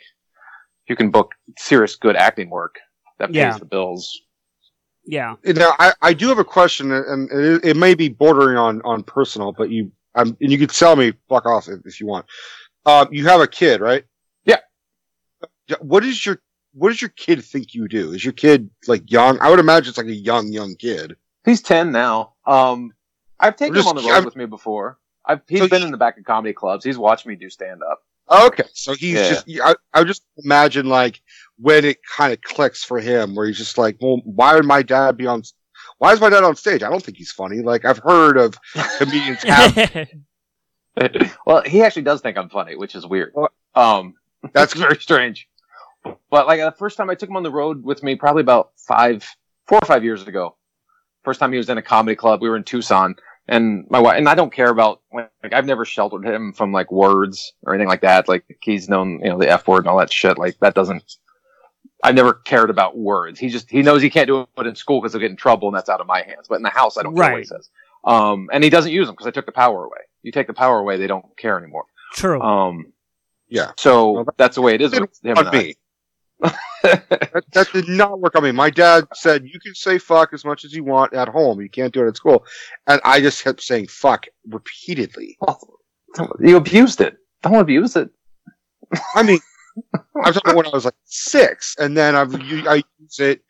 you can book serious, good acting work that pays Yeah. the bills. Yeah. Now, I, I do have a question, and it, it may be bordering on, on personal, but you, um, and you can tell me fuck off if, if you want. Um, you have a kid, right? Yeah. Yeah, What is your What does your kid think you do? Is your kid like young? I would imagine it's like a young, young kid. He's ten now. Um, I've taken just- him on the road I'm- with me before. I've he's So been he- in the back of comedy clubs. He's watched me do stand up. Okay, so he's Yeah. just. I, I just imagine like when it kind of clicks for him, where he's just like, "Well, why would my dad be on? Why is my dad on stage? I don't think he's funny. Like I've heard of comedians have well, he actually does think I'm funny, which is weird. Um, that's that's very strange. But like the first time I took him on the road with me, probably about five, four or five years ago. First time he was in a comedy club. We were in Tucson, and my wife and I don't care about like I've never sheltered him from like words or anything like that. Like he's known you know the f word and all that shit. Like that doesn't. I've never cared about words. He just he knows he can't do it in school because he'll get in trouble, and that's out of my hands. But in the house, I don't care what he says. Um, and he doesn't use them because I took the power away. You take the power away, they don't care anymore. True. Um, yeah. so Well, that- that's the way it is didn't with him on and I. that, that did not work on me. My dad said you can say fuck as much as you want at home. You can't do it at school. And I just kept saying fuck repeatedly. You abused it. Don't abuse it. I mean, I'm talking when I was like six, and then I've I use it.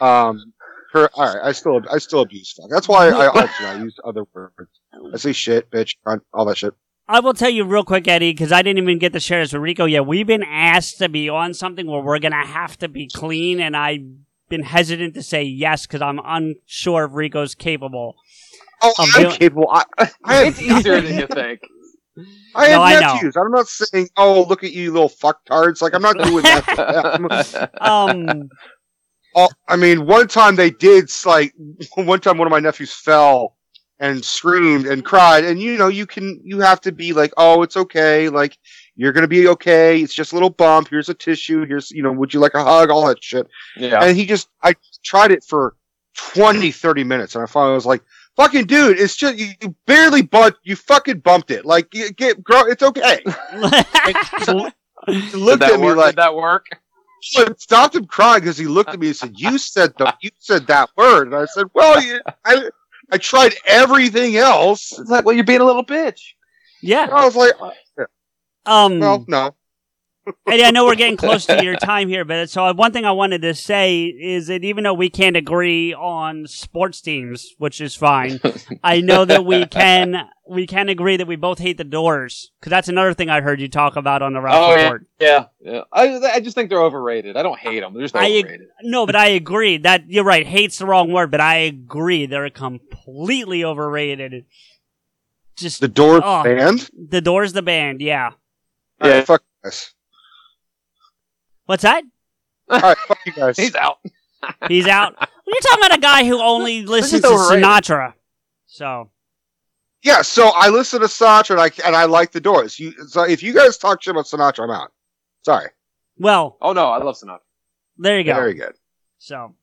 Um, her, all right, I still I still abuse fuck. That's why I alternate. I use other words. I say shit, bitch, all that shit. I will tell you real quick, Eddie, because I didn't even get to share this with Rico yet. We've been asked to be on something where we're gonna have to be clean, and I've been hesitant to say yes because I'm unsure if Rico's capable. Oh, I'm doing- capable. I, I have It's easier than you think. I have No, I know. nephews. I'm not saying, "Oh, look at you, little fucktards." Like I'm not doing that. Um, Oh, I mean, one time they did like one time one of my nephews fell and screamed and cried, and you know you can you have to be like, oh, it's okay, like you're gonna be okay. It's just a little bump. Here's a tissue. Here's you know, would you like a hug? All that shit. Yeah. And he just I tried it for 20, 30 minutes, and I finally was like. Fucking dude, it's just you, you barely bumped. You fucking bumped it. Like, you get, grow, it's okay. He looked at me work? like, Did that work? so it stopped him crying because he looked at me and said, "You said the you said that word," and I said, "Well, you, I I tried everything else." It's like, well, you're being a little bitch. yeah. I was like, Um, "Well, no." Eddie, I know we're getting close to your time here, but so one thing I wanted to say is that even though we can't agree on sports teams, which is fine, I know that we can we can agree that we both hate the Doors because that's another thing I heard you talk about on the Ralph Oh, yeah. Report. Yeah. yeah. I, I just think they're overrated. I don't hate them. They're just I ag- overrated. no, but I agree that you're right. Hate's the wrong word, but I agree they're completely overrated. Just The Doors oh, band. The Doors, the band, yeah. All right, fuck you guys. What's that? All right, fuck you guys. He's out. He's out. Well, you're talking about a guy who only listens to overrated. Sinatra. So Yeah, so I listen to Sinatra and I and I like the Doors. You, so if you guys talk shit about Sinatra, I'm out. Sorry. well, Oh no, I love Sinatra. there you go. Very good. So,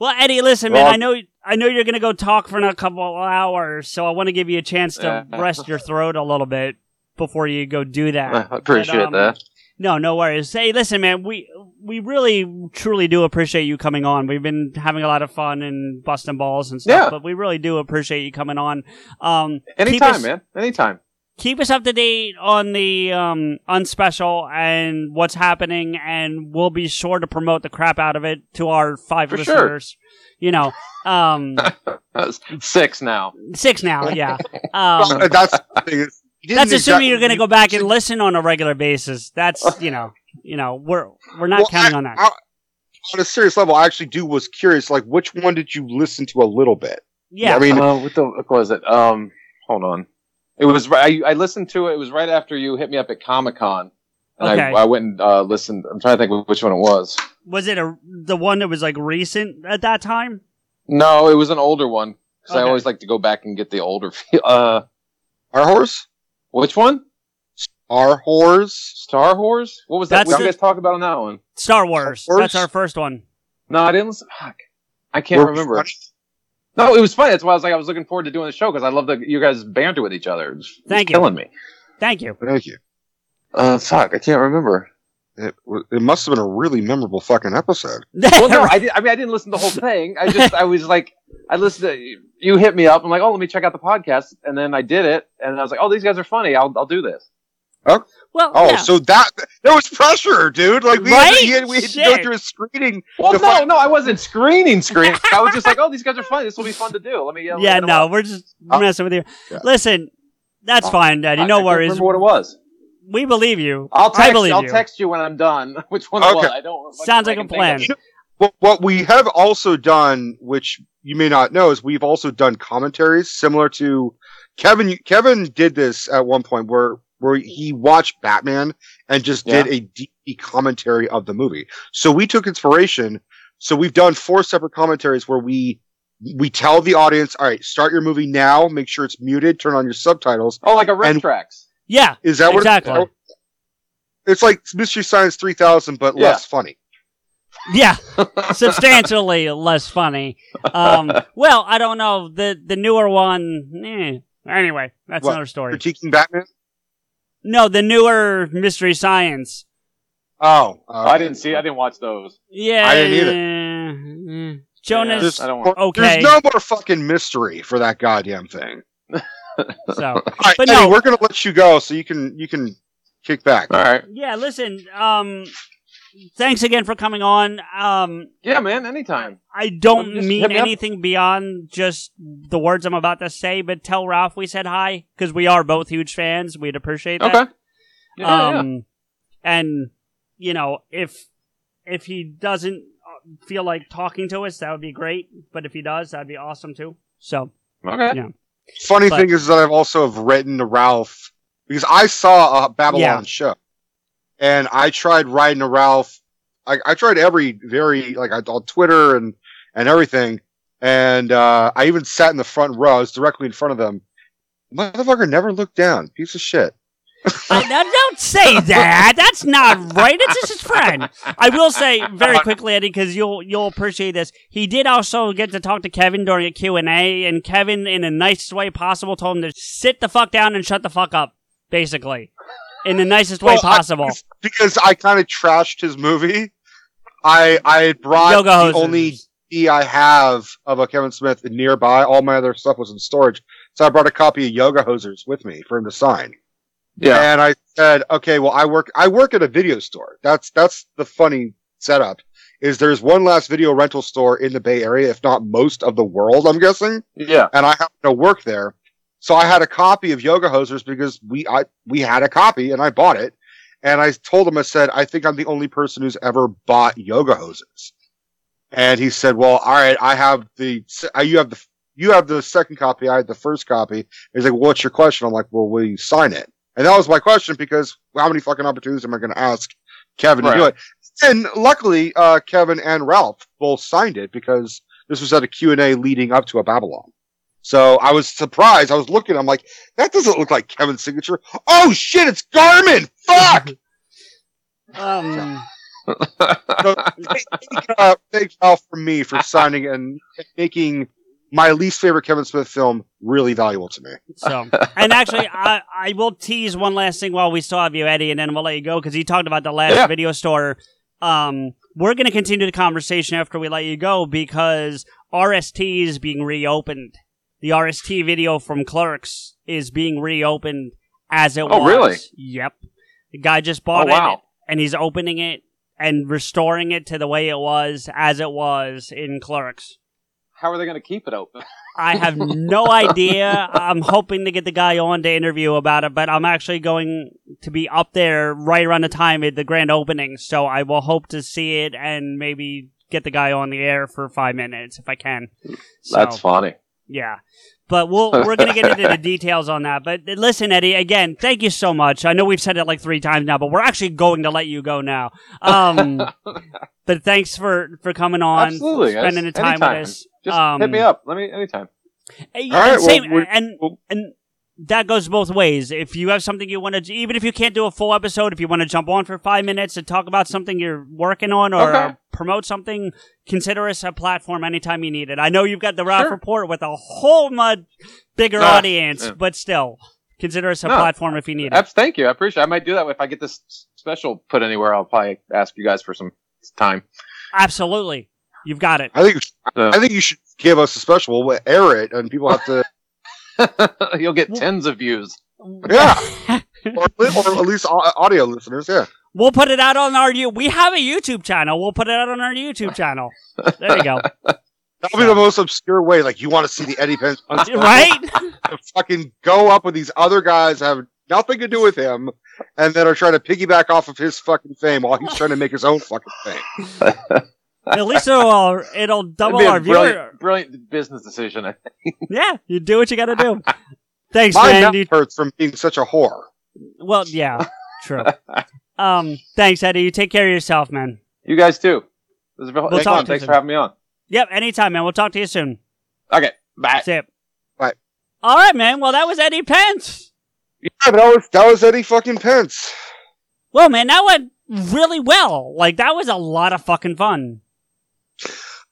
well, Eddie, listen, man. Well- I know, I know you're gonna go talk for a couple of hours, so I want to give you a chance to Yeah. rest your throat a little bit before you go do that. I appreciate But, um, that. No, no worries. Hey, listen, man. We we really truly do appreciate you coming on. We've been having a lot of fun and busting balls and stuff, Yeah. but we really do appreciate you coming on. Um, keep Anytime, us- man. Anytime. keep us up to date on the um unspecial and what's happening and we'll be sure to promote the crap out of it to our five For sure. listeners you know um six now. six now yeah um that's the thing. is, you didn't that's assuming you're going to go back and listen on a regular basis that's you know you know we're we're not Well, counting I- on that I- on a serious level, I actually do was curious. Like, which one did you listen to a little bit? yeah I mean, uh, what the what was it? Um, hold on. It was right. I, I listened to it. It was right after you hit me up at Comic Con, and Okay. I, I went and uh, listened. I'm trying to think which one it was. was it a the one that was like recent at that time No, it was an older one because I always like to go back and get the older. Feel. Uh, Our horse, which one? Star Wars. Star Wars? What was that? That's What did the- you guys talk about on that one? star wars Star Wars? that's our first one No, I didn't listen. Fuck. I can't We're remember. funny. No, it was funny. That's why I was like, I was looking forward to doing the show because I love the you guys banter with each other. It was, it was Thank you. killing me. thank you Thank you. Uh, fuck, I can't remember. It, it must have been a really memorable fucking episode. Well, no, I, did, I mean, I didn't listen to the whole thing. I just, I was like, I listened to you hit me up. I'm like, oh, let me check out the podcast, and then I did it, and I was like, oh, these guys are funny. I'll, I'll do this. well Oh, yeah. so that there was pressure, dude. Like we, had, Right? to, we had- we had to go through a screening. Well, no, find- no, I wasn't screening, screening. I was just like, oh, these guys are funny. This will be fun to do. Let me. Uh, yeah hit 'em no we're just Oh. messing with you Yeah. listen that's Oh, fine daddy I- no I can't worries Remember what it was? we believe you I'll text. I believe I'll you. text you when I'm done. Which one Okay. was? I don't. Sounds I like a can think plan. Of it. What, what we have also done, which you may not know, is we've also done commentaries similar to Kevin. Kevin did this at one point where where he watched Batman and just did a deep commentary of the movie. So we took inspiration. So we've done four separate commentaries where we we tell the audience, all right, start your movie now. Make sure it's muted. Turn on your subtitles. Oh, like a red tracks. yeah Is that what Exactly. It, it's like Mystery Science 3000, but Yeah. less funny. Yeah substantially less funny um well i don't know the the newer one eh. anyway that's What, another story Critiquing Batman? no the newer mystery science Oh, uh, I didn't see. I didn't watch those. yeah I didn't either jonas There's- I don't want. okay There's no more fucking mystery for that goddamn thing. so All right, But Eddie, no. we're gonna let you go so you can you can kick back. All right. yeah listen um thanks again for coming on um Yeah, man. Anytime. I don't Just mean hit me up. anything beyond just the words I'm about to say, but tell Ralph we said hi because we are both huge fans. We'd appreciate that. Okay. Yeah, yeah. um, and you know if if he doesn't uh, feel like talking to us, that would be great. But if he does, that'd be awesome too. So Okay. yeah. Funny But- thing is that I've also have written to Ralph because I saw a Babble-On Yeah. show, and I tried writing to Ralph. I, I tried every very like I- on Twitter and and everything, and uh, I even sat in the front row. I was directly in front of them. Motherfucker never looked down. Piece of shit. I, now, don't say that. That's not right. It's just his friend. I will say very quickly, Eddie, because you'll you'll appreciate this. He did also get to talk to Kevin during a Q and A, and Kevin, in the nicest way possible, told him to sit the fuck down and shut the fuck up. Basically, in the nicest way Well, I- possible. because I kind of trashed his movie. I I brought Yoga the hoses. only DVD I have of a Kevin Smith nearby. All my other stuff was in storage, so I brought a copy of Yoga Hosers with me for him to sign. Yeah. And I said, okay, well, I work I work at a video store. That's that's the funny setup. Is there's one last video rental store in the Bay Area, if not most of the world, I'm guessing. Yeah. And I happen to work there. So I had a copy of Yoga Hosers because we I we had a copy and I bought it. And I told him, I said, I think I'm the only person who's ever bought Yoga Hosers. And he said, Well, all right, I have the uh, you have the you have the second copy, I had the first copy. He's like, well, What's your question? I'm like, Well, will you sign it? And that was my question because how many fucking opportunities am I going to ask Kevin to do it? And luckily, uh, Kevin and Ralph both signed it because this was at a Q&A leading up to a Babble-On. So I was surprised. I was looking. I'm like, that doesn't look like Kevin's signature. Oh shit, it's Garman. Fuck. Um, so, thank, uh, thank Ralph for me for signing and making my least favorite Kevin Smith film really valuable to me. So, and actually, I, I will tease one last thing while we still have you, Eddie, and then we'll let you go because you talked about the last Yeah. video store. Um, we're going to continue the conversation after we let you go because RST is being reopened. The RST video from Clerks is being reopened as it Oh, was. really? Yep. The guy just bought Oh, wow. it and he's opening it and restoring it to the way it was as it was in Clerks. How are they going to keep it open? I have no idea. I'm hoping to get the guy on to interview about it, but I'm actually going to be up there right around the time at the grand opening, so I will hope to see it and maybe get the guy on the air for five minutes if I can. So, That's funny. Yeah. But we'll, we're going to get into the details on that. But listen, Eddie, again, thank you so much. I know we've said it like three times now, but we're actually going to let you go now. Um, but thanks for, for coming on, Absolutely. spending the time Anytime. with us. Just Um, hit me up. Let me anytime. uh, Yeah, All right, well, same, we- and and that goes both ways. If you have something you want to, even if you can't do a full episode, if you want to jump on for five minutes and talk about something you're working on or Okay. promote something, consider us a platform anytime you need it. I know you've got the Ralph Sure. Report with a whole much bigger audience, yeah. but still, consider us a No, platform if you need it. Thank you. I appreciate. it. I might do that if I get this special put anywhere. I'll probably ask you guys for some time. Absolutely, you've got it. I think So, I think you should give us a special. We'll air it, and people have to. you'll get tens of views. yeah, or, or at least audio listeners. Yeah. We'll put it out on our you. We have a YouTube channel. We'll put it out on our YouTube channel. There you go. That'll be the most obscure way. Like you want to see the Eddie Pence right? fucking go up with these other guys that have nothing to do with him, and that are trying to piggyback off of his fucking fame while he's trying to make his own fucking fame. At least it'll uh, it'll double be a our viewer. brilliant, brilliant business decision. I think. Yeah, you do what you got to do. Thanks, My man. mouth You- hurts from being such a whore. well, yeah, true. Um, thanks, Eddie. You take care of yourself, man. You guys too. This is We'll we'll talk fun. to you Thanks soon. for having me on. Yep, anytime, man. We'll talk to you soon. Okay. Bye. See ya. Bye. All right, man. Well, that was Eddie Pence. Yeah, that was that was Eddie fucking Pence. Well, man, that went really well. Like that was a lot of fucking fun.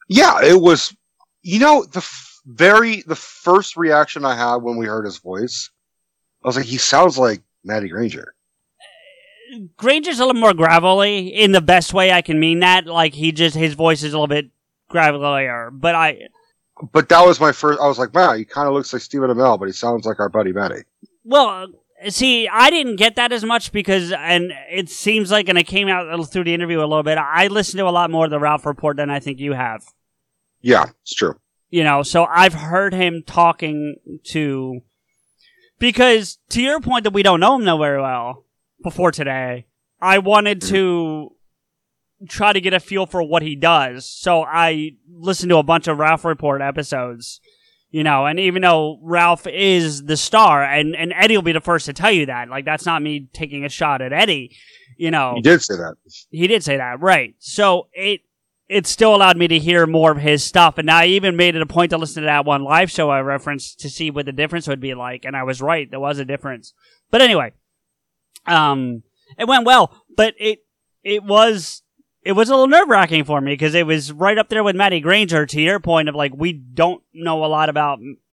Yeah, it was. You know, the f- very the first reaction I had when we heard his voice, I was like, he sounds like Matty Granger. Granger's a little more gravelly in the best way I can mean that. Like he just his voice is a little bit gravelier, but I But that was my first. I was like, wow, he kind of looks like Stephen Amell, but he sounds like our buddy Matty. Well, see, I didn't get that as much because, and it seems like, and it came out through the interview a little bit. I listened to a lot more of the Ralph Report than I think you have. Yeah, it's true. You know, so I've heard him talking to, because to your point that we don't know him that very well before today, I wanted to try to get a feel for what he does. So I listened to a bunch of Ralph Report episodes You know, and even though Ralph is the star, and, and Eddie will be the first to tell you that, like, that's not me taking a shot at Eddie, you know. He did say that. He did say that, right. So it, it still allowed me to hear more of his stuff. And I even made it a point to listen to that one live show I referenced to see what the difference would be like. And I was right. There was a difference. But anyway, um, it went well, but it, it was, it was a little nerve wracking for me because it was right up there with Maddie Granger to your point of like, we don't know a lot about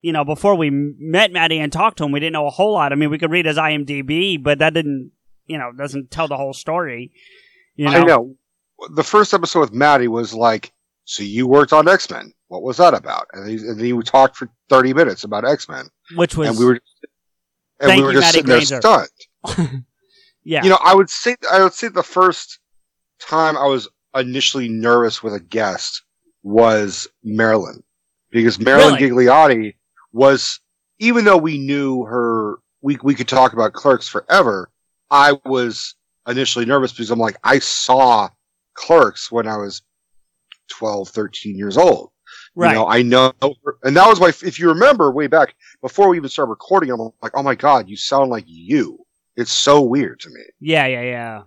You know, before we met Maddie and talked to him, we didn't know a whole lot. I mean, we could read his IMDb, but that didn't, you know, doesn't tell the whole story. You know? I know. The first episode with Maddie was like, "So you worked on X Men? What was that about?" And he, and he talked for thirty minutes about X Men, which was and we were and we were you, just sitting there Granger. stunned. yeah. You know, I would say I would say the first time I was initially nervous with a guest was Marilyn because Marilyn Ghigliotti was even though we knew her we we could talk about clerks forever I was initially nervous because I'm like I saw clerks when I was 12 13 years old Right. you know I know and that was why if you remember way back before we even started recording I'm like oh my god you sound like you it's so weird to me yeah, yeah, yeah.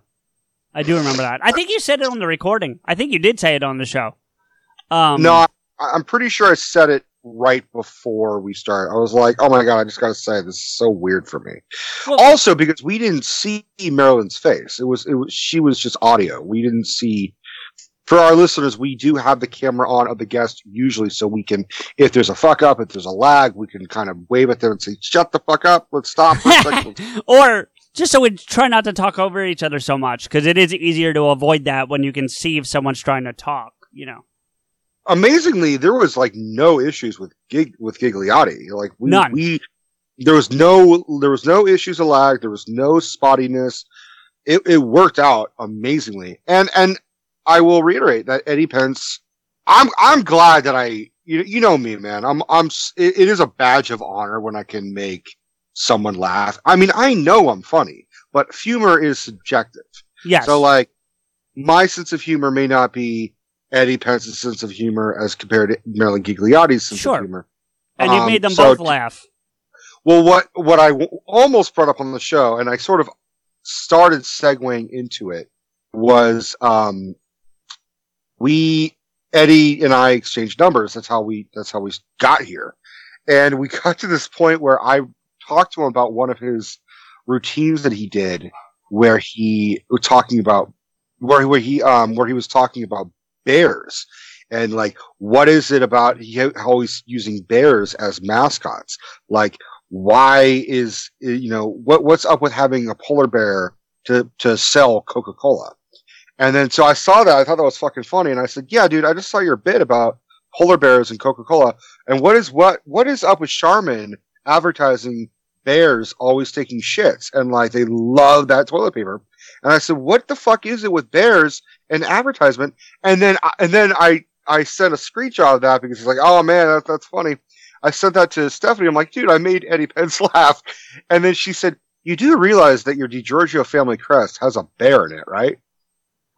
I do remember that. I think you said it on the recording. I think you did say it on the show. Um, no, I'm pretty sure I said it right before we started. I was like, "Oh my god, I just got to say this is so weird for me." also, because we didn't see Marilyn's face, it was it was she was just audio. We didn't see. For our listeners, we do have the camera on of the guest usually, so we can, if there's a fuck up, if there's a lag, we can kind of wave at them and say, "Shut the fuck up, let's stop." for a second." or just so we try not to talk over each other so much because it is easier to avoid that when you can see if someone's trying to talk. You know. Amazingly, there was like no issues with gig with Ghigliotti. Like we, None. we there was no there was no issues of lag. There was no spottiness. It it worked out amazingly. And and I will reiterate that Eddie Pence. I'm I'm glad that I you you know me man. I'm I'm it, it is a badge of honor when I can make someone laugh. I mean I know I'm funny, but humor is subjective. Yes. So like my sense of humor may not be Eddie Pence's sense of humor as compared to Marilyn Ghigliotti's sense Sure. of humor. and you Um, made them so- both laugh. Well, what what I w- almost brought up on the show, and I sort of started segueing into it, was um, we Eddie and I exchanged numbers. That's how we that's how we got here, and we got to this point where I talked to him about one of his routines that he did, where he was talking about where where he um where he was talking about bears. And like what is it about he always using bears as mascots? Like why is you know what what's up with having a polar bear to to sell coca-cola? And then so i saw that i thought that was fucking funny and i said yeah dude i just saw your bit about polar bears and coca-cola and what is what what is up with charmin advertising bears always taking shits? And like they love that toilet paper. And I said, "What the fuck is it with bears and advertisement?" And then, I- and then I I sent a screenshot of that because he's like, "Oh man, that, that's funny." I sent that to Stephanie. I'm like, "Dude, I made Eddie Pence laugh," and then she said, "You do realize that your DiGiorgio family crest has a bear in it, right?"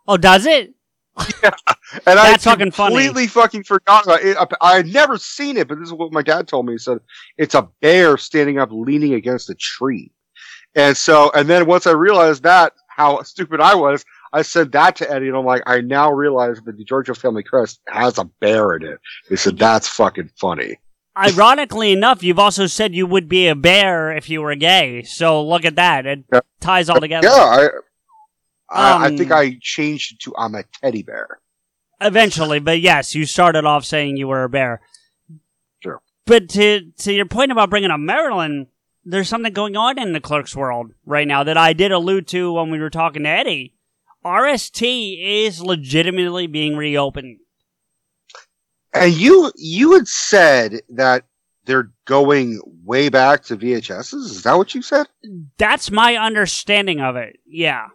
Oh, does it? yeah, And That's I fucking funny. completely fucking forgot about it. I had never seen it, but this is what my dad told me. He said it's a bear standing up, leaning against a tree. And so, and then once I realized that, how stupid I was, I said that to Eddie, and I'm like, I now realize that the Giorgio family crest has a bear in it. He said, that's fucking funny. Ironically enough, you've also said you would be a bear if you were gay. So look at that; it ties all together. Yeah, I, I, I Um, think I changed it to I'm a teddy bear. Eventually, but yes, you started off saying you were a bear. Sure. But to to your point about bringing up Marilyn, there's something going on in the clerks world right now that I did allude to when we were talking to Eddie. RST is legitimately being reopened. And you you had said that they're going way back to VHSs. Is that what you said? That's my understanding of it. Yeah.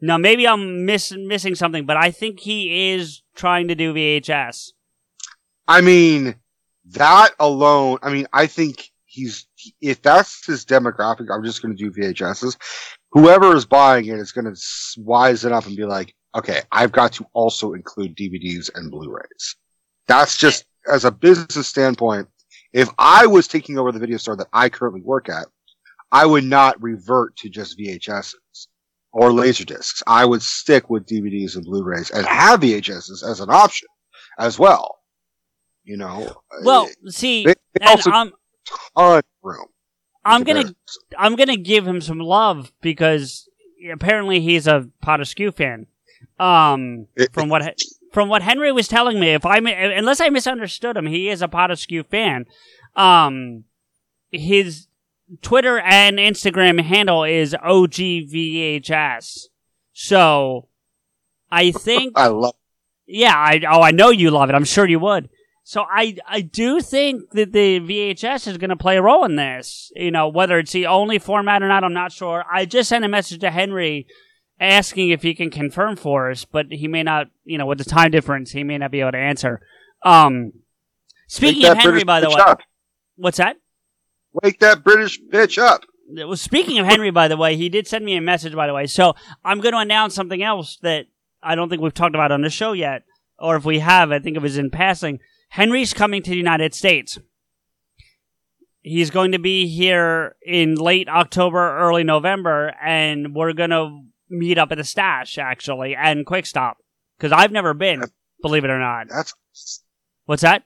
Now maybe I'm miss- missing something, but I think he is trying to do VHS. I mean, that alone. I mean, I think he's if that's his demographic. I'm just going to do VHSs. Whoever is buying it is going to wise it up and be like, okay, I've got to also include DVDs and Blu-rays. That's just as a business standpoint. If I was taking over the video store that I currently work at, I would not revert to just VHSs or laser discs. I would stick with DVDs and Blu-rays and have VHSs as an option as well. You know. Well, see, They- they also- I'm ton of room. I'm gonna I'm gonna give him some love because apparently he's a Pod Askew fan. Um, from what from what Henry was telling me, if I unless I misunderstood him, he is a Pod Askew fan. Um, his Twitter and Instagram handle is OGVHS. So I think I love. yeah, I oh I know you love it. I'm sure you would. So I I do think that the VHS is going to play a role in this. You know, whether it's the only format or not, I'm not sure. I just sent a message to Henry asking if he can confirm for us, but he may not. You know, with the time difference, he may not be able to answer. Um, speaking of Henry, British by the way, up. what's that? Wake that British bitch up. Well, speaking of Henry, by the way, he did send me a message, by the way. So I'm going to announce something else that I don't think we've talked about on the show yet. Or if we have, I think it was in passing. Henry's coming to the United States. He's going to be here in late October, early November, and we're going to meet up at the stash, actually, and Quick Stop. Because I've never been, believe it or not. That's What's that?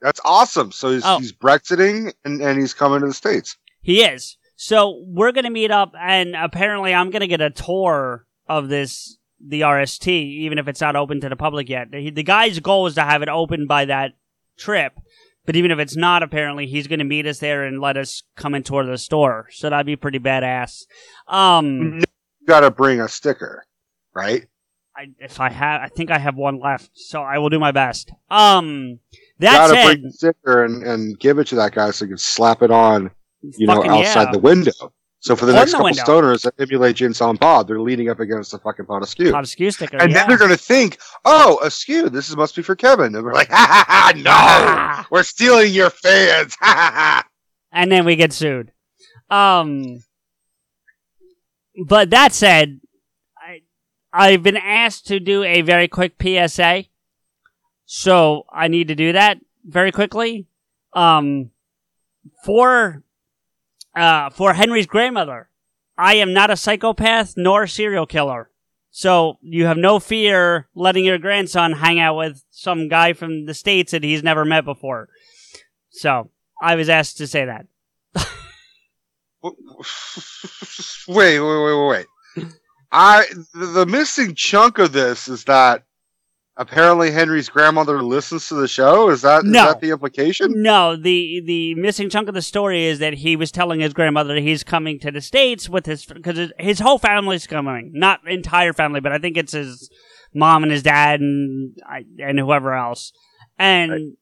that's awesome. So he's, Oh. he's Brexiting and, and he's coming to the states. He is. So we're gonna meet up, and apparently I'm gonna get a tour of this the RST, even if it's not open to the public yet. The, the guy's goal is to have it open by that trip, but even if it's not, apparently he's gonna meet us there and let us come and tour the store. So that'd be pretty badass. Um, You got to bring a sticker, right? I, if I have, I think I have one left, so I will do my best. Um, that got to said, bring the sticker and, and give it to that guy so he can slap it on, you know, outside yeah. the window. So for the On next the couple window. stoners that emulate Jay and Silent Bob, they're leaning up against the fucking Pod Askew. pot of skew sticker, and yeah. then they're going to think, oh, a skew. This is, must be for Kevin. And we're like, ha ha ha, no, we're stealing your fans. Ha ha ha. and then we get sued. Um, but that said, I I've been asked to do a very quick PSA, so I need to do that very quickly. Um, for uh for Henry's grandmother, I am not a psychopath nor a serial killer. So you have no fear letting your grandson hang out with some guy from the states that he's never met before. So I was asked to say that. wait, wait, wait, wait, wait. I the, the missing chunk of this is that apparently Henry's grandmother listens to the show. Is that is No. that the implication? No, the the missing chunk of the story is that he was telling his grandmother that he's coming to the states with his because his, his whole family's coming, not entire family, but I think it's his mom and his dad and I- and whoever else. And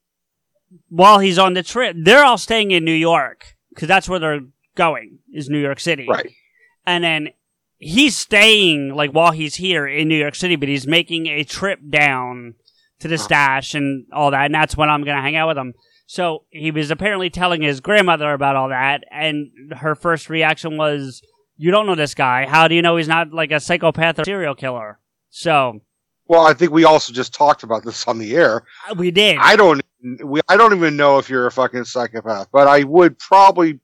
while he's on the trip, they're all staying in New York because that's where they're going is New York City, Right. and then he's staying like while he's here in New York City, but he's making a trip down to the stash and all that, and that's when I'm gonna hang out with him. So he was apparently telling his grandmother about all that, and her first reaction was, "You don't know this guy. How do you know he's not like a psychopath or serial killer?" So Well, I think we also just talked about this on the air. uh, we did. I don't. We, I don't even know if you're a fucking psychopath, but I would probably,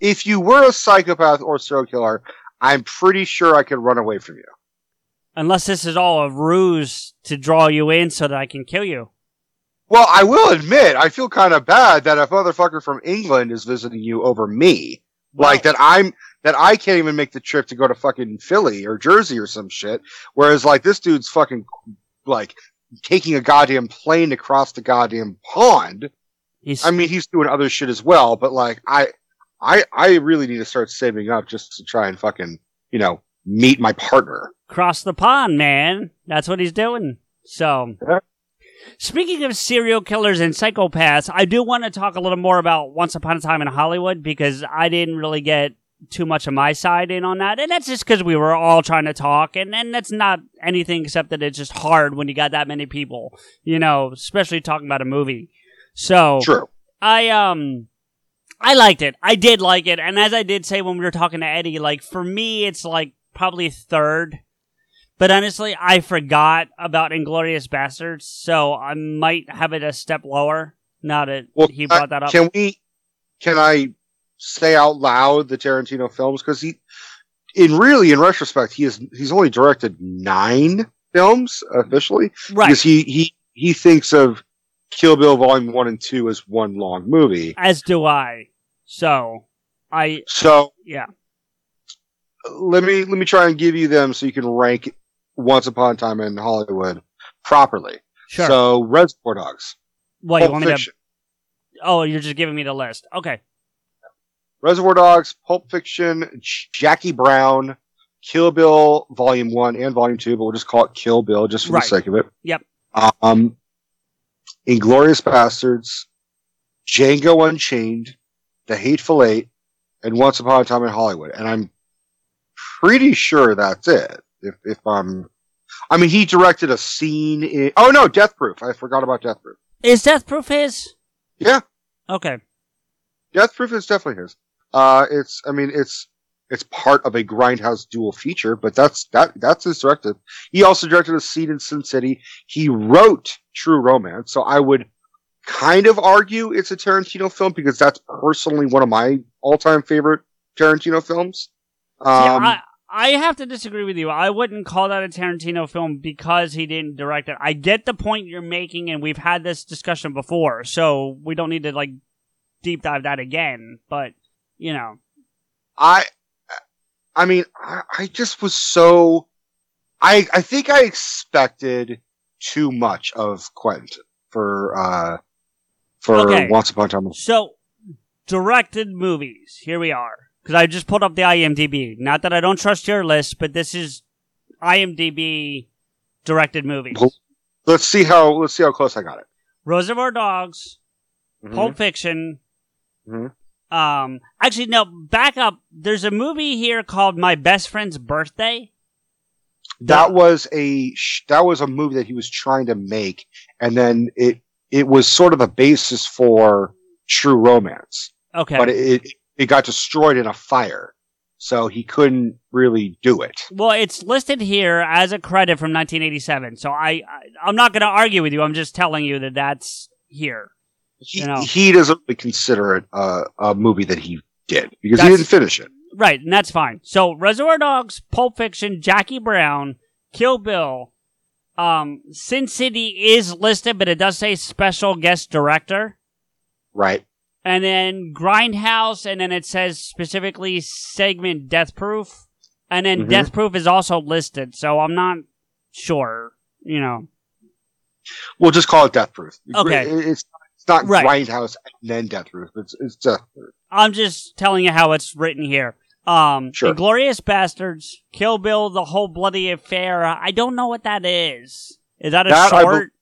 if you were a psychopath or serial killer, I'm pretty sure I could run away from you. Unless this is all a ruse to draw you in so that I can kill you. Well, I will admit, I feel kind of bad that a motherfucker from England is visiting you over me. Like that I'm that I can't even make the trip to go to fucking Philly or Jersey or some shit. Whereas like this dude's fucking like taking a goddamn plane across the goddamn pond. He's, I mean, he's doing other shit as well, but like I, I, I really need to start saving up just to try and fucking you know meet my partner. cross the pond, man. That's what he's doing. So, Speaking of serial killers and psychopaths, I do want to talk a little more about Once Upon a Time in Hollywood because I didn't really get too much of my side in on that. And that's just because we were all trying to talk. And, and that's not anything except that it's just hard when you got that many people, you know, especially talking about a movie. So, True. I, um, I liked it. I did like it. And as I did say when we were talking to Eddie, like for me, it's like probably third. But honestly, I forgot about Inglourious Basterds, so I might have it a step lower. Now that Well, he brought that up. Can we? Can I say out loud the Tarantino films? Because he, in really, in retrospect, he is he's only directed nine films officially. Right. Because he he he thinks of Kill Bill Volume One and Two as one long movie. As do I. So, I So yeah. let me let me try and give you them so you can rank Once Upon a Time in Hollywood properly. Sure. So Reservoir Dogs. What you Pulp want me to? Oh, you're just giving me the list. Okay. Reservoir Dogs, Pulp Fiction, Jackie Brown, Kill Bill Volume One and Volume Two, but we'll just call it Kill Bill just for Right. the sake of it. Yep. Um, Inglourious Basterds, Django Unchained, The Hateful Eight, and Once Upon a Time in Hollywood. And I'm pretty sure that's it. If if I'm, I mean, he directed a scene in. Oh no, Death Proof. I forgot about Death Proof. Is Death Proof his? Yeah. Okay. Death Proof is definitely his. Uh, it's, I mean, it's, it's part of a Grindhouse dual feature, but that's, that, that's his directed. He also directed a scene in Sin City. He wrote True Romance, so I would kind of argue it's a Tarantino film because that's personally one of my all-time favorite Tarantino films. Um, yeah, I, I have to disagree with you. I wouldn't call that a Tarantino film because he didn't direct it. I get the point you're making, and we've had this discussion before, so we don't need to like deep dive that again. But you know, I, I mean, I, I just was so, I, I think I expected too much of Quentin for, uh, for Okay. Once Upon a Time. so directed movies. Here we are. Because I just pulled up the IMDb. Not that I don't trust your list, but this is IMDb directed movies. Let's see how, let's see how close I got it. Reservoir Dogs, Mhm. Pulp Fiction. Mhm. Um, actually, no. Back up. There's a movie here called My Best Friend's Birthday. That was a, that was a movie that he was trying to make, and then it, it was sort of a basis for True Romance. Okay. But it, it got destroyed in a fire. So he couldn't really do it. Well, it's listed here as a credit from 1987. So I, I I'm not going to argue with you. I'm just telling you that that's here. He, You know. he doesn't really consider it a, a movie that he did because he didn't finish it. Right, and that's fine. So Reservoir Dogs, Pulp Fiction, Jackie Brown, Kill Bill, um, Sin City is listed, but it does say special guest director. Right. And then Grindhouse, and then it says specifically segment Death Proof. And then Mhm. Death Proof is also listed, so I'm not sure, you know. We'll just call it Death Proof. Okay. It's, it's not Right. Grindhouse and then Death Proof. It's, it's Death Proof. I'm just telling you how it's written here. Um, Sure. Inglourious Basterds, Kill Bill, The Whole Bloody Affair. I don't know what that is. Is that a That short?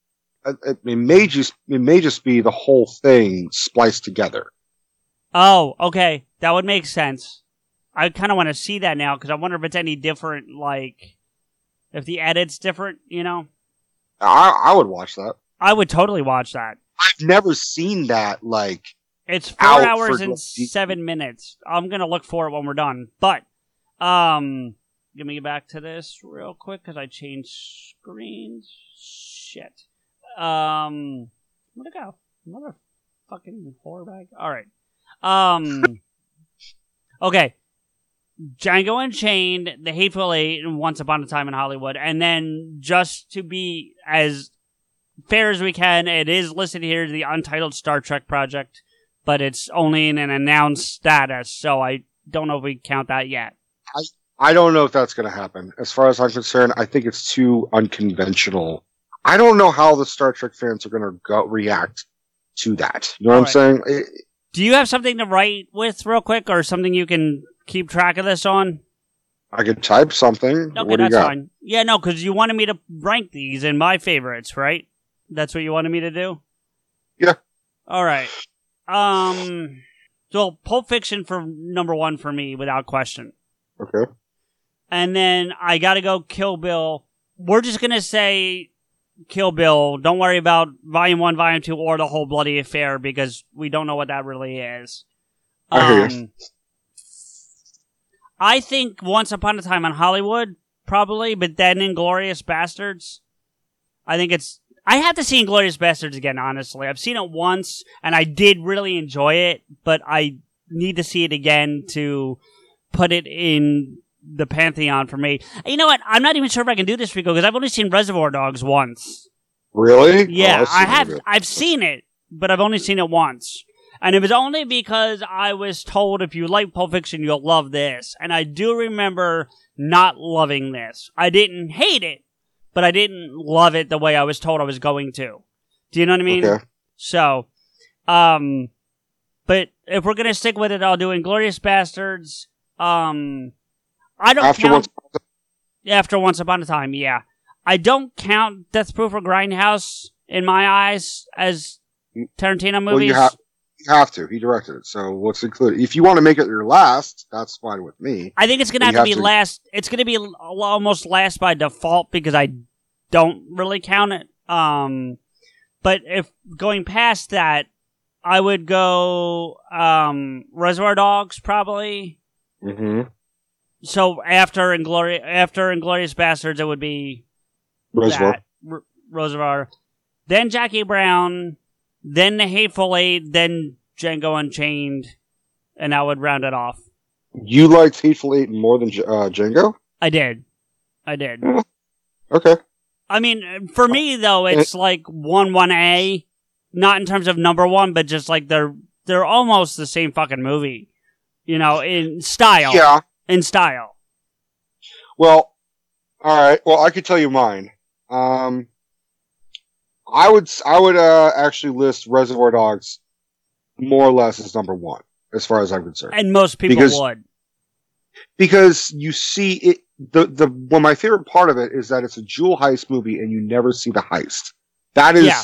It, it- it may just, it may just be the whole thing spliced together. Oh, okay. That would make sense. I kind of want to see that now because I wonder if it's any different, like, if the edit's different, you know? I, I would watch that. I would totally watch that. I've never seen that, like, It's four hours and seven minutes. I'm gonna look for it when we're done. But, um, let me get back to this real quick because I changed screens. Shit. Um, where'd it go? Another fucking horror bag. All right. Um. okay. Django Unchained, The Hateful Eight, and Once Upon a Time in Hollywood, and then just to be as fair as we can, it is listed here the Untitled Star Trek project, but it's only in an announced status, so I don't know if we count that yet. I, I don't know if that's going to happen. As far as I'm concerned, I think it's too unconventional. I don't know how the Star Trek fans are going to go react to that. You know what I'm saying? It- Do you have something to write with real quick, or something you can keep track of this on? I could type something. Okay, what do you got? fine. Yeah, no, because you wanted me to rank these in my favorites, right? That's what you wanted me to do? Yeah. All right. Um, so Pulp Fiction for number one for me, without question. Okay. And then I gotta go Kill Bill. We're just gonna say Kill Bill. Don't worry about Volume 1, Volume 2, or the whole bloody affair because we don't know what that really is. I hear you. Um, I think Once Upon a Time in Hollywood, probably, but then Inglourious Basterds. I think it's. I have to see Inglourious Basterds again, honestly. I've seen it once, and I did really enjoy it, but I need to see it again to put it in the pantheon for me. You know what? I'm not even sure if I can do this, Rico, because I've only seen Reservoir Dogs once. Really? Yeah, Oh, I've It. I've seen it, but I've only seen it once, and it was only because I was told if you like Pulp Fiction, you'll love this. And I do remember not loving this. I didn't hate it, but I didn't love it the way I was told I was going to. Do you know what I mean? Okay. So, um, but if we're gonna stick with it, I'll do Inglourious Basterds. Um, I don't After count once, after Once Upon a Time. Yeah, I don't count Death Proof or Grindhouse in my eyes as Tarantino well, movies. have you have to. He directed it, so what's included? If you want to make it your last, that's fine with me. I think it's gonna But have to be last. It's gonna be almost last by default because I don't really count it. Um, but if going past that, I would go um Reservoir Dogs probably. Mm-hmm. So after Inglorious after Inglourious Basterds, it would be Reservoir. that, R- Reservoir, then Jackie Brown, then The Hateful Eight, then Django Unchained, and I would round it off. You liked Hateful Eight more than uh, Django? I did, I did. Okay. I mean, for me though, it's like one one A, not in terms of number one, but just like they're they're almost the same fucking movie, you know, in style. Yeah. in style. Well, all right. Well, I could tell you mine. Um, I would I would uh, actually list Reservoir Dogs more or less as number one, as far as I'm concerned. And most people Because- would. because you see it the the well my favorite part of it is that it's a jewel heist movie and you never see the heist that is Yeah.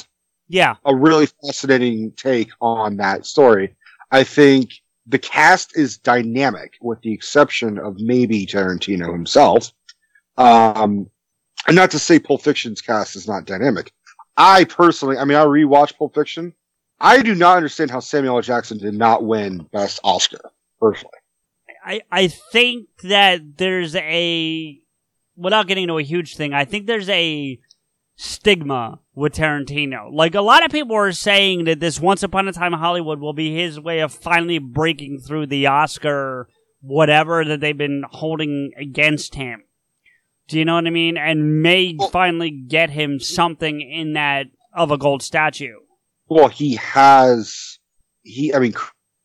Yeah. a really fascinating take on that story i think the cast is dynamic with the exception of maybe tarantino himself um and not to say pulp fiction's cast is not dynamic i personally i mean i rewatched pulp fiction i do not understand how samuel L. jackson did not win best oscar personally I, I think that there's a without getting into a huge thing, I think there's a stigma with Tarantino. Like a lot of people are saying that this Once Upon a Time in Hollywood will be his way of finally breaking through the Oscar whatever that they've been holding against him. Do you know what I mean? And may finally get him something in that of a gold statue. Well, he has he. I mean,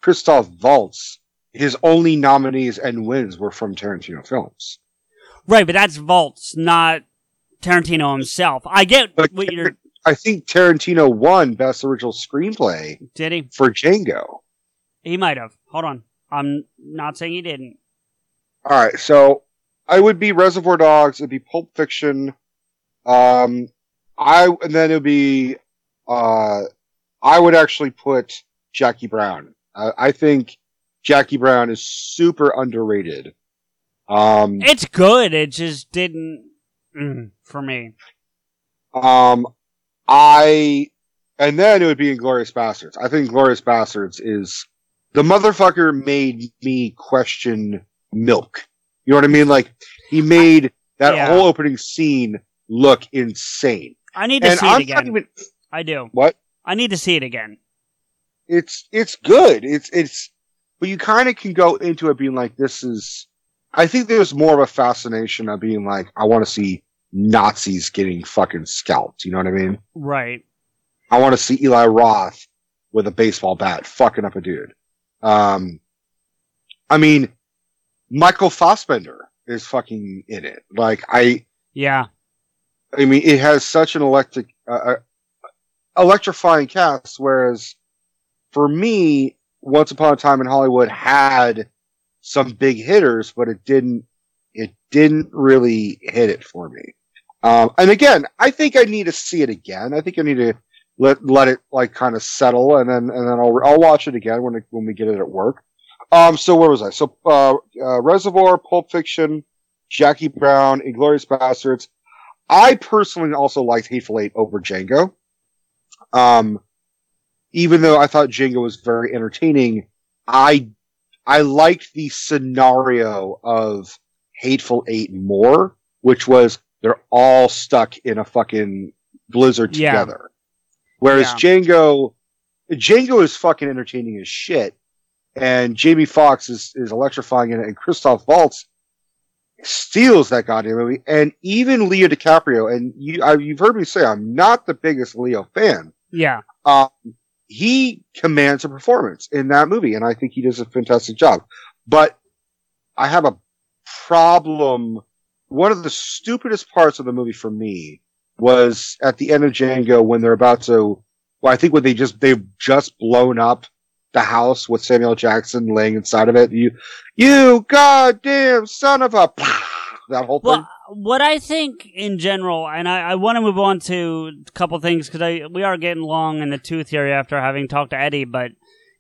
Christoph Waltz. His only nominees and wins were from Tarantino films. Right, but that's Waltz, not Tarantino himself. I get what you're I think Tarantino won Best Original Screenplay did he? for Django. He might have. Hold on. I'm not saying he didn't. All right, so I would be Reservoir Dogs. It'd be Pulp Fiction. Um, I and then it'd be. Uh, I would actually put Jackie Brown. I, I think Jackie Brown is super underrated. Um, It's good. It just didn't mm, for me. Um, I, and then it would be Inglourious Basterds. I think Glorious Bastards is the motherfucker made me question milk. You know what I mean? Like he made that Yeah. whole opening scene look insane. I need to And see I'm it again. even- I do. What? I need to see it again. It's it's good. It's it's, but you kind of can go into it being like, this is. I think there's more of a fascination of being like, I want to see Nazis getting fucking scalped. You know what I mean? Right. I want to see Eli Roth with a baseball bat fucking up a dude. Um, I mean, Michael Fassbender is fucking in it. Like I, Yeah. I mean, it has such an electric, uh, uh, electrifying cast. Whereas for me, Once Upon a Time in Hollywood had some big hitters, but it didn't, it didn't really hit it for me. Um, and again, I think I need to see it again. I think I need to let let it like kind of settle, and then and then I'll I'll watch it again when it, when we get it at work. Um, so where was I? So uh, uh, Reservoir, Pulp Fiction, Jackie Brown, Inglourious Basterds. I personally also liked Hateful Eight over Django. Um, even though I thought Django was very entertaining, I I liked the scenario of Hateful Eight more, which was they're all stuck in a fucking blizzard Yeah. together. Whereas Yeah. Django, Django is fucking entertaining as shit, and Jamie Foxx is is electrifying in it, and Christoph Waltz steals that goddamn movie, and even Leo DiCaprio. And you, I, you've heard me say I'm not the biggest Leo fan. Yeah. Um, he commands a performance in that movie, and I think he does a fantastic job. But I have a problem. One of the stupidest parts of the movie for me was at the end of Django when they're about to. Well, I think when they just they've just blown up the house with Samuel Jackson laying inside of it. You, you goddamn son of a that whole thing. Well, what I think in general, and I, I want to move on to a couple things because I we are getting long in the tooth here after having talked to Eddie, but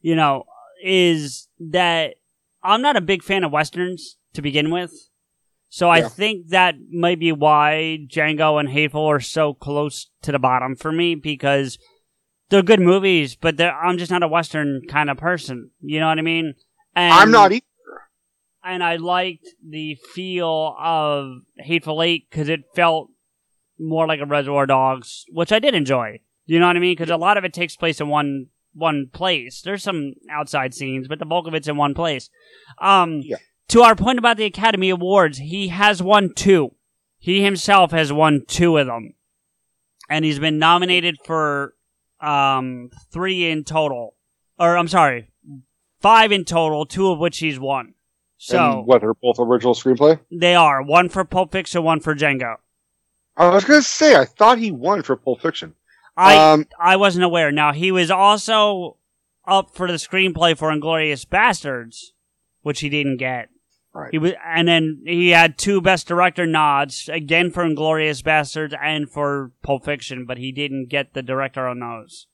you know, is that I'm not a big fan of westerns to begin with. So I think that might be why Django and Hateful are so close to the bottom for me because they're good movies, but they're, I'm just not a western kind of person. You know what I mean? And I'm not either. and I liked the feel of Hateful Eight because it felt more like a Reservoir Dogs, which I did enjoy. You know what I mean? Because a lot of it takes place in one one place. There's some outside scenes, but the bulk of it's in one place. Um, Yeah. To our point about the Academy Awards, he has won two. He himself has won two of them, and he's been nominated for um three in total. Or I'm sorry, five in total, two of which he's won. So and what are both original screenplay? they are one for Pulp Fiction, one for Django. I was gonna say I thought he won for Pulp Fiction. I Um, I wasn't aware. Now he was also up for the screenplay for Inglourious Basterds, which he didn't get. Right. He was, and then he had two Best Director nods again for Inglourious Basterds and for Pulp Fiction, but he didn't get the director on those.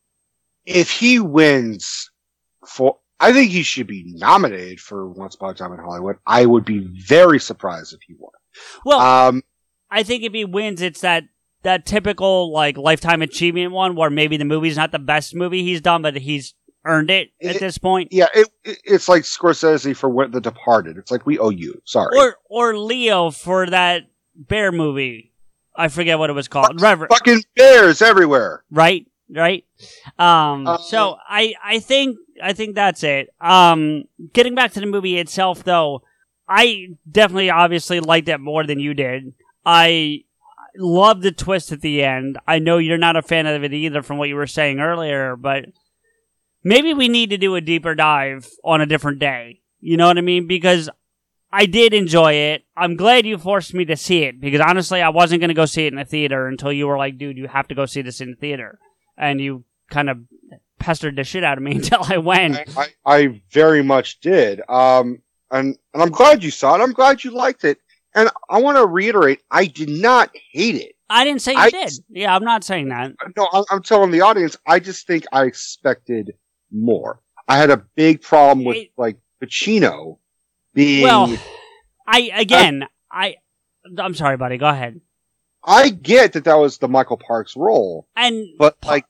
If he wins for, I think he should be nominated for Once Upon a Time in Hollywood. I would be very surprised if he won. Well, Um, I think if he wins, it's that that typical like lifetime achievement one where maybe the movie's not the best movie he's done, but he's earned it at It- this point. yeah, it, it, it's like Scorsese for what The Departed. It's like we owe you. Sorry. Or or Leo for that bear movie. I forget what it was called. Revenant. Fucking bears everywhere. Right? Right? Um Uh, so I I think I think that's it. Um getting back to the movie itself though, I definitely obviously liked it more than you did. I love the twist at the end. I know you're not a fan of it either from what you were saying earlier, but maybe we need to do a deeper dive on a different day. You know what I mean? Because I did enjoy it. I'm glad you forced me to see it because honestly, I wasn't going to go see it in a theater until you were like, dude, you have to go see this in the theater. And you kind of pestered the shit out of me until I went. I, I, I very much did. Um, and, and I'm glad you saw it. I'm glad you liked it. And I want to reiterate, I did not hate it. I didn't say you I- did. Yeah, I'm not saying that. No, I'm, I'm telling the audience, I just think I expected more. I had a big problem with It- like Pacino being. Well, I again, uh, I, I'm sorry, buddy. Go ahead. I get that that was the Michael Parks role, And but like,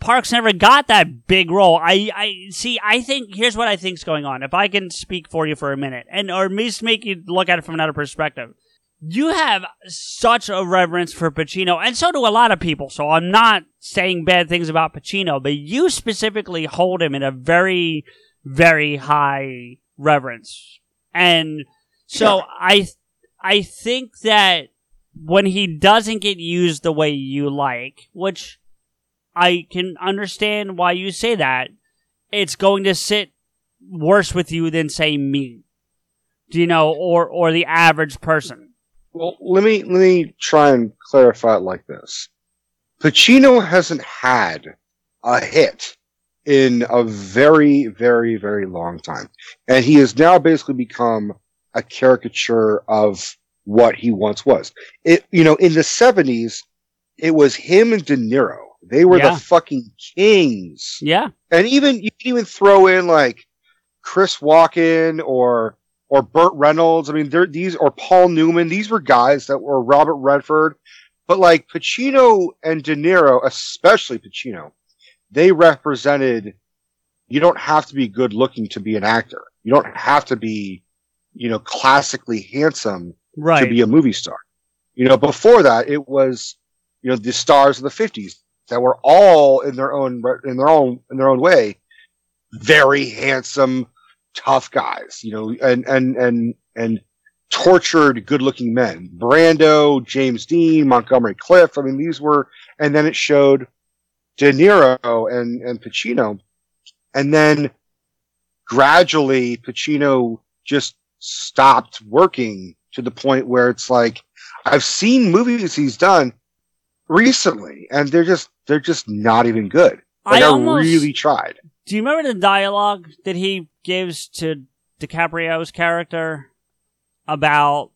Parks never got that big role. I, I see. I think here's what I think's going on. If I can speak for you for a minute, and or at least make you look at it from another perspective. You have such a reverence for Pacino, and so do a lot of people. So I'm not saying bad things about Pacino, but you specifically hold him in a very, very high reverence. And so I, I think that when he doesn't get used the way you like, which I can understand why you say that. It's going to sit worse with you than say me. Do you know, or or the average person. Well, let me let me try and clarify it like this: Pacino hasn't had a hit in a very, very, very long time, and he has now basically become a caricature of what he once was. It, you know, in the seventies, it was him and De Niro. They were Yeah. the fucking kings. Yeah. And even you can even throw in like Chris Walken or or Burt Reynolds. I mean, these or Paul Newman. These were guys that were Robert Redford, but like Pacino and De Niro, especially Pacino, they represented. You don't have to be good looking to be an actor. You don't have to be, you know, classically handsome Right. to be a movie star. You know, before that, it was, you know, the stars of the fifties that were all in their own, in their own, in their own way, very handsome, tough guys, you know, and, and, and, and tortured, good looking men. Brando, James Dean, Montgomery Clift. I mean, these were, and then it showed De Niro and, and Pacino. And then gradually Pacino just stopped working to the point where it's like I've seen movies he's done recently and they're just they're just not even good. Like I I, really tried. Do you remember the dialogue that he gives to DiCaprio's character about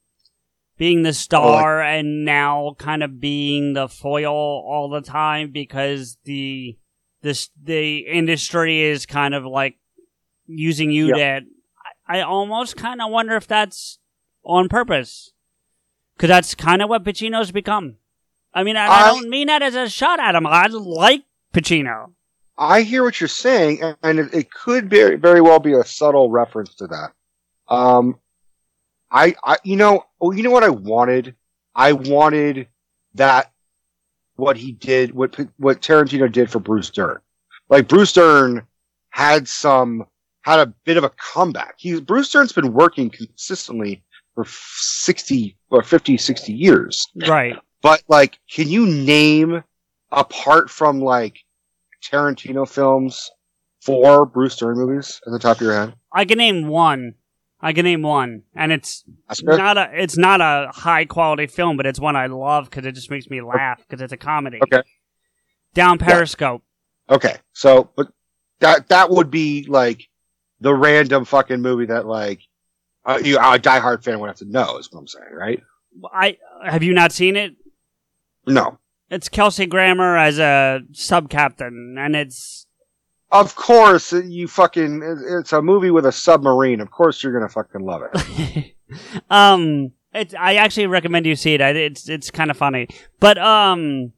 being the oh, star and now kind of being the foil all the time because the this the industry is kind of like using you Yeah. to I, I almost kind of wonder if that's on purpose because that's kind of what Pacino's become. I mean, I, I I- don't mean that as a shot at him. I like Pacino. I hear what you're saying, and- it, it could very, very well be a subtle reference to that. Um, I, I, you know, oh, you know what I wanted? I wanted that what he did, what what Tarantino did for Bruce Dern. Like Bruce Dern had some, had a bit of a comeback. He Bruce Dern's been working consistently for sixty or 50, 60 years. Right. But like, can you name apart from like Tarantino films four Bruce Dern movies at the top of your head? I can name one. I can name one, and it's not a it's not a high quality film, but it's one I love because it just makes me laugh because it's a comedy. Okay. Down Periscope. Okay. So, but that that would be like the random fucking movie that like uh, you, a diehard fan would have to know. Is what I'm saying, right? I have you not seen it? No. It's Kelsey Grammer as a sub captain, and it's Of course, you fucking. It's a movie with a submarine. Of course, you're gonna fucking love it. um. It's I actually recommend you see it. It's it's kind of funny, but um.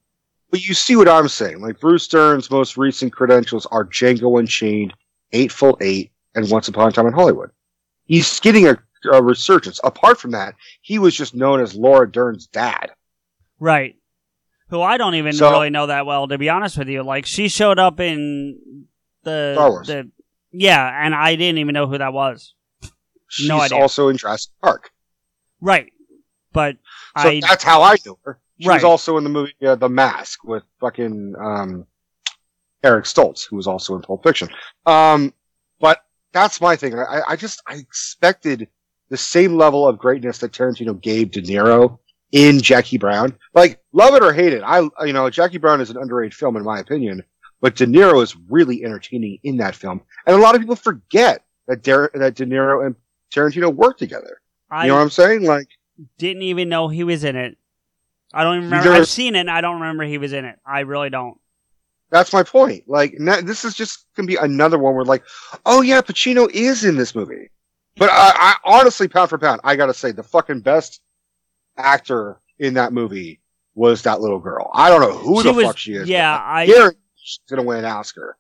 But you see what I'm saying? Like Bruce Dern's most recent credentials are Django Unchained, Eightful Eight, and Once Upon a Time in Hollywood. He's getting a, a resurgence. Apart from that, he was just known as Laura Dern's dad. Right. Who I don't even So- really know that well, to be honest with you. Like she showed up in the Star Wars. the yeah, and I didn't even know who that was. She's no idea. also in Jurassic Park. right. But So I that's how I knew her. She was also in the movie uh, The Mask with fucking um, Eric Stoltz, who was also in Pulp Fiction. Um, but that's my thing. I, I just I expected the same level of greatness that Tarantino gave De Niro in Jackie Brown. Like, love it or hate it, I you know Jackie Brown is an underrated film in my opinion, but De Niro is really entertaining in that film, and a lot of people forget that Der- that De Niro and Tarantino worked together. I you know what I'm saying? Like. didn't even know he was in it. I don't even remember. I've seen it. and I don't remember he was in it. I really don't. That's my point. Like, this is just gonna be another one where, like, oh yeah, Pacino is in this movie. But I, I honestly, pound for pound, I gotta say, the fucking best actor in that movie was that little girl. I don't know who She the was- fuck she is. yeah, I- guarantee she's gonna win an Oscar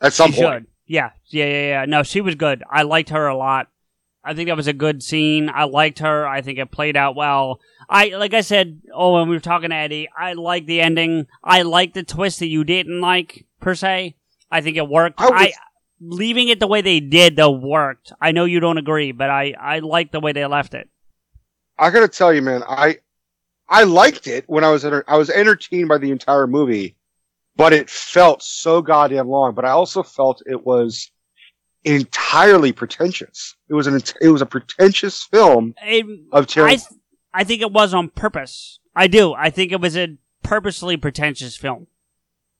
at some she point. should. Yeah, yeah, yeah, yeah. No, she was good. I liked her a lot. I think that was a good scene. I liked her. I think it played out well. I like I said. Oh, when we were talking to Eddie, I like the ending. I like the twist that you didn't like per se. I think it worked. I was- I leaving it the way they did though worked. I know you don't agree, but I I like the way they left it. I gotta tell you, man, I I liked it when I was enter- I was entertained by the entire movie, but it felt so goddamn long. But I also felt it was entirely pretentious. It was an it was a pretentious film It, of I th- I think it was on purpose. I do. I think it was a purposely pretentious film.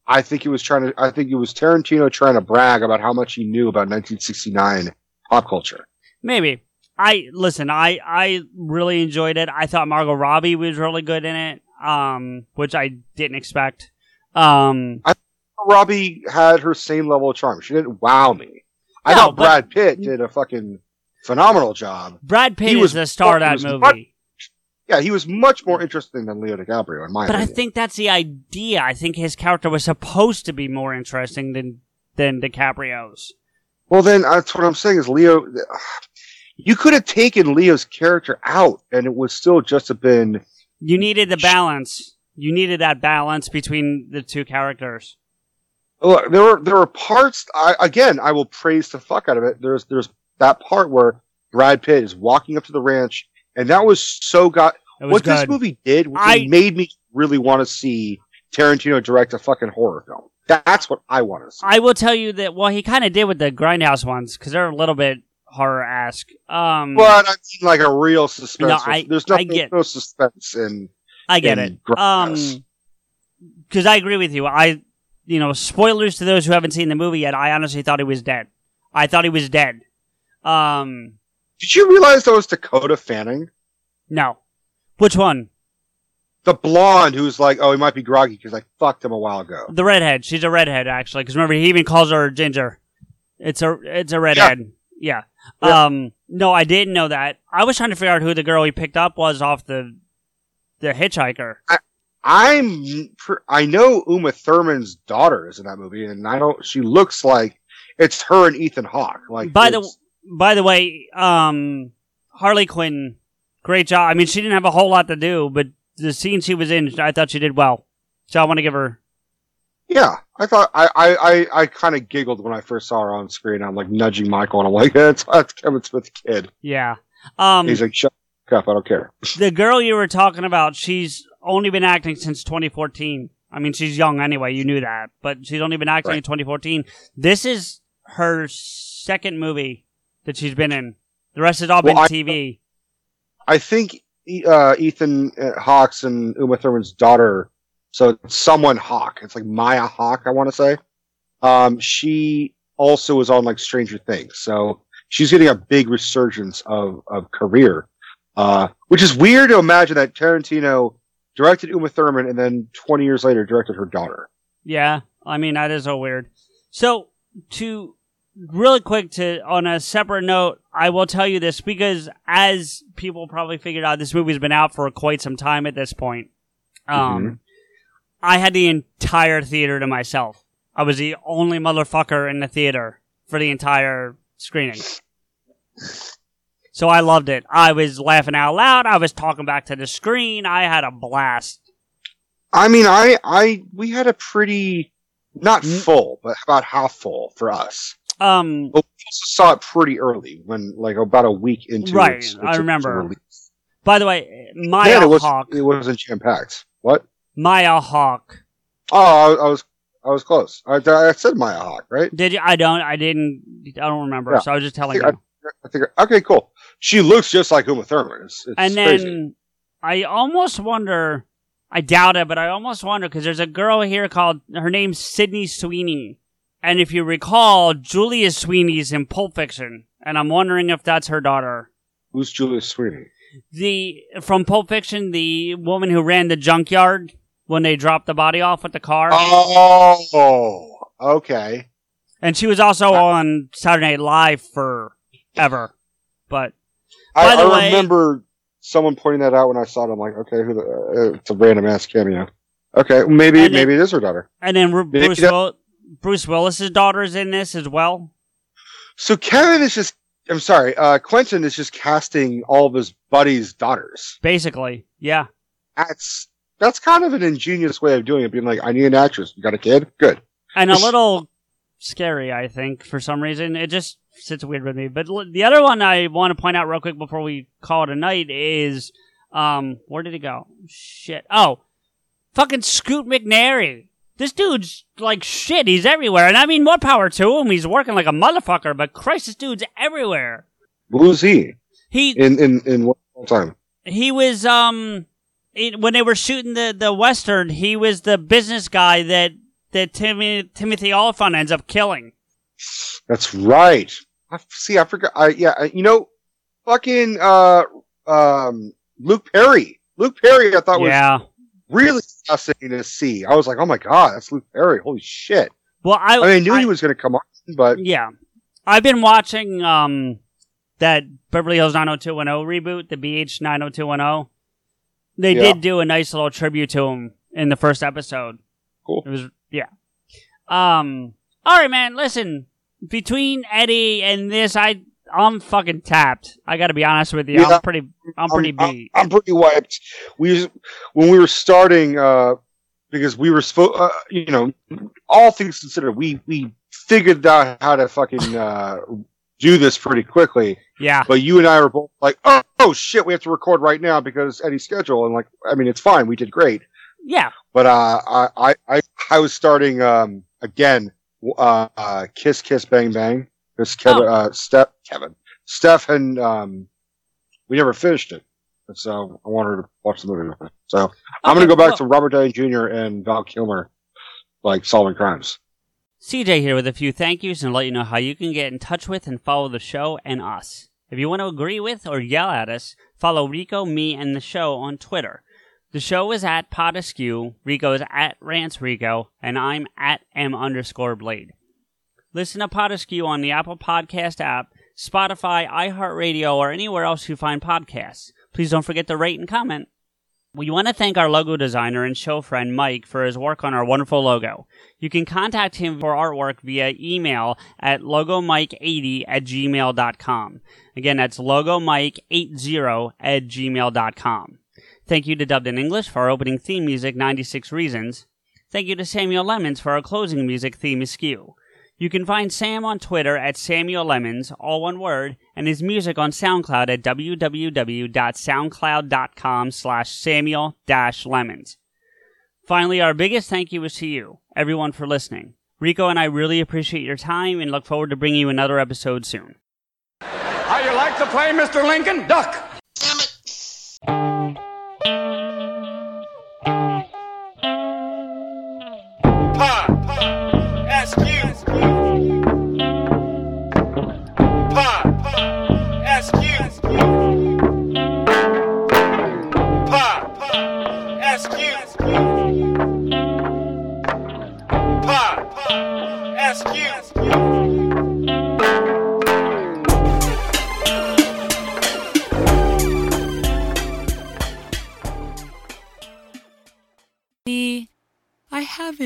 I think he was trying to. I think it was Tarantino trying to brag about how much he knew about 1969 pop culture. Maybe. I listen. I I really enjoyed it. I thought Margot Robbie was really good in it, um, which I didn't expect. Um, I Robbie had her same level of charm. She didn't wow me. I No, thought Brad Pitt did a fucking phenomenal job. Brad Pitt He is was- the star of that movie. much- Yeah, he was much more interesting than Leo DiCaprio, in my But I think that's the idea. I think his character was supposed to be more interesting than than DiCaprio's. Well, then that's what I'm saying is Leo. You could have taken Leo's character out, and it would still just have been. You needed the balance. You needed that balance between the two characters. Look, there were there were parts. I, again, I will praise the fuck out of it. There's there's that part where Brad Pitt is walking up to the ranch, and that was so got. Was What this movie did, I- it made me really want to see Tarantino direct a fucking horror film. That's what I want to see. I will tell you that. Well, he kind of did with the Grindhouse ones because they're a little bit horror ask. Um, But I mean, like a real suspense. No, I- There's I get- no suspense in. I get in it. Grindhouse. Um, because I agree with you. I, you know, spoilers to those who haven't seen the movie yet. I honestly thought he was dead. I thought he was dead. Um, Did you realize that was Dakota Fanning, no. Which one? the blonde who's like, oh, he might be groggy because I fucked him a while ago. The redhead. She's a redhead, actually. Because remember, he even calls her Ginger. It's a it's a redhead. Yeah. Yeah. Um. No, I didn't know that. I was trying to figure out who the girl he picked up was off the the hitchhiker. I'm, I know Uma Thurman's daughter is in that movie, and I don't. She looks like it's her and Ethan Hawke. Like By the by the way, um, Harley Quinn, great job. I mean, she didn't have a whole lot to do, but the scene she was in, I thought she did well. So I want to give her. Yeah, I thought I I I, I kind of giggled when I first saw her on screen. I'm like nudging Michael, and I'm like, that's, that's Kevin Smith's kid. Yeah. Um, He's like, shut up, I don't care. the girl you were talking about, she's only been acting since 2014. I mean, she's young anyway. You knew that, but she's only been acting in 2014. This is her second movie that she's been in. The rest has all been Well, I- TV. I think uh, Ethan uh, Hawke's and Uma Thurman's daughter, so it's someone Hawke. It's like Maya Hawke, I want to say. Um, she also was on like Stranger Things, so she's getting a big resurgence of of career, uh, which is weird to imagine that Tarantino directed Uma Thurman and then 20 years later directed her daughter. Yeah, I mean that is so weird. So to really quick to on a separate note, I will tell you this because as people probably figured out, this movie's been out for quite some time at this point. Um, Mhm. I had the entire theater to myself. I was the only motherfucker in the theater for the entire screening. So I loved it. I was laughing out loud. I was talking back to the screen. I had a blast. I mean, I, I, we had a pretty, not full, but about half full for us. Um, But we also saw it pretty early, when like about a week into Right, its- I its remember. release. by the way, my Man, it was it wasn't jam packed. What? Maya Hawke. Oh, I, I was I was close. I, I said Maya Hawke, right? Did you? I don't. I didn't. I don't remember. Yeah. So I was just I telling think, you. I, I think okay, cool. She looks just like Uma Thurman. It's, it's and then crazy. I almost wonder. I doubt it, but I almost wonder because there's a girl here called her name's Sydney Sweeney, and if you recall, Julia Sweeney's in Pulp Fiction, and I'm wondering if that's her daughter. who's Julia Sweeney? The from Pulp Fiction, the woman who ran the junkyard when they dropped the body off with the car, Oh, okay. and she was also on Saturday Night Live forever. But I, I way- remember someone pointing that out when I saw it. I'm like, okay, who the, uh, it's a random ass cameo. Okay, maybe then- maybe it is her daughter. and then Maybe Bruce that- Will- Bruce Willis's daughter is in this as well. So Kevin is just. I'm sorry. Uh, Quentin is just casting all of his buddies' daughters. Basically, yeah. That's that's kind of an ingenious way of doing it. Being like, I need an actress. You got a kid? Good. and a little scary, I think, for some reason. It just sits weird with me. But l- the other one I want to point out real quick before we call it a night is, um, where did he go? Shit. Oh, fucking Scoot McNairy. This dude's like shit. He's everywhere. And I mean, more power to him. He's working like a motherfucker, but Christ, this dude's everywhere. Who's he? He, In in in what time? he was, um, it, when they were shooting the, the Western, he was the business guy that, that Timmy, Timothy Olyphant ends up killing. That's right. I, see, I forgot. I, yeah, I- you know, fucking uh um Luke Perry. Luke Perry, I thought Yeah. was really fascinating to see. I was like, oh my god, that's Luke Perry. Holy shit! Well, I, I mean, I knew he was going to come on, but Yeah. I've been watching um that Beverly Hills 90210 reboot, the BH 90210. They Yeah. did do a nice little tribute to him in the first episode. Cool. It was yeah. Um all right man, listen, between Eddie and this I I'm fucking tapped. I got to be honest with you. Yeah. I'm pretty I'm pretty I'm, beat. I'm pretty wiped. We when we were starting, uh, because we were supposed, uh, you know, all things considered, we we figured out how to fucking uh, do this pretty quickly. Yeah. But you and I were both like, oh, oh shit, we have to record right now because Eddie's schedule, and like, I mean, it's fine. We did great. Yeah. But uh, I, I, I, I was starting um, again. Uh, uh, kiss, kiss, bang, bang. Because Kevin, uh, Steph, Kevin, Steph, and um, we never finished it. And so I wanted to watch the movie. So I'm going to go back well- to Robert Downey Jr. and Val Kilmer, like solving crimes. CJ here with a few thank yous and let you know how you can get in touch with and follow the show and us. If you want to agree with or yell at us, follow Rico, me, and the show on Twitter. The show is at Pod Askew, Rico is at Rants Rico, and I'm at M underscore Blade. Listen to Pod Askew on the Apple Podcast app, Spotify, iHeartRadio, or anywhere else you find podcasts. Please don't forget to rate and comment. We want to thank our logo designer and show friend Mike for his work on our wonderful logo. You can contact him for artwork via email at logomike80 at gmail.com. Again, that's logomike80 at gmail.com. Thank you to Dubbed in English for our opening theme music, 96 Reasons. Thank you to Samuel Lemons for our closing music theme, Askew. You can find Sam on Twitter at Samuel Lemons, all one word, and his music on SoundCloud at www.soundcloud.com slash Samuel Lemons. Finally, our biggest thank you is to you, everyone, for listening. Rico and I really appreciate your time and look forward to bringing you another episode soon. How you like to play, Mr. Lincoln? Duck.